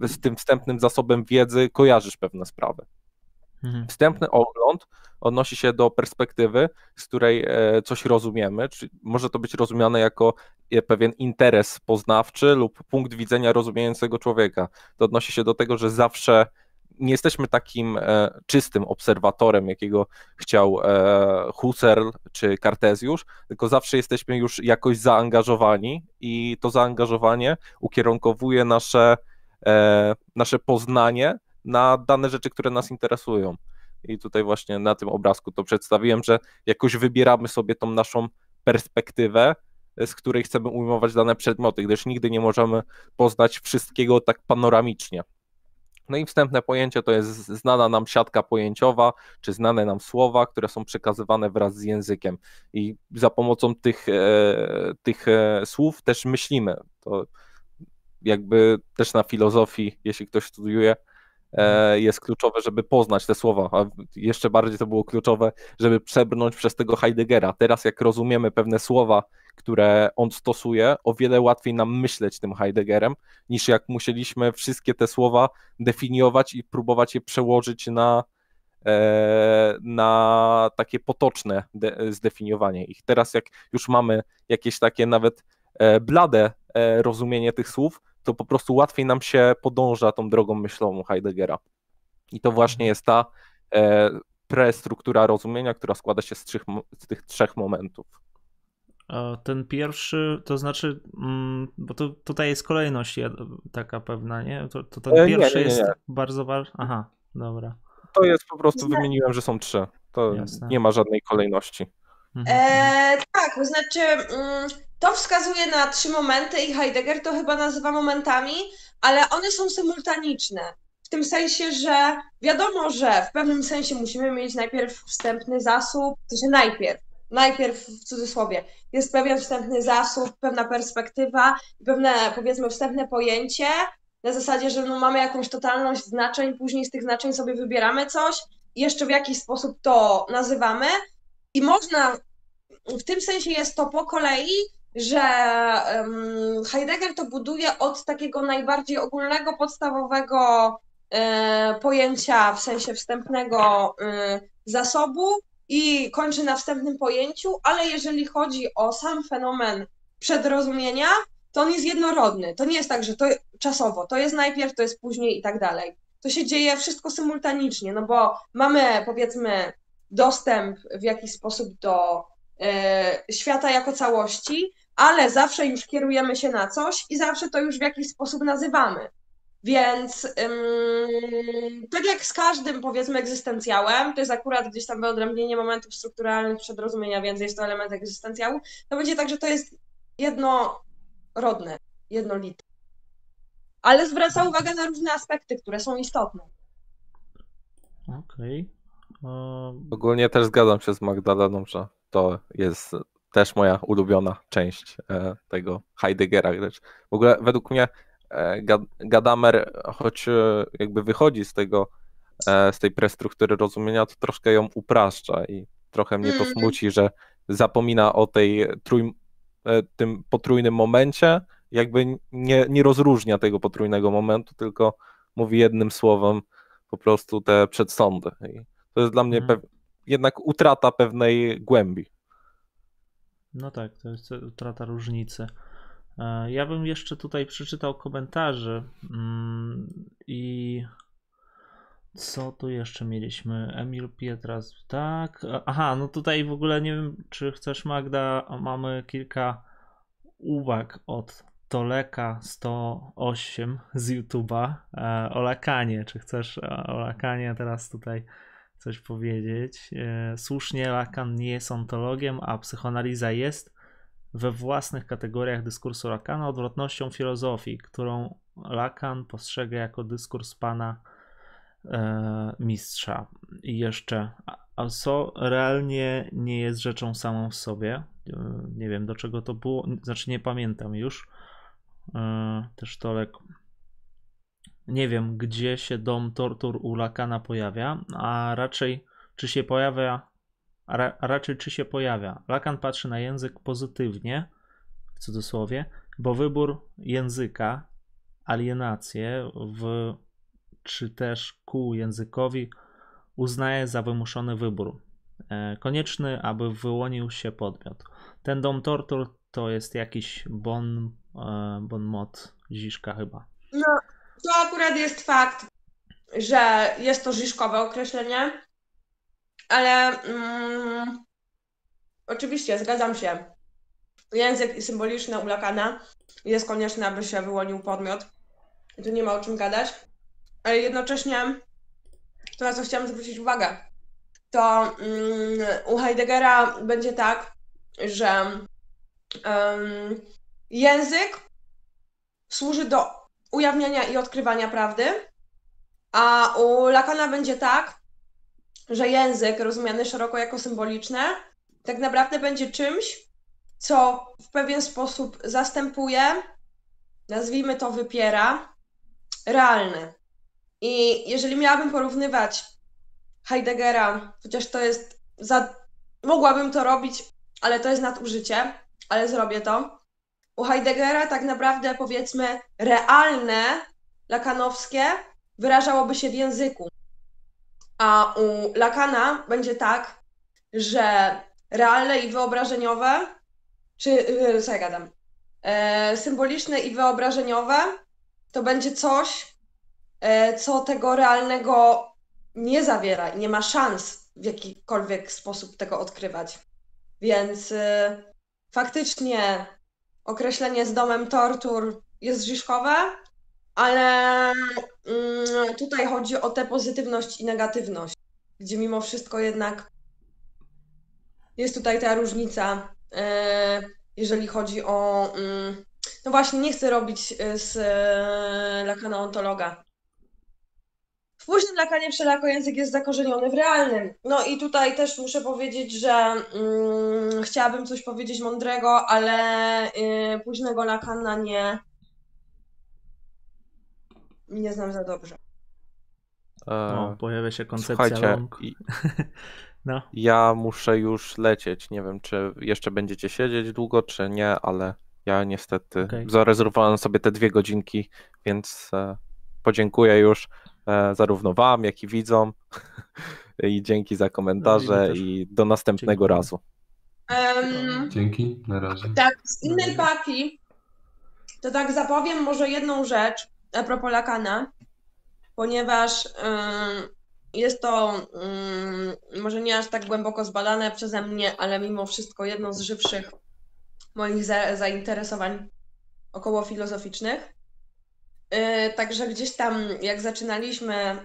z tym wstępnym zasobem wiedzy kojarzysz pewne sprawy. Mhm. Wstępny ogląd odnosi się do perspektywy, z której e, coś rozumiemy, czy może to być rozumiane jako e, pewien interes poznawczy lub punkt widzenia rozumiejącego człowieka. To odnosi się do tego, że zawsze nie jesteśmy takim e, czystym obserwatorem, jakiego chciał Husserl czy Kartezjusz, tylko zawsze jesteśmy już jakoś zaangażowani i to zaangażowanie ukierunkowuje nasze, nasze poznanie na dane rzeczy, które nas interesują. I tutaj właśnie na tym obrazku to przedstawiłem, że jakoś wybieramy sobie tą naszą perspektywę, z której chcemy ujmować dane przedmioty, gdyż nigdy nie możemy poznać wszystkiego tak panoramicznie. No i wstępne pojęcie to jest znana nam siatka pojęciowa, czy znane nam słowa, które są przekazywane wraz z językiem. I za pomocą tych, e, tych e, słów też myślimy. To jakby też na filozofii, jeśli ktoś studiuje, E, jest kluczowe, żeby poznać te słowa, a jeszcze bardziej to było kluczowe, żeby przebrnąć przez tego Heideggera. Teraz jak rozumiemy pewne słowa, które on stosuje, o wiele łatwiej nam myśleć tym Heideggerem, niż jak musieliśmy wszystkie te słowa definiować i próbować je przełożyć na, e, na takie potoczne zdefiniowanie ich. Teraz jak już mamy jakieś takie nawet e, blade rozumienie tych słów, to po prostu łatwiej nam się podąża tą drogą myślową Heideggera. I to właśnie jest ta e, prestruktura rozumienia, która składa się z, trzech, z tych trzech momentów. Ten pierwszy, to znaczy, mm, bo to, tutaj jest kolejność taka pewna, nie? To, to ten e, pierwszy nie, nie, nie, jest bardzo ważny. Aha, dobra. To jest po prostu, wymieniłem, że są trzy. To Jasne. nie ma żadnej kolejności. Mhm. E, tak, to znaczy, mm, to wskazuje na trzy momenty i Heidegger to chyba nazywa momentami, ale one są symultaniczne. W tym sensie, że wiadomo, że w pewnym sensie musimy mieć najpierw wstępny zasób, to się najpierw, najpierw w cudzysłowie, jest pewien wstępny zasób, pewna perspektywa, pewne powiedzmy wstępne pojęcie, na zasadzie, że no mamy jakąś totalność znaczeń, później z tych znaczeń sobie wybieramy coś jeszcze w jakiś sposób to nazywamy. I można, w tym sensie jest to po kolei, że Heidegger to buduje od takiego najbardziej ogólnego, podstawowego e, pojęcia w sensie wstępnego e, zasobu i kończy na wstępnym pojęciu, ale jeżeli chodzi o sam fenomen przedrozumienia, to on jest jednorodny. To nie jest tak, że to czasowo, to jest najpierw, to jest później i tak dalej. To się dzieje wszystko symultanicznie, no bo mamy powiedzmy dostęp w jakiś sposób do e, świata jako całości, ale zawsze już kierujemy się na coś i zawsze to już w jakiś sposób nazywamy. Więc ym, tak jak z każdym, powiedzmy, egzystencjałem, to jest akurat gdzieś tam wyodrębnienie momentów strukturalnych przedrozumienia, więc jest to element egzystencjału, to będzie tak, że to jest jednorodne, jednolite. Ale zwraca uwagę na różne aspekty, które są istotne. Okej. E, Ogólnie też zgadzam się z Magdaleną, że to jest też moja ulubiona część e, tego Heideggera. W ogóle według mnie e, Ga- Gadamer, choć e, jakby wychodzi z tego, z tej prestruktury rozumienia, to troszkę ją upraszcza i trochę mnie to Mhm. smuci, że zapomina o tej trój, tym potrójnym momencie, jakby nie, nie rozróżnia tego potrójnego momentu, tylko mówi jednym słowem po prostu te przedsądy. I to jest dla mnie Mhm. pew- jednak utrata pewnej głębi. No tak, to jest utrata różnicy. E, Ja bym jeszcze tutaj przeczytał komentarze mm, i co tu jeszcze mieliśmy? Emil Pietras, tak. Aha, no tutaj w ogóle nie wiem, czy chcesz Magda, mamy kilka uwag od Toleka 108 z YouTube'a e, o Lakanie. Czy chcesz e, o teraz tutaj coś powiedzieć? E, Słusznie, Lakan nie jest ontologiem, a psychoanaliza jest we własnych kategoriach dyskursu Lakana odwrotnością filozofii, którą Lakan postrzega jako dyskurs pana e, mistrza. I jeszcze, co realnie nie jest rzeczą samą w sobie. E, Nie wiem do czego to było, znaczy nie pamiętam już. E, Też Tolek. Nie wiem, gdzie się dom tortur u Lakana pojawia, a raczej czy się pojawia, ra, raczej czy się pojawia. Lakan patrzy na język pozytywnie, w cudzysłowie, bo wybór języka, alienację w, czy też ku językowi uznaje za wymuszony wybór. E, konieczny, aby wyłonił się podmiot. Ten dom tortur to jest jakiś bon, e, bon mot Ziszka chyba. No, to akurat jest fakt, że jest to Žižkowe określenie, ale mm, oczywiście zgadzam się. Język symboliczny u Lakana jest konieczny, aby się wyłonił podmiot. Tu nie ma o czym gadać. Ale jednocześnie to, na co chciałam zwrócić uwagę, to mm, u Heideggera będzie tak, że em, język służy do ujawniania i odkrywania prawdy, a u Lakana będzie tak, że język rozumiany szeroko jako symboliczny tak naprawdę będzie czymś, co w pewien sposób zastępuje, nazwijmy to wypiera, realne. I jeżeli miałabym porównywać Heideggera, chociaż to jest za... mogłabym to robić, ale to jest nadużycie, ale zrobię to. U Heideggera tak naprawdę powiedzmy realne lakanowskie wyrażałoby się w języku. A u Lakana będzie tak, że realne i wyobrażeniowe, czy yy, co ja gadam, e, symboliczne i wyobrażeniowe to będzie coś, e, co tego realnego nie zawiera i nie ma szans w jakikolwiek sposób tego odkrywać. Więc e, faktycznie określenie z domem tortur jest Žižkowe, ale mm, tutaj chodzi o tę pozytywność i negatywność, gdzie mimo wszystko jednak jest tutaj ta różnica, e, jeżeli chodzi o. mm, No właśnie, nie chcę robić e, z e, Lakana ontologa. Późnym Lakanie wszelako język jest zakorzeniony w realnym. No i tutaj też muszę powiedzieć, że mm, chciałabym coś powiedzieć mądrego, ale y, późnego Lakana nie, nie znam za dobrze. E, O, pojawia się koncepcja Słuchajcie, long. i- No, ja muszę już lecieć. Nie wiem, czy jeszcze będziecie siedzieć długo, czy nie, ale ja niestety Okej. zarezerwowałem sobie te dwie godzinki, więc e, podziękuję już zarówno Wam, jak i widzom. I dzięki za No, i komentarze też. i do następnego Dziękuję. razu. Em, Dzięki, na razie. tak, z innej paki, to tak zapowiem może jedną rzecz a propos Lakana, ponieważ ym, jest to mm, może nie aż tak głęboko zbadane przeze mnie, ale mimo wszystko jedno z żywszych moich za, zainteresowań około filozoficznych. Yy, także gdzieś tam, jak zaczynaliśmy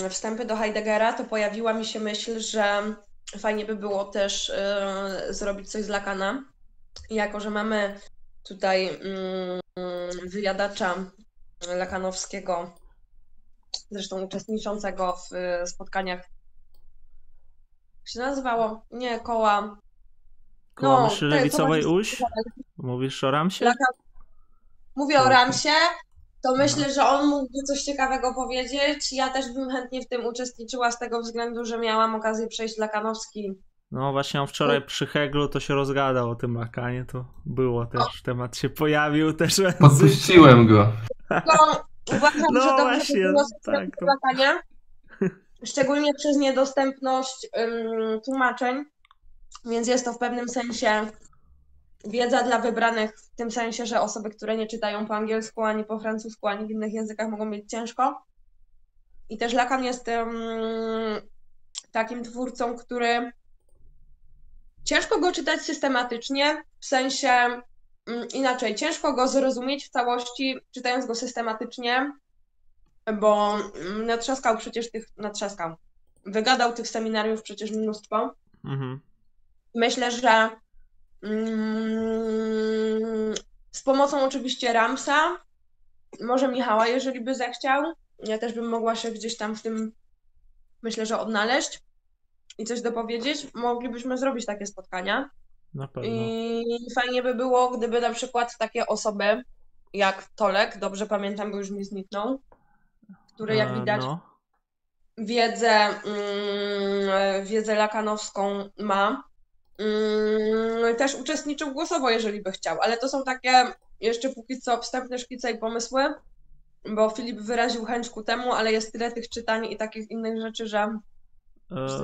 yy, wstępy do Heideggera, to pojawiła mi się myśl, że fajnie by było też yy, zrobić coś z Lakana. Jako, że mamy tutaj yy, wyjadacza lakanowskiego, zresztą uczestniczącego w y, spotkaniach. Jak się nazywało? Nie, koła. Koło No, myszy te- lewicowej koła- uś? Mówisz o Ramsie? Lakan... Mówię o Tak. Ramsie, to myślę, że on mógłby coś ciekawego powiedzieć. Ja też bym chętnie w tym uczestniczyła z tego względu, że miałam okazję przejść Lakanowski. No właśnie on wczoraj przy Heglu to się rozgadał o tym Lakanie, to było też, temat się pojawił też. Podpuściłem go. No, uważam, No że dobrze właśnie, było tak, to- szczególnie przez niedostępność ym, tłumaczeń, więc jest to w pewnym sensie wiedza dla wybranych, w tym sensie, że osoby, które nie czytają po angielsku, ani po francusku, ani w innych językach mogą mieć ciężko. I też Lacan jest ym, takim twórcą, który ciężko go czytać systematycznie, w sensie mm, inaczej, ciężko go zrozumieć w całości, czytając go systematycznie, bo mm, natrzaskał przecież tych, natrzaskał, wygadał tych seminariów przecież mnóstwo. Mhm. Myślę, że z pomocą oczywiście Ramsa, może Michała, jeżeli by zechciał. Ja też bym mogła się gdzieś tam w tym, myślę, że odnaleźć i coś dopowiedzieć. Moglibyśmy zrobić takie spotkania. Na pewno. I fajnie by było, gdyby na przykład takie osoby jak Tolek, dobrze pamiętam, bo już mi zniknął, który jak widać No. wiedzę, mm, wiedzę lakanowską ma. Mm, też uczestniczył głosowo, jeżeli by chciał, ale to są takie jeszcze póki co wstępne szkice i pomysły, bo Filip wyraził chęć ku temu, ale jest tyle tych czytań i takich innych rzeczy, że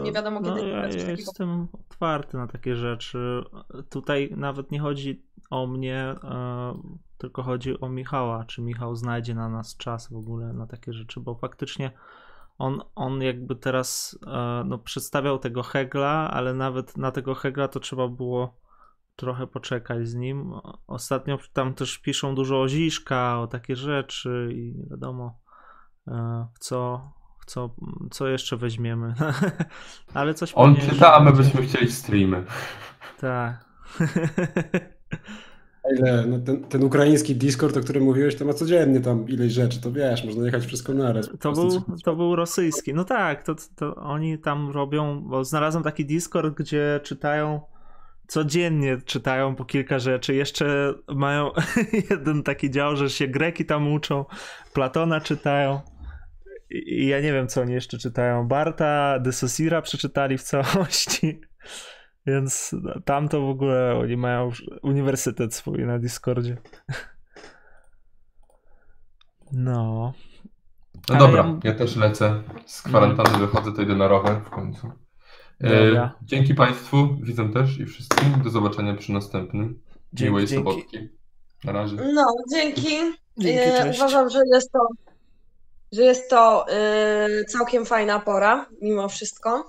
nie wiadomo, no, kiedy ja, coś ja takiego- jestem otwarty na takie rzeczy. Tutaj nawet nie chodzi o mnie, e, tylko chodzi o Michała. Czy Michał znajdzie na nas czas w ogóle na takie rzeczy, bo faktycznie on, on jakby teraz e, no, przedstawiał tego Hegla, ale nawet na tego Hegla to trzeba było trochę poczekać z nim. Ostatnio tam też piszą dużo o Ziszka, o takie rzeczy i nie wiadomo e, w co, w co, co jeszcze weźmiemy. Ale coś On czyta, a my byśmy chcieli streamy. Tak. Ile, no ten, ten ukraiński Discord, o którym mówiłeś, to ma codziennie tam ileś rzeczy, to wiesz, można jechać wszystko naraz. To był, to był rosyjski. No tak, to, to oni tam robią, bo znalazłem taki Discord, gdzie czytają codziennie czytają po kilka rzeczy. Jeszcze mają jeden taki dział, że się Greki tam uczą, Platona czytają. I ja nie wiem, co oni jeszcze czytają. Barta, de Saussura przeczytali w całości. Więc tam to w ogóle oni mają już uniwersytet swój na Discordzie. No. No Ale dobra, ja- ja... też lecę. Z kwarantanny wychodzę, to idę na rower w końcu. E, dzięki Państwu, widzom też i wszystkim. Do zobaczenia przy następnym. Dzięki, Miłej dzięki. sobotki. Na razie. No, dzięki. Dzięki, E. Uważam, że jest to, że jest to e, całkiem fajna pora, mimo wszystko.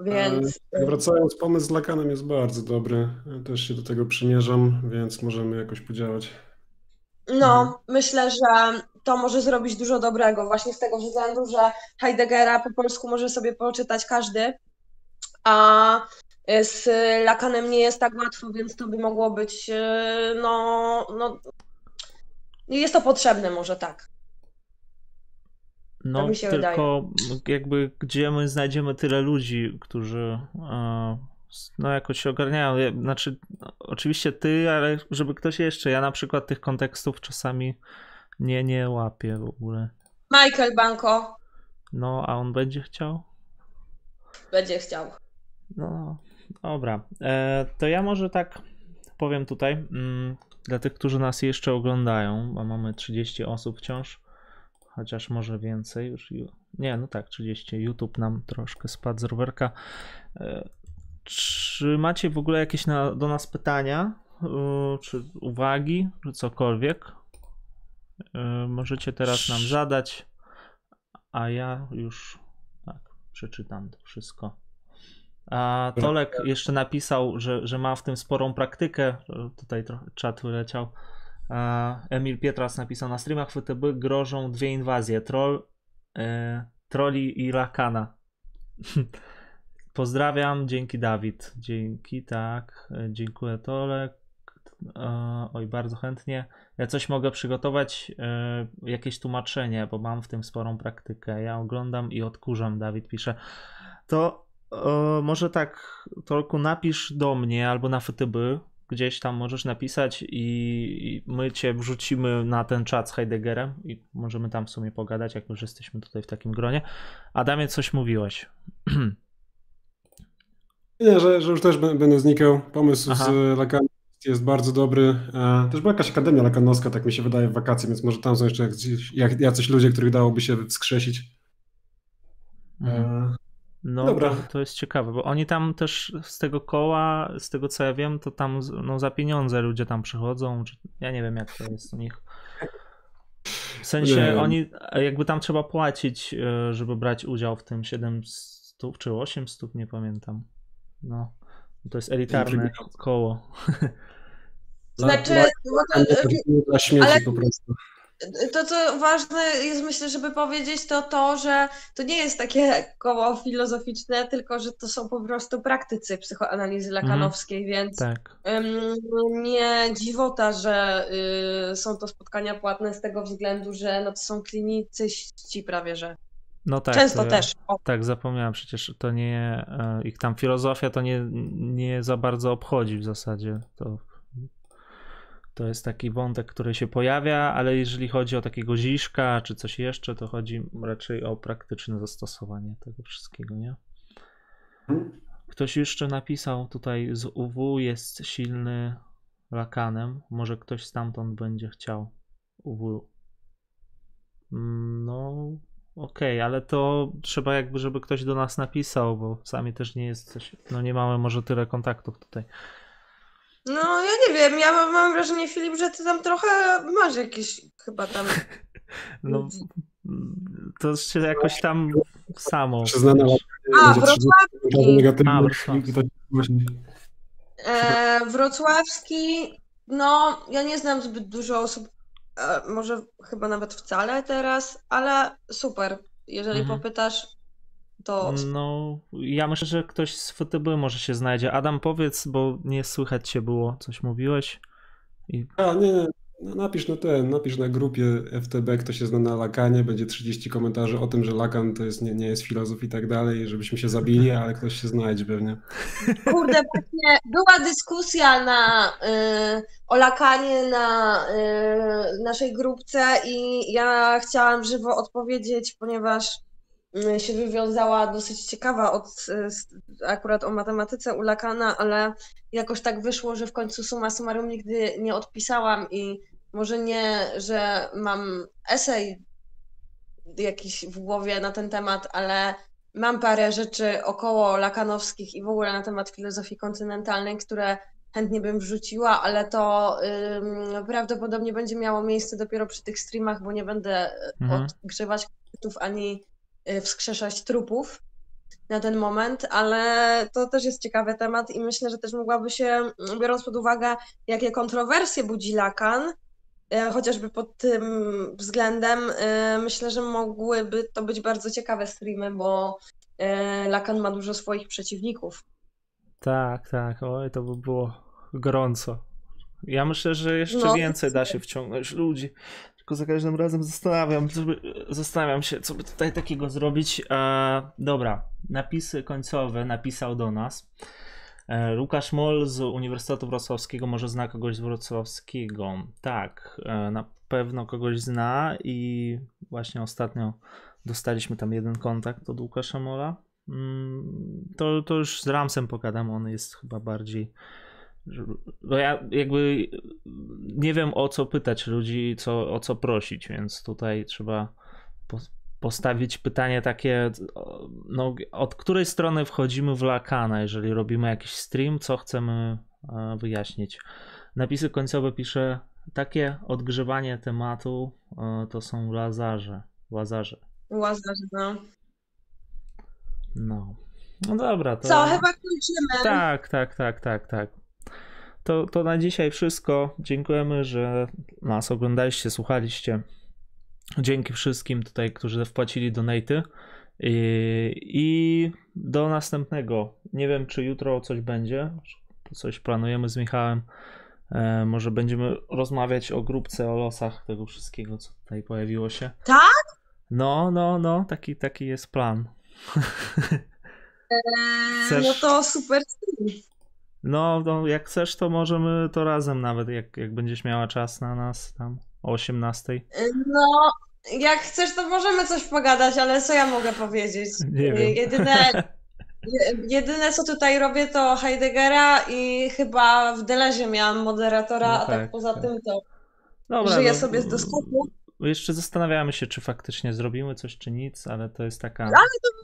Więc Ale Wracając, pomysł z Lakanem jest bardzo dobry. Ja też się do tego przymierzam, więc możemy jakoś podziałać. no, myślę, że to może zrobić dużo dobrego, właśnie z tego względu, że Heideggera po polsku może sobie poczytać każdy, a z Lakanem nie jest tak łatwo, więc to by mogło być, e, no, no, jest to potrzebne może tak. No, mi się tylko jakby gdzie my znajdziemy tyle ludzi, którzy e, no jakoś się ogarniają. Znaczy, no, oczywiście ty, ale żeby ktoś jeszcze. Ja na przykład tych kontekstów czasami nie, nie łapię w ogóle. Michael Banko No, a on będzie chciał? będzie chciał. No, dobra. E, to ja może tak powiem tutaj, mm, dla tych, którzy nas jeszcze oglądają, bo mamy 30 osób wciąż, chociaż może więcej już. ju- Nie, no tak, 30. YouTube nam troszkę spadł z rowerka. E, czy macie w ogóle jakieś na, do nas pytania, e, czy uwagi, czy cokolwiek? E, możecie teraz nam zadać, a ja już tak, przeczytam to wszystko. A Tolek jeszcze napisał, że, że ma w tym sporą praktykę. Tutaj trochę czat wyleciał. Emil Pietras napisał na streamach FTB grożą dwie inwazje. Troll, e, troli i Lakana. Pozdrawiam, dzięki Dawid. Dzięki, tak. E, Dziękuję Tolek. E, oj, bardzo chętnie. Ja coś mogę przygotować, e, jakieś tłumaczenie, bo mam w tym sporą praktykę. Ja oglądam i odkurzam, Dawid pisze. To może tak, Tolku, napisz do mnie albo na FTB, gdzieś tam możesz napisać i, i my cię wrzucimy na ten czat z Heideggerem i możemy tam w sumie pogadać, jak już jesteśmy tutaj w takim gronie. Adamie, coś mówiłeś. Nie, że, że już też bę- będę znikał. Pomysł Aha. z Lakanem jest bardzo dobry. E, Też była jakaś akademia lakanowska, tak mi się wydaje, w wakacje, więc może tam są jeszcze jak, jacyś ludzie, których dałoby się wskrzesić. Mhm. E, No, Dobra. To, to jest ciekawe, bo oni tam też z tego koła, z tego co ja wiem, to tam no, za pieniądze ludzie tam przychodzą. Czy, ja nie wiem, jak to jest u nich. W sensie oni, jakby tam trzeba płacić, e, żeby brać udział w tym 700 czy 800, nie pamiętam. No, to jest elitarne koło. Znaczy, La- bo to, Dla śmieci ale- po prostu. To co ważne jest myślę, żeby powiedzieć, to to, że to nie jest takie koło filozoficzne, tylko że to są po prostu praktycy psychoanalizy lakanowskiej, więc Tak. Nie dziwota, że y, są to spotkania płatne z tego względu, że no to są klinicyści prawie, że. No tak. Często też. O, Tak, zapomniałem przecież, to nie, e, ich tam filozofia to nie, nie za bardzo obchodzi w zasadzie. To, to jest taki wątek, który się pojawia, ale jeżeli chodzi o takiego ziszka czy coś jeszcze, to chodzi raczej o praktyczne zastosowanie tego wszystkiego, nie? Ktoś jeszcze napisał tutaj z UW jest silny lakanem. Może ktoś stamtąd będzie chciał UW. No, okej, ale to trzeba jakby, żeby ktoś do nas napisał, bo sami też nie jest coś, no nie mamy może tyle kontaktów tutaj. No ja nie wiem, ja mam, mam wrażenie, Filip, że ty tam trochę masz jakieś chyba tam. No, to się jakoś tam samo. Przyznana A, będzie 30 komentarzy negatywnych A, wrocławski. E, wrocławski, no ja nie znam zbyt dużo osób, e, może chyba nawet wcale teraz, ale super. Jeżeli Mhm. popytasz, to No, ja myślę, że ktoś z FTB może się znajdzie. Adam, powiedz, bo nie słychać cię było, coś mówiłeś? I A, nie, nie. No, napisz na ten, napisz na grupie FTB, kto się zna na Lakanie, będzie 30 komentarzy o tym, że Lakan to jest, nie, nie jest filozof i tak dalej, żebyśmy się zabili, ale ktoś się znajdzie pewnie. Kurde, właśnie była dyskusja na, y, o Lakanie na y, naszej grupce i ja chciałam żywo odpowiedzieć, ponieważ się wywiązała dosyć ciekawa od, y, akurat o matematyce u Lakana, ale jakoś tak wyszło, że w końcu summa summarum nigdy nie odpisałam i może nie, że mam esej jakiś w głowie na ten temat, ale mam parę rzeczy około lakanowskich i w ogóle na temat filozofii kontynentalnej, które chętnie bym wrzuciła, ale to ym, prawdopodobnie będzie miało miejsce dopiero przy tych streamach, bo nie będę Mhm. odgrzewać kotów ani y, wskrzeszać trupów na ten moment, ale to też jest ciekawy temat i myślę, że też mogłaby się, mm, biorąc pod uwagę, jakie kontrowersje budzi Lakan, e, chociażby pod tym względem, e, myślę, że mogłyby to być bardzo ciekawe streamy, bo Lakan ma dużo swoich przeciwników. tak, tak, oj, to by było gorąco. Ja myślę, że jeszcze No, więcej da się wciągnąć ludzi. Tylko za każdym razem zastanawiam, zastanawiam się, co by tutaj takiego zrobić. E, dobra, napisy końcowe napisał do nas. E, Łukasz Moll z Uniwersytetu Wrocławskiego może zna kogoś z Wrocławskiego. Tak, e, na pewno kogoś zna i właśnie ostatnio dostaliśmy tam jeden kontakt od Łukasza Mola. Mm, To, to już z Ramsem pogadam, on jest chyba bardziej. Bo ja jakby nie wiem o co pytać ludzi, co, o co prosić, więc tutaj trzeba po, postawić pytanie takie, no, od której strony wchodzimy w Lakana, jeżeli robimy jakiś stream, co chcemy e, wyjaśnić. Napisy końcowe pisze, takie odgrzewanie tematu e, to są lazarze. Łazarze. Łazarz, no. No. No dobra, to. Co, chyba kończymy. Tak, tak, tak, tak, tak. To, to na dzisiaj wszystko. Dziękujemy, że nas oglądaliście, słuchaliście. Dzięki wszystkim tutaj, którzy wpłacili donaty. I, I do następnego. Nie wiem, czy jutro coś będzie. Coś planujemy z Michałem. E, może będziemy rozmawiać o grupce, o losach tego wszystkiego, co tutaj pojawiło się. Tak? No, no, no, taki, taki jest plan. Eee, No to super. No, no, jak chcesz, to możemy to razem nawet, jak, jak będziesz miała czas na nas tam o 18. No, jak chcesz, to możemy coś pogadać, ale co ja mogę powiedzieć? Nie wiem. Jedyne, je- jedyne co tutaj robię, to Heideggera i chyba w Delezie miałam moderatora, No a tak tak, poza tak. tym to Dobra, żyję no, sobie z doskoku. Jeszcze zastanawiamy się, czy faktycznie zrobimy coś, czy nic, ale to jest taka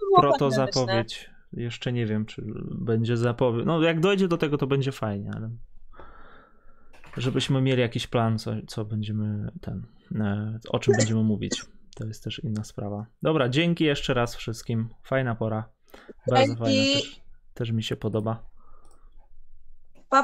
Było Jeszcze nie wiem, czy będzie zapowiedź. No, jak dojdzie do tego, to będzie fajnie, ale żebyśmy mieli jakiś plan, co, co będziemy ten, e, o czym będziemy mówić. To jest też inna sprawa. Dobra, dzięki jeszcze raz wszystkim. Fajna pora. Bardzo Dzięki. fajna też, też mi się podoba.